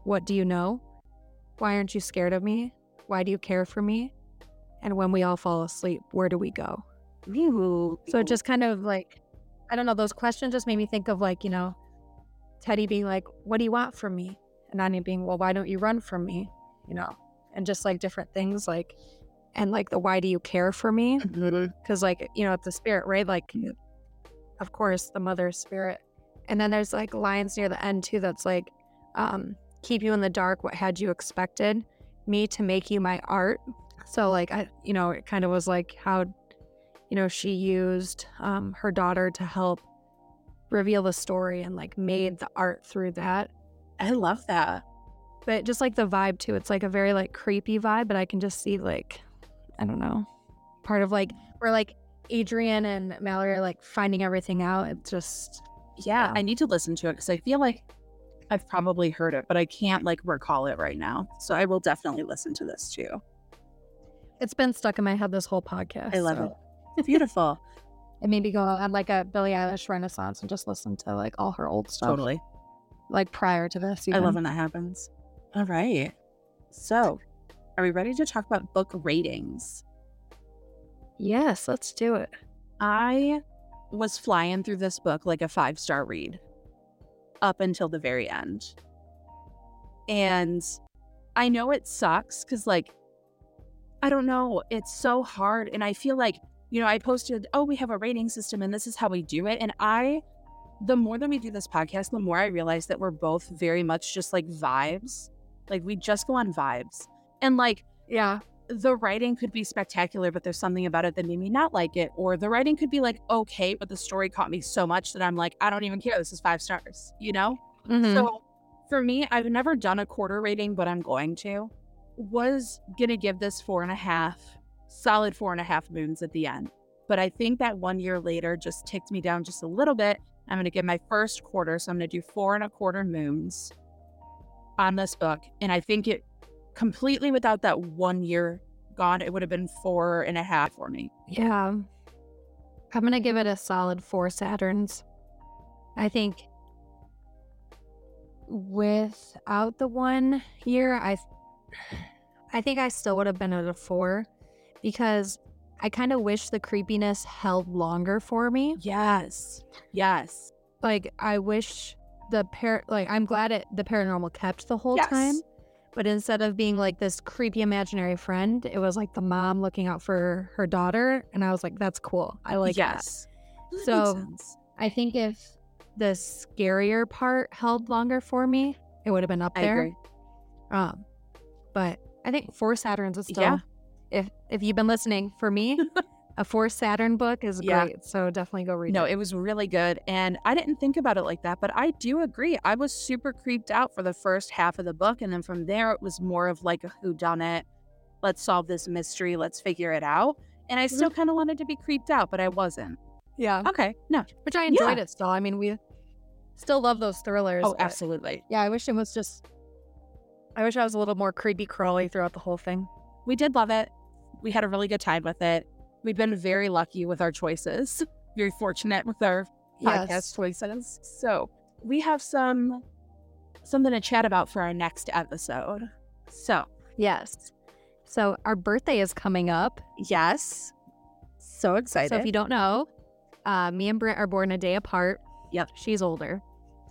What do you know? Why aren't you scared of me? Why do you care for me? And when we all fall asleep, where do we go? So it just kind of like, I don't know, those questions just made me think of like, you know, Teddy being like, what do you want from me? And Anya being, well, why don't you run from me? You know, and just like different things like, and like the why do you care for me? Because like, you know, it's the spirit, right? Like, of course, the mother spirit. And then there's like lines near the end too that's like, um, keep you in the dark, what had you expected? Me to make you my art. So like I you know, it kind of was like how you know, she used um, her daughter to help reveal the story and like made the art through that. I love that. But just like the vibe too, it's like a very like creepy vibe, but I can just see like, I don't know, part of like where like Adrian and Mallory are like finding everything out. It's just, Yeah. I need to listen to it because I feel like I've probably heard it, but I can't like recall it right now. So I will definitely listen to this too. it's been stuck in my head this whole podcast. I love so it. Beautiful. And maybe go on like a Billie Eilish renaissance and just listen to like all her old stuff. totally. Like prior to this. I love when that happens. All right. So, are we ready to talk about book ratings? Yes, let's do it. I was flying through this book like a five star read up until the very end. And I know it sucks because, like, I don't know, it's so hard. And I feel like, you know, I posted, oh, we have a rating system and this is how we do it. And I, the more that we do this podcast, the more I realize that we're both very much just like vibes. Like, we just go on vibes. And like, Yeah. the writing could be spectacular, but there's something about it that made me not like it. Or the writing could be like okay, but the story caught me so much that I'm like, I don't even care. This is five stars, you know? Mhm. So for me, I've never done a quarter rating, but I'm going to. Was gonna give this four and a half, solid four and a half moons at the end. But I think that one year later just ticked me down just a little bit. I'm gonna give my first quarter, so I'm gonna do four and a quarter moons on this book. And I think it completely without that one year gone, it would have been four and a half for me. Yeah. I'm going to give it a solid four Saturns. I think without the one year, I I think I still would have been at a four because I kind of wish the creepiness held longer for me. Yes. Yes. Like I wish the par like I'm glad it the paranormal kept the whole Yes. time. But instead of being like this creepy imaginary friend, it was like the mom looking out for her daughter. And I was like, that's cool. I like that. yes. That So- I think if the scarier part held longer for me, it would have been up I there. agree. Um, but I think four Saturns is still. Yeah. If if you've been listening, for me, A For Saturn book is Yeah. great, so definitely go read it. No, it. it was really good. And I didn't think about it like that, but I do agree. I was super creeped out for the first half of the book. And then from there, it was more of like a whodunit. Let's solve this mystery. Let's figure it out. And I still mm-hmm. kind of wanted to be creeped out, but I wasn't. Yeah, Okay. No. which I enjoyed Yeah. it still. I mean, we still love those thrillers. Oh, absolutely. Yeah, I wish it was just. I wish I was a little more creepy crawly throughout the whole thing. We did love it. We had a really good time with it. We've been very lucky with our choices, very fortunate with our podcast choices. So we have some something to chat about for our next episode. So Yes. So our birthday is coming up. yes, so excited. So if you don't know, uh, me and Britt are born a day apart. Yep. She's older,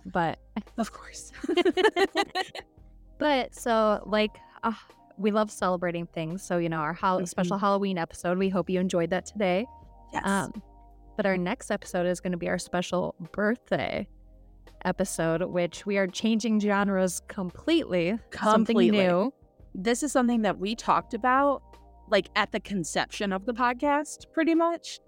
but of course. but so like uh, we love celebrating things. So you know our hol- Mhm. special Halloween episode. We hope you enjoyed that today. yes. Um, but our next episode is going to be our special birthday episode, which we are changing genres completely. Something new. this is something that we talked about like at the conception of the podcast pretty much.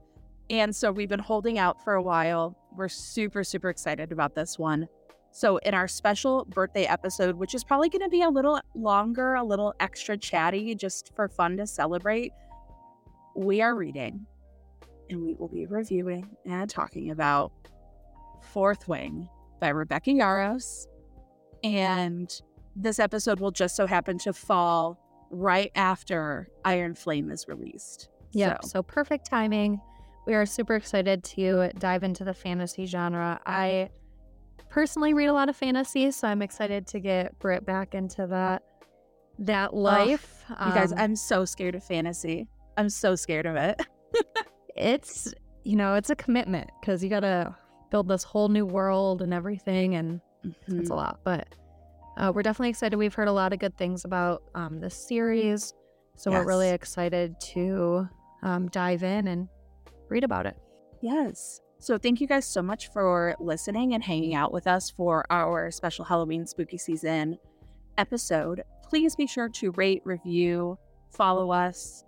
And so we've been holding out for a while. We're super super excited about this one. So in our special birthday episode, which is probably going to be a little longer, a little extra chatty just for fun to celebrate, we are reading and we will be reviewing and talking about Fourth Wing by Rebecca Yarros. And this episode will just so happen to fall right after Iron Flame is released. Yep. So, So perfect timing. We are super excited to dive into the fantasy genre. I personally read a lot of fantasy, so I'm excited to get Britt back into that that life. you guys, Um, I'm so scared of fantasy. I'm so scared of it. it's you know it's a commitment because you got to build this whole new world and everything, and it's a lot. But uh, we're definitely excited. We've heard a lot of good things about um, this series, so we're really excited to um, dive in and read about it. Yes. So thank you guys so much for listening and hanging out with us for our special Halloween spooky season episode. Please be sure to rate, review, follow us.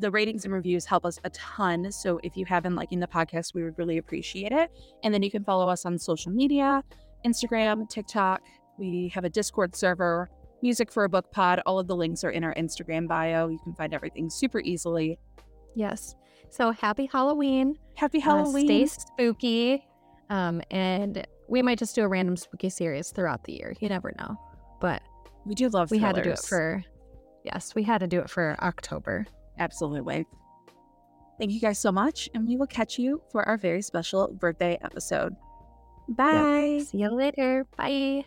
The ratings and reviews help us a ton. So if you have been liking the podcast, we would really appreciate it. And then you can follow us on social media Instagram, TikTok. We have a Discord server, Music for a Book Pod. All of the links are in our Instagram bio. You can find everything super easily. Yes. So happy Halloween. Happy Uh, Halloween. stay spooky. Um, and we might just do a random spooky series throughout the year. You never know. But we do love we had to do it for, yes, we had to do it for October. Absolutely. Thank you guys so much, and we will catch you for our very special birthday episode. Bye. See you later. Bye.